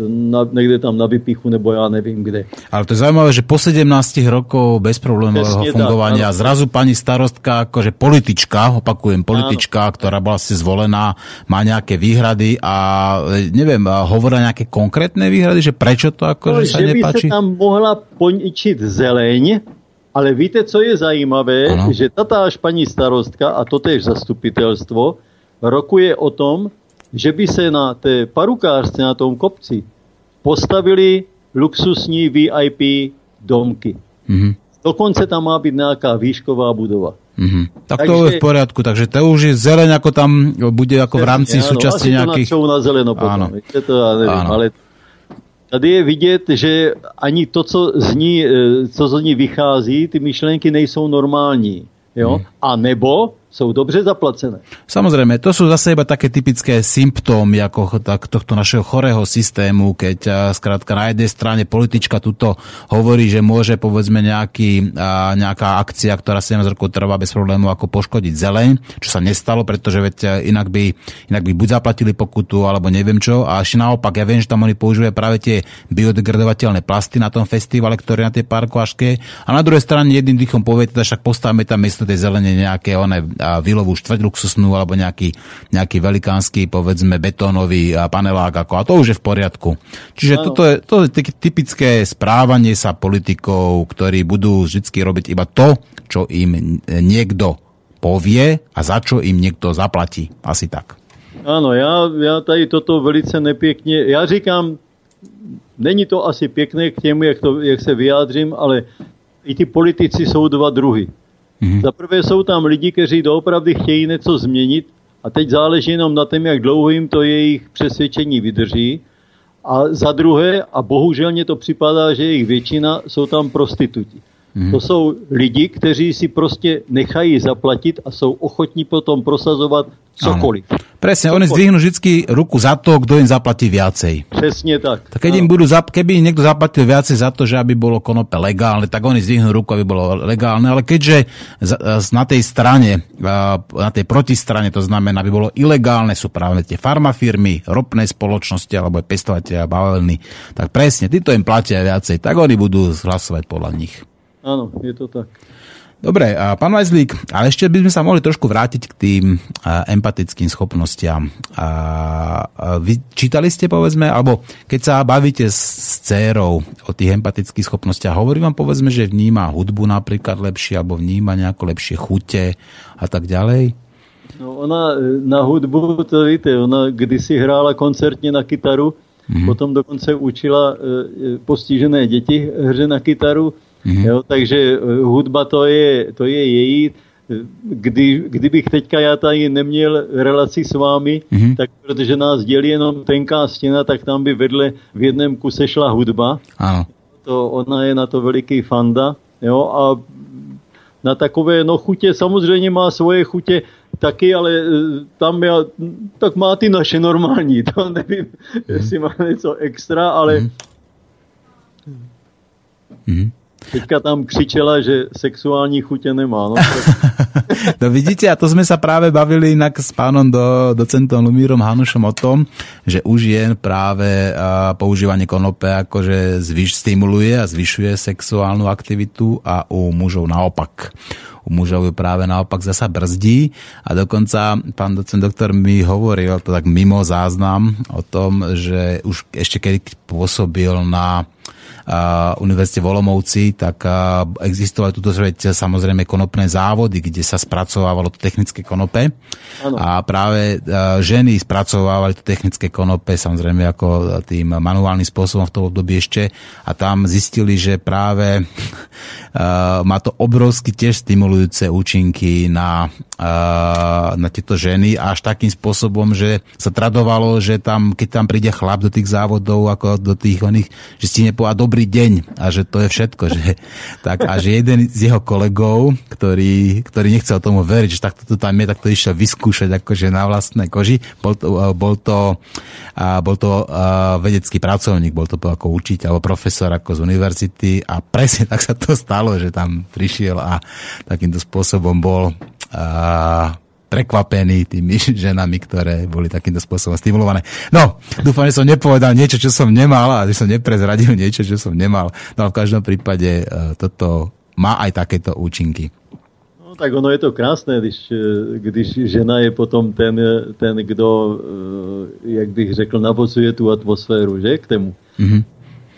na, někde tam na vypichu, nebo já nevím kde. Ale to je zaujímavé, že po 17 rokov bezproblémového tak, fungovania áno. zrazu pani starostka, akože politička, opakujem, politička, ktorá bola si zvolená, má nejaké výhrady a e, neviem, a hovoria nejaké konkrétne výhrady, že prečo to No, akože sa že by se nepáči? tam mohla poničit zeleň, ale víte, co je zajímavé, Ano. že tatáž paní starostka a totéž zastupitelstvo rokuje o tom, že by se na té parukářce na tom kopci postavili luxusní VIP domky. Mhm. Dokonce tam má být nějaká výšková budova. Mhm. Tak to Takže- je v poriadku, takže to už je zeleň, ako tam bude ako v rámci Ano, súčasti nejakých... to na zeleno potom. Áno. Víte, to já nevím, Áno. ale tady je vidět, že ani to, co z, ní, eh, co z ní vychází, ty myšlenky nejsou normální. Jo? Mhm. A nebo jsou dobře zaplacené. Samozrejme, to sú zase iba také typické symptómy ako tak, tohto našeho chorého systému, keď skrátka na jednej strane politička tuto hovorí, že môže povedzme nejaký, nejaká akcia, ktorá 17 rokov trvá bez problémov ako poškodiť zeleň, čo sa nestalo, pretože veď a, inak by, inak by buď zaplatili pokutu, alebo neviem čo. A ešte naopak, ja viem, že tam oni používajú práve tie biodegradovateľné plasty na tom festivale, ktoré na tej parkovaške. A na druhej strane jedným dýchom povie, teda však postavme tam miesto tej zelene nejaké one, a vilovú štvrť luxusnú alebo nejaký, nejaký velikánsky, povedzme, betónový a panelák. Ako, a to už je v poriadku. Čiže Áno. toto je, to je typické správanie sa politikov, ktorí budú vždy robiť iba to, čo im niekto povie a za čo im niekto zaplatí. Asi tak. Ano, já, já tady toto velice nepěkně, já říkám, není to asi pěkné k těmu, jak, to, jak se vyjádřím, ale i ty politici jsou dva druhy. Mm-hmm. Za prvé jsou tam lidi, kteří doopravdy chtějí něco změnit a teď záleží jenom na tom, jak dlouho jim to jejich přesvědčení vydrží. A za druhé, a bohužel mně to připadá, že jejich většina jsou tam prostituti. To jsou lidi, kteří si prostě nechají zaplatit a jsou ochotní potom prosazovat cokoliv. Presne, oni zdvihnú vždy ruku za to, kto im zaplatí viacej. Přesně tak. Tak keď im budú, keby im niekto zaplatil viacej za to, že aby bolo konope legálne, tak oni zdvihnú ruku, aby bolo legálne, ale keďže na tej strane, na tej protistrane, to znamená, aby bolo ilegálne, sú práve tie farmafirmy, ropné spoločnosti alebo pestovateľia bavlny, tak presne, títo im platia viacej, tak oni budú hlasovať podľa nich. Ano, je to tak. Dobre, pán Vajzlík, ale ešte by sme sa mohli trošku vrátiť k tým a, empatickým schopnostiam. Vy čítali ste, povedzme, alebo keď sa bavíte s, dcérou o tých empatických schopnostiach, hovorí vám, povedzme, že vníma hudbu napríklad lepšie, alebo vníma nejako lepšie chute a tak ďalej? No ona e, na hudbu, to víte, ona kdysi hrála koncertně na kytaru, mm-hmm. potom dokonce učila e, e, postižené děti hře na kytaru, mm-hmm. jo, takže e, hudba to je, to je její. Kdy, kdybych teďka já tady neměl relaci s vámi, mm-hmm. tak protože nás dělí jenom tenká stěna, tak tam by vedle v jednom kuse šla hudba. Áno. To, ona je na to veliký fanda. Jo, a na takové no chutě, samozřejmě má svoje chutě taky, ale e, tam já, tak má ty naše normální, to nevím, mm. jestli má něco extra, ale mm. Teďka tam křičela, že sexuální chutě nemá. No, No vidíte, a to sme sa práve bavili inak s pánom do, docentom Lumírom Hanušom o tom, že u žien práve a, používanie konope akože zvyš, stimuluje a zvyšuje sexuálnu aktivitu a u mužov naopak. U mužov ju práve naopak zasa brzdí a dokonca pán docent doktor mi hovoril to tak mimo záznam o tom, že už ešte keď pôsobil na Univerzite v tak existovali tuto veď, samozrejme konopné závody, kde sa spracovávalo to technické konope. Áno. A práve ženy spracovávali to technické konope, samozrejme ako tým manuálnym spôsobom v tom období ešte. A tam zistili, že práve má to obrovsky tiež stimulujúce účinky na, na tieto ženy až takým spôsobom, že sa tradovalo, že tam, keď tam príde chlap do tých závodov, ako do tých oných, že stihne povedať dobrý dobrý deň a že to je všetko. Že, tak, a že jeden z jeho kolegov, ktorý, ktorý nechcel tomu veriť, že takto to tam je, tak to išiel vyskúšať akože na vlastnej koži. Bol to, bol to, bol to vedecký pracovník, bol to ako učiteľ alebo profesor ako z univerzity a presne tak sa to stalo, že tam prišiel a takýmto spôsobom bol a, prekvapený tými ženami, ktoré boli takýmto spôsobom stimulované. No, dúfam, že som nepovedal niečo, čo som nemal a že som neprezradil niečo, čo som nemal. No v každom prípade uh, toto má aj takéto účinky. No tak ono je to krásné, když, e, když žena je potom ten, ten kdo, e, jak bych řekl, navozuje tu atmosféru, že, k tému. Mm-hmm.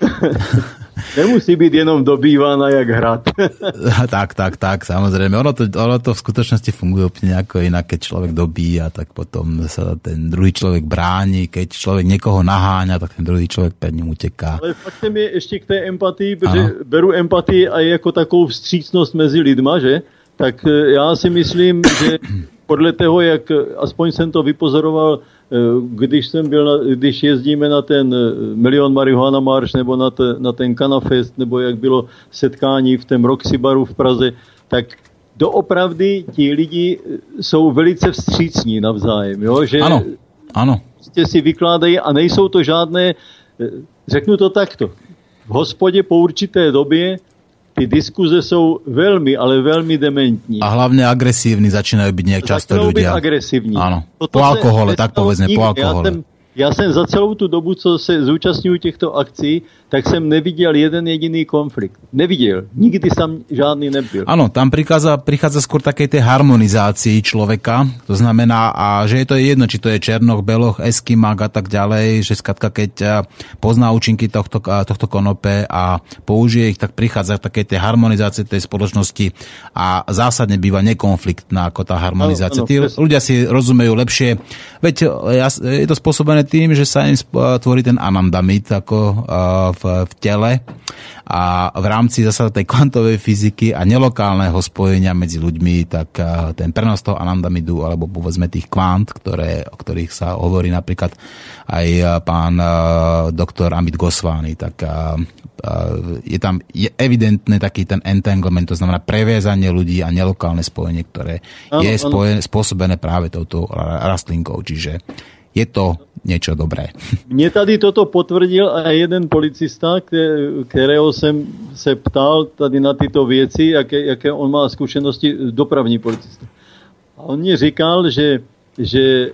Nemusí byť jenom dobývaná jak hrad. tak, tak, tak, samozrejme. Ono to, ono to v skutočnosti funguje úplne nejako inak, keď človek dobíja, tak potom sa ten druhý človek bráni, keď človek niekoho naháňa, tak ten druhý človek pred ním uteká. Ale faktem je ešte k tej empatii, protože Aha. beru empatii aj ako takovou vstřícnosť mezi lidma, že? Tak e, já si myslím, že podle toho, jak aspoň jsem to vypozoroval Eh, když, jsem byl na, když jezdíme na ten eh, Milion Marihuana Marš nebo na, te, na ten Kanafest, nebo jak bylo setkání v tom Roxy baru v Praze, tak doopravdy ti lidi eh, jsou velice vstřícní navzájem. Jo? Že ano, ano. Prostě si vykládají a nejsou to žádné, řeknu to takto, v hospodě po určité době ty diskuze jsou velmi, ale velmi dementní. A hlavne agresívni začínajú byť nejak často ľudia. Byť agresívni. Áno. po alkohole, tak povedzme, po alkohole. Ja já jsem za celou tu dobu, co se zúčastňuju těchto akcí, tak jsem neviděl jeden jediný konflikt. Neviděl. Nikdy tam žádný nebyl. Áno, tam prichádza, prichádza skôr takej tej harmonizácii človeka. To znamená, a že je to jedno, či to je Černoch, Beloch, Eskimák a tak ďalej, že skratka, keď eh, pozná účinky tohto, eh, tohto konope a použije ich, tak prichádza k takej tej harmonizácii tej spoločnosti a zásadne býva nekonfliktná ako tá harmonizácia. Tí ľudia si rozumejú lepšie. Veď eh, je to spôsobené tým, že sa im tvorí ten anandamid ako v, v tele a v rámci zasa tej kvantovej fyziky a nelokálneho spojenia medzi ľuďmi, tak ten prenos toho anandamidu alebo povedzme tých kvant, ktoré, o ktorých sa hovorí napríklad aj pán doktor Amit Gosvány, tak je tam je evidentné taký ten entanglement, to znamená previazanie ľudí a nelokálne spojenie, ktoré ano, je spojené, spôsobené práve touto rastlinkou. Čiže je to niečo dobré. Mně tady toto potvrdil aj jeden policista, kterého jsem se ptal tady na tyto věci, jaké, jaké on má zkušenosti, dopravní policista. A on mě říkal, že, že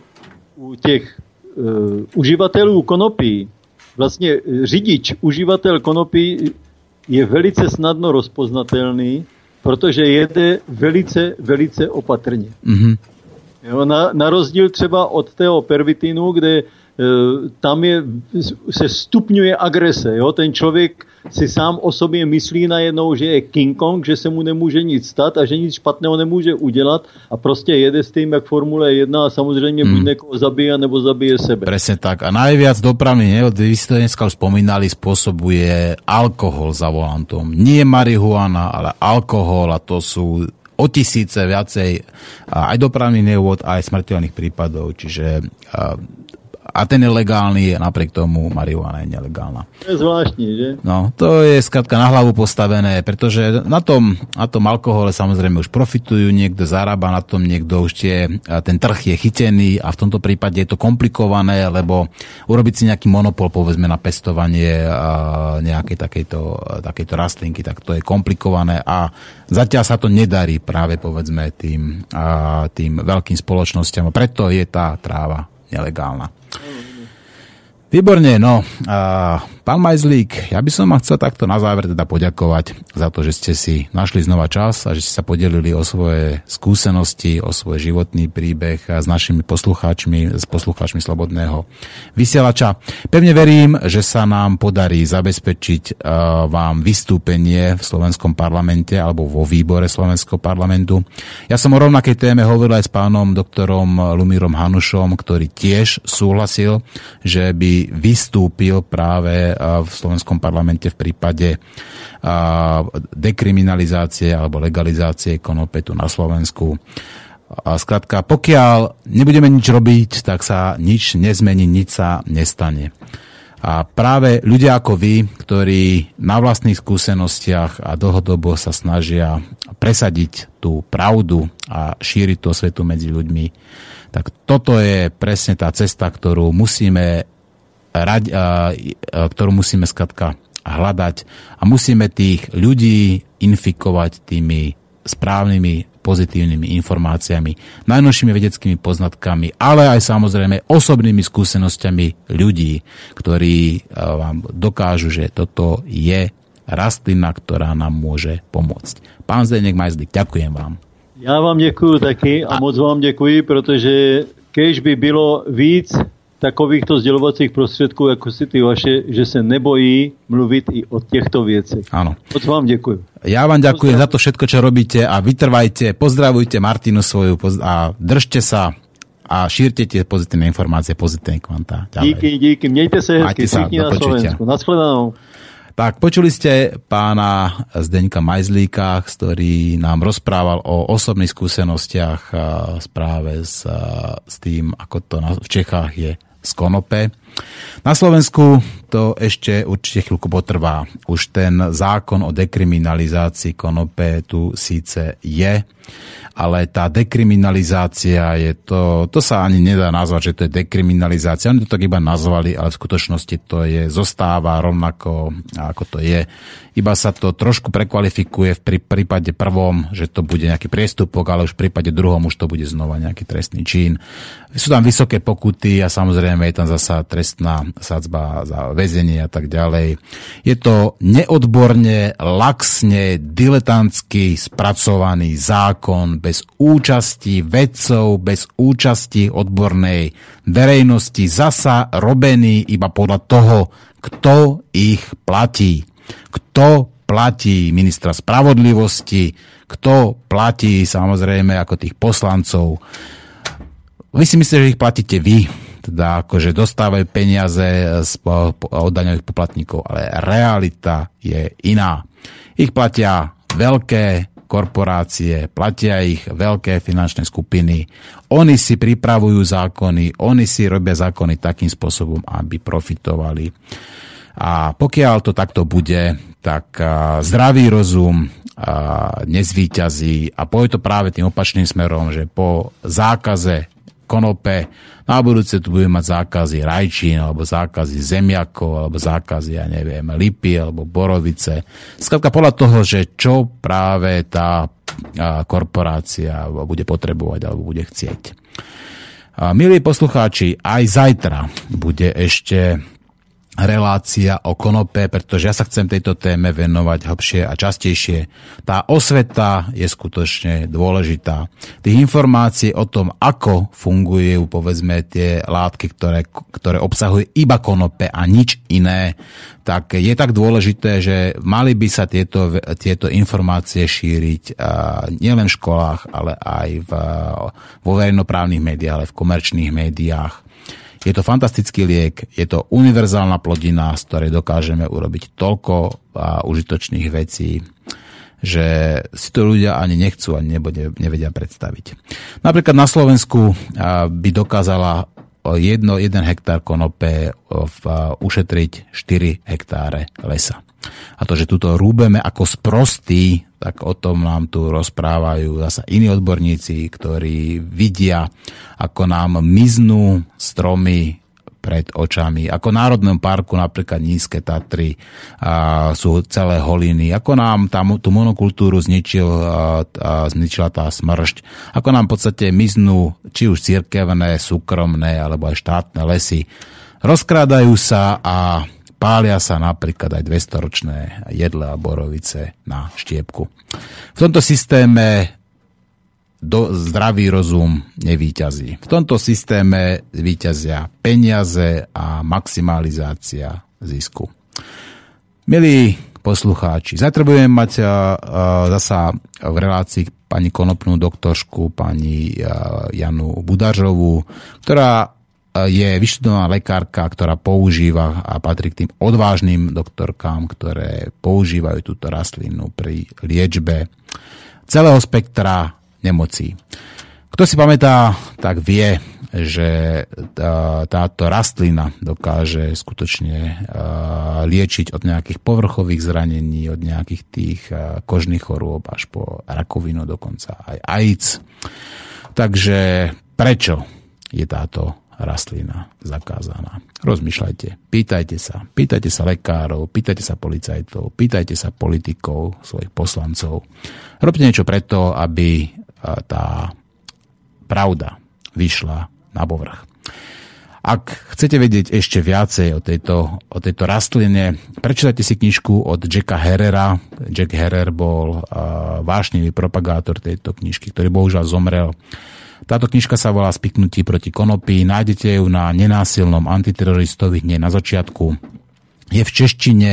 u těch uh, uživatelů konopí, vlastně řidič, uživatel konopí je velice snadno rozpoznatelný, protože jede velice, velice opatrně. Mm-hmm. Jo, na, na rozdíl třeba od toho pervitinu, kde e, tam je, se stupňuje agrese. Jo? Ten člověk si sám o sobě myslí najednou, že je King Kong, že se mu nemůže nic stát a že nic špatného nemůže udělat a prostě jede s tým, jak Formule 1 a samozřejmě hmm. buď někoho zabije, nebo zabije sebe. Presne tak. A najviac dopravný nehod, vy ste dneska už spomínali, spôsobuje alkohol za volantom. Nie marihuana, ale alkohol a to sú o tisíce viacej aj dopravných nehôd, aj smrteľných prípadov. Čiže a ten je legálny, napriek tomu marihuana je nelegálna. To je zvláštní, že? No, to je skladka na hlavu postavené, pretože na tom, na tom alkohole samozrejme už profitujú, niekto zarába na tom, niekto už tie, ten trh je chytený a v tomto prípade je to komplikované, lebo urobiť si nejaký monopol, povedzme, na pestovanie nejakej takejto, takejto rastlinky, tak to je komplikované a zatiaľ sa to nedarí práve, povedzme, tým, tým veľkým spoločnosťam. Preto je tá tráva nelegálna. Výborne, no. A Pán Majzlík, ja by som vám chcel takto na záver teda poďakovať za to, že ste si našli znova čas a že ste sa podelili o svoje skúsenosti, o svoj životný príbeh s našimi poslucháčmi, s poslucháčmi Slobodného vysielača. Pevne verím, že sa nám podarí zabezpečiť vám vystúpenie v slovenskom parlamente alebo vo výbore slovenského parlamentu. Ja som o rovnakej téme hovoril aj s pánom doktorom Lumírom Hanušom, ktorý tiež súhlasil, že by vystúpil práve v slovenskom parlamente v prípade dekriminalizácie alebo legalizácie konopetu na Slovensku. A skrátka, pokiaľ nebudeme nič robiť, tak sa nič nezmení, nič sa nestane. A práve ľudia ako vy, ktorí na vlastných skúsenostiach a dlhodobo sa snažia presadiť tú pravdu a šíriť to svetu medzi ľuďmi, tak toto je presne tá cesta, ktorú musíme, rať, ktorú musíme skatka hľadať a musíme tých ľudí infikovať tými správnymi pozitívnymi informáciami, najnovšími vedeckými poznatkami, ale aj samozrejme osobnými skúsenosťami ľudí, ktorí vám dokážu, že toto je rastlina, ktorá nám môže pomôcť. Pán Zdeněk Majzlik, ďakujem vám. Já vám děkuji taky a moc vám děkuji, protože kež by bylo víc takovýchto sdělovacích prostředků, jako si ty vaše, že se nebojí mluvit i o těchto věcech. Áno. Moc vám děkuji. Ja vám ďakujem za to všetko, čo robíte a vytrvajte, pozdravujte Martinu svoju a držte sa a šírte tie pozitívne informácie, pozitívne kvantá. Ďalej. Díky, díky. Mějte se Majte hezky, sa, do na. Slovensku. Naschledanou. Tak, počuli ste pána Zdeňka Majzlíka, ktorý nám rozprával o osobných skúsenostiach a správe s, s tým, ako to v Čechách je z konope. Na Slovensku to ešte určite chvíľku potrvá. Už ten zákon o dekriminalizácii konope tu síce je, ale tá dekriminalizácia je to, to sa ani nedá nazvať, že to je dekriminalizácia. Oni to tak iba nazvali, ale v skutočnosti to je, zostáva rovnako, ako to je. Iba sa to trošku prekvalifikuje v prí- prípade prvom, že to bude nejaký priestupok, ale už v prípade druhom už to bude znova nejaký trestný čin. Sú tam vysoké pokuty a samozrejme je tam zasa trestná sadzba za väzenie a tak ďalej. Je to neodborne, laxne, diletantsky spracovaný zákon bez účasti vedcov, bez účasti odbornej verejnosti, zasa robený iba podľa toho, kto ich platí. Kto platí ministra spravodlivosti, kto platí samozrejme ako tých poslancov. Vy si myslíte, že ich platíte vy, teda akože dostávajú peniaze od daňových poplatníkov, ale realita je iná. Ich platia veľké korporácie, platia ich veľké finančné skupiny. Oni si pripravujú zákony, oni si robia zákony takým spôsobom, aby profitovali. A pokiaľ to takto bude, tak zdravý rozum a, nezvýťazí a pôjde to práve tým opačným smerom, že po zákaze konope na budúce tu budeme mať zákazy rajčín, alebo zákazy zemiakov, alebo zákazy, ja neviem, lipy, alebo borovice. Skladka podľa toho, že čo práve tá korporácia bude potrebovať, alebo bude chcieť. Milí poslucháči, aj zajtra bude ešte relácia o konope, pretože ja sa chcem tejto téme venovať hlbšie a častejšie. Tá osveta je skutočne dôležitá. Tých informácií o tom, ako fungujú povedzme tie látky, ktoré, ktoré obsahujú iba konope a nič iné, tak je tak dôležité, že mali by sa tieto, tieto informácie šíriť nielen v školách, ale aj v, vo verejnoprávnych médiách, ale v komerčných médiách. Je to fantastický liek, je to univerzálna plodina, z ktorej dokážeme urobiť toľko a, užitočných vecí, že si to ľudia ani nechcú, ani nebude, nevedia predstaviť. Napríklad na Slovensku by dokázala jedno, jeden hektár konope ušetriť 4 hektáre lesa. A to, že tuto rúbeme ako sprostý, tak o tom nám tu rozprávajú zasa iní odborníci, ktorí vidia, ako nám miznú stromy pred očami. Ako v Národnom parku napríklad Nízke Tatry a sú celé holiny. Ako nám tam tú monokultúru zničil, a, a zničila tá smršť. Ako nám v podstate miznú či už cirkevné, súkromné alebo aj štátne lesy. Rozkrádajú sa a pália sa napríklad aj 200-ročné jedle a borovice na štiepku. V tomto systéme do, zdravý rozum nevýťazí. V tomto systéme výťazia peniaze a maximalizácia zisku. Milí poslucháči, zajtra budeme mať a, zasa v relácii pani konopnú doktoršku, pani a, Janu Budažovú, ktorá je vyštudovaná lekárka, ktorá používa a patrí k tým odvážnym doktorkám, ktoré používajú túto rastlinu pri liečbe celého spektra nemocí. Kto si pamätá, tak vie, že táto rastlina dokáže skutočne liečiť od nejakých povrchových zranení, od nejakých tých kožných chorôb až po rakovinu dokonca aj AIDS. Takže prečo je táto rastlina zakázaná. Rozmýšľajte, pýtajte sa, pýtajte sa lekárov, pýtajte sa policajtov, pýtajte sa politikov, svojich poslancov. Robte niečo preto, aby tá pravda vyšla na povrch. Ak chcete vedieť ešte viacej o tejto, o tejto rastline, prečítajte si knižku od Jacka Herrera. Jack Herrer bol uh, vášnivý propagátor tejto knižky, ktorý bohužiaľ zomrel táto knižka sa volá Spiknutí proti konopí. Nájdete ju na nenásilnom antiteroristovi hneď na začiatku je v češtine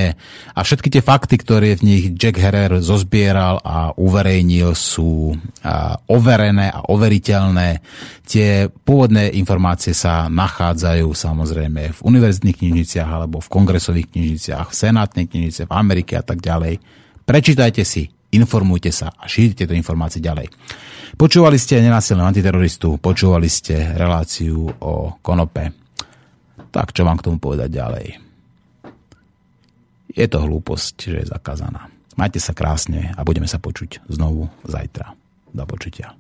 a všetky tie fakty, ktoré v nich Jack Herrer zozbieral a uverejnil sú overené a overiteľné. Tie pôvodné informácie sa nachádzajú samozrejme v univerzitných knižniciach alebo v kongresových knižniciach, v senátnej knižnice, v Amerike a tak ďalej. Prečítajte si, informujte sa a šírite tieto informácie ďalej. Počúvali ste nenásilného antiteroristu, počúvali ste reláciu o konope. Tak čo mám k tomu povedať ďalej? Je to hlúposť, že je zakázaná. Majte sa krásne a budeme sa počuť znovu zajtra. Do počutia.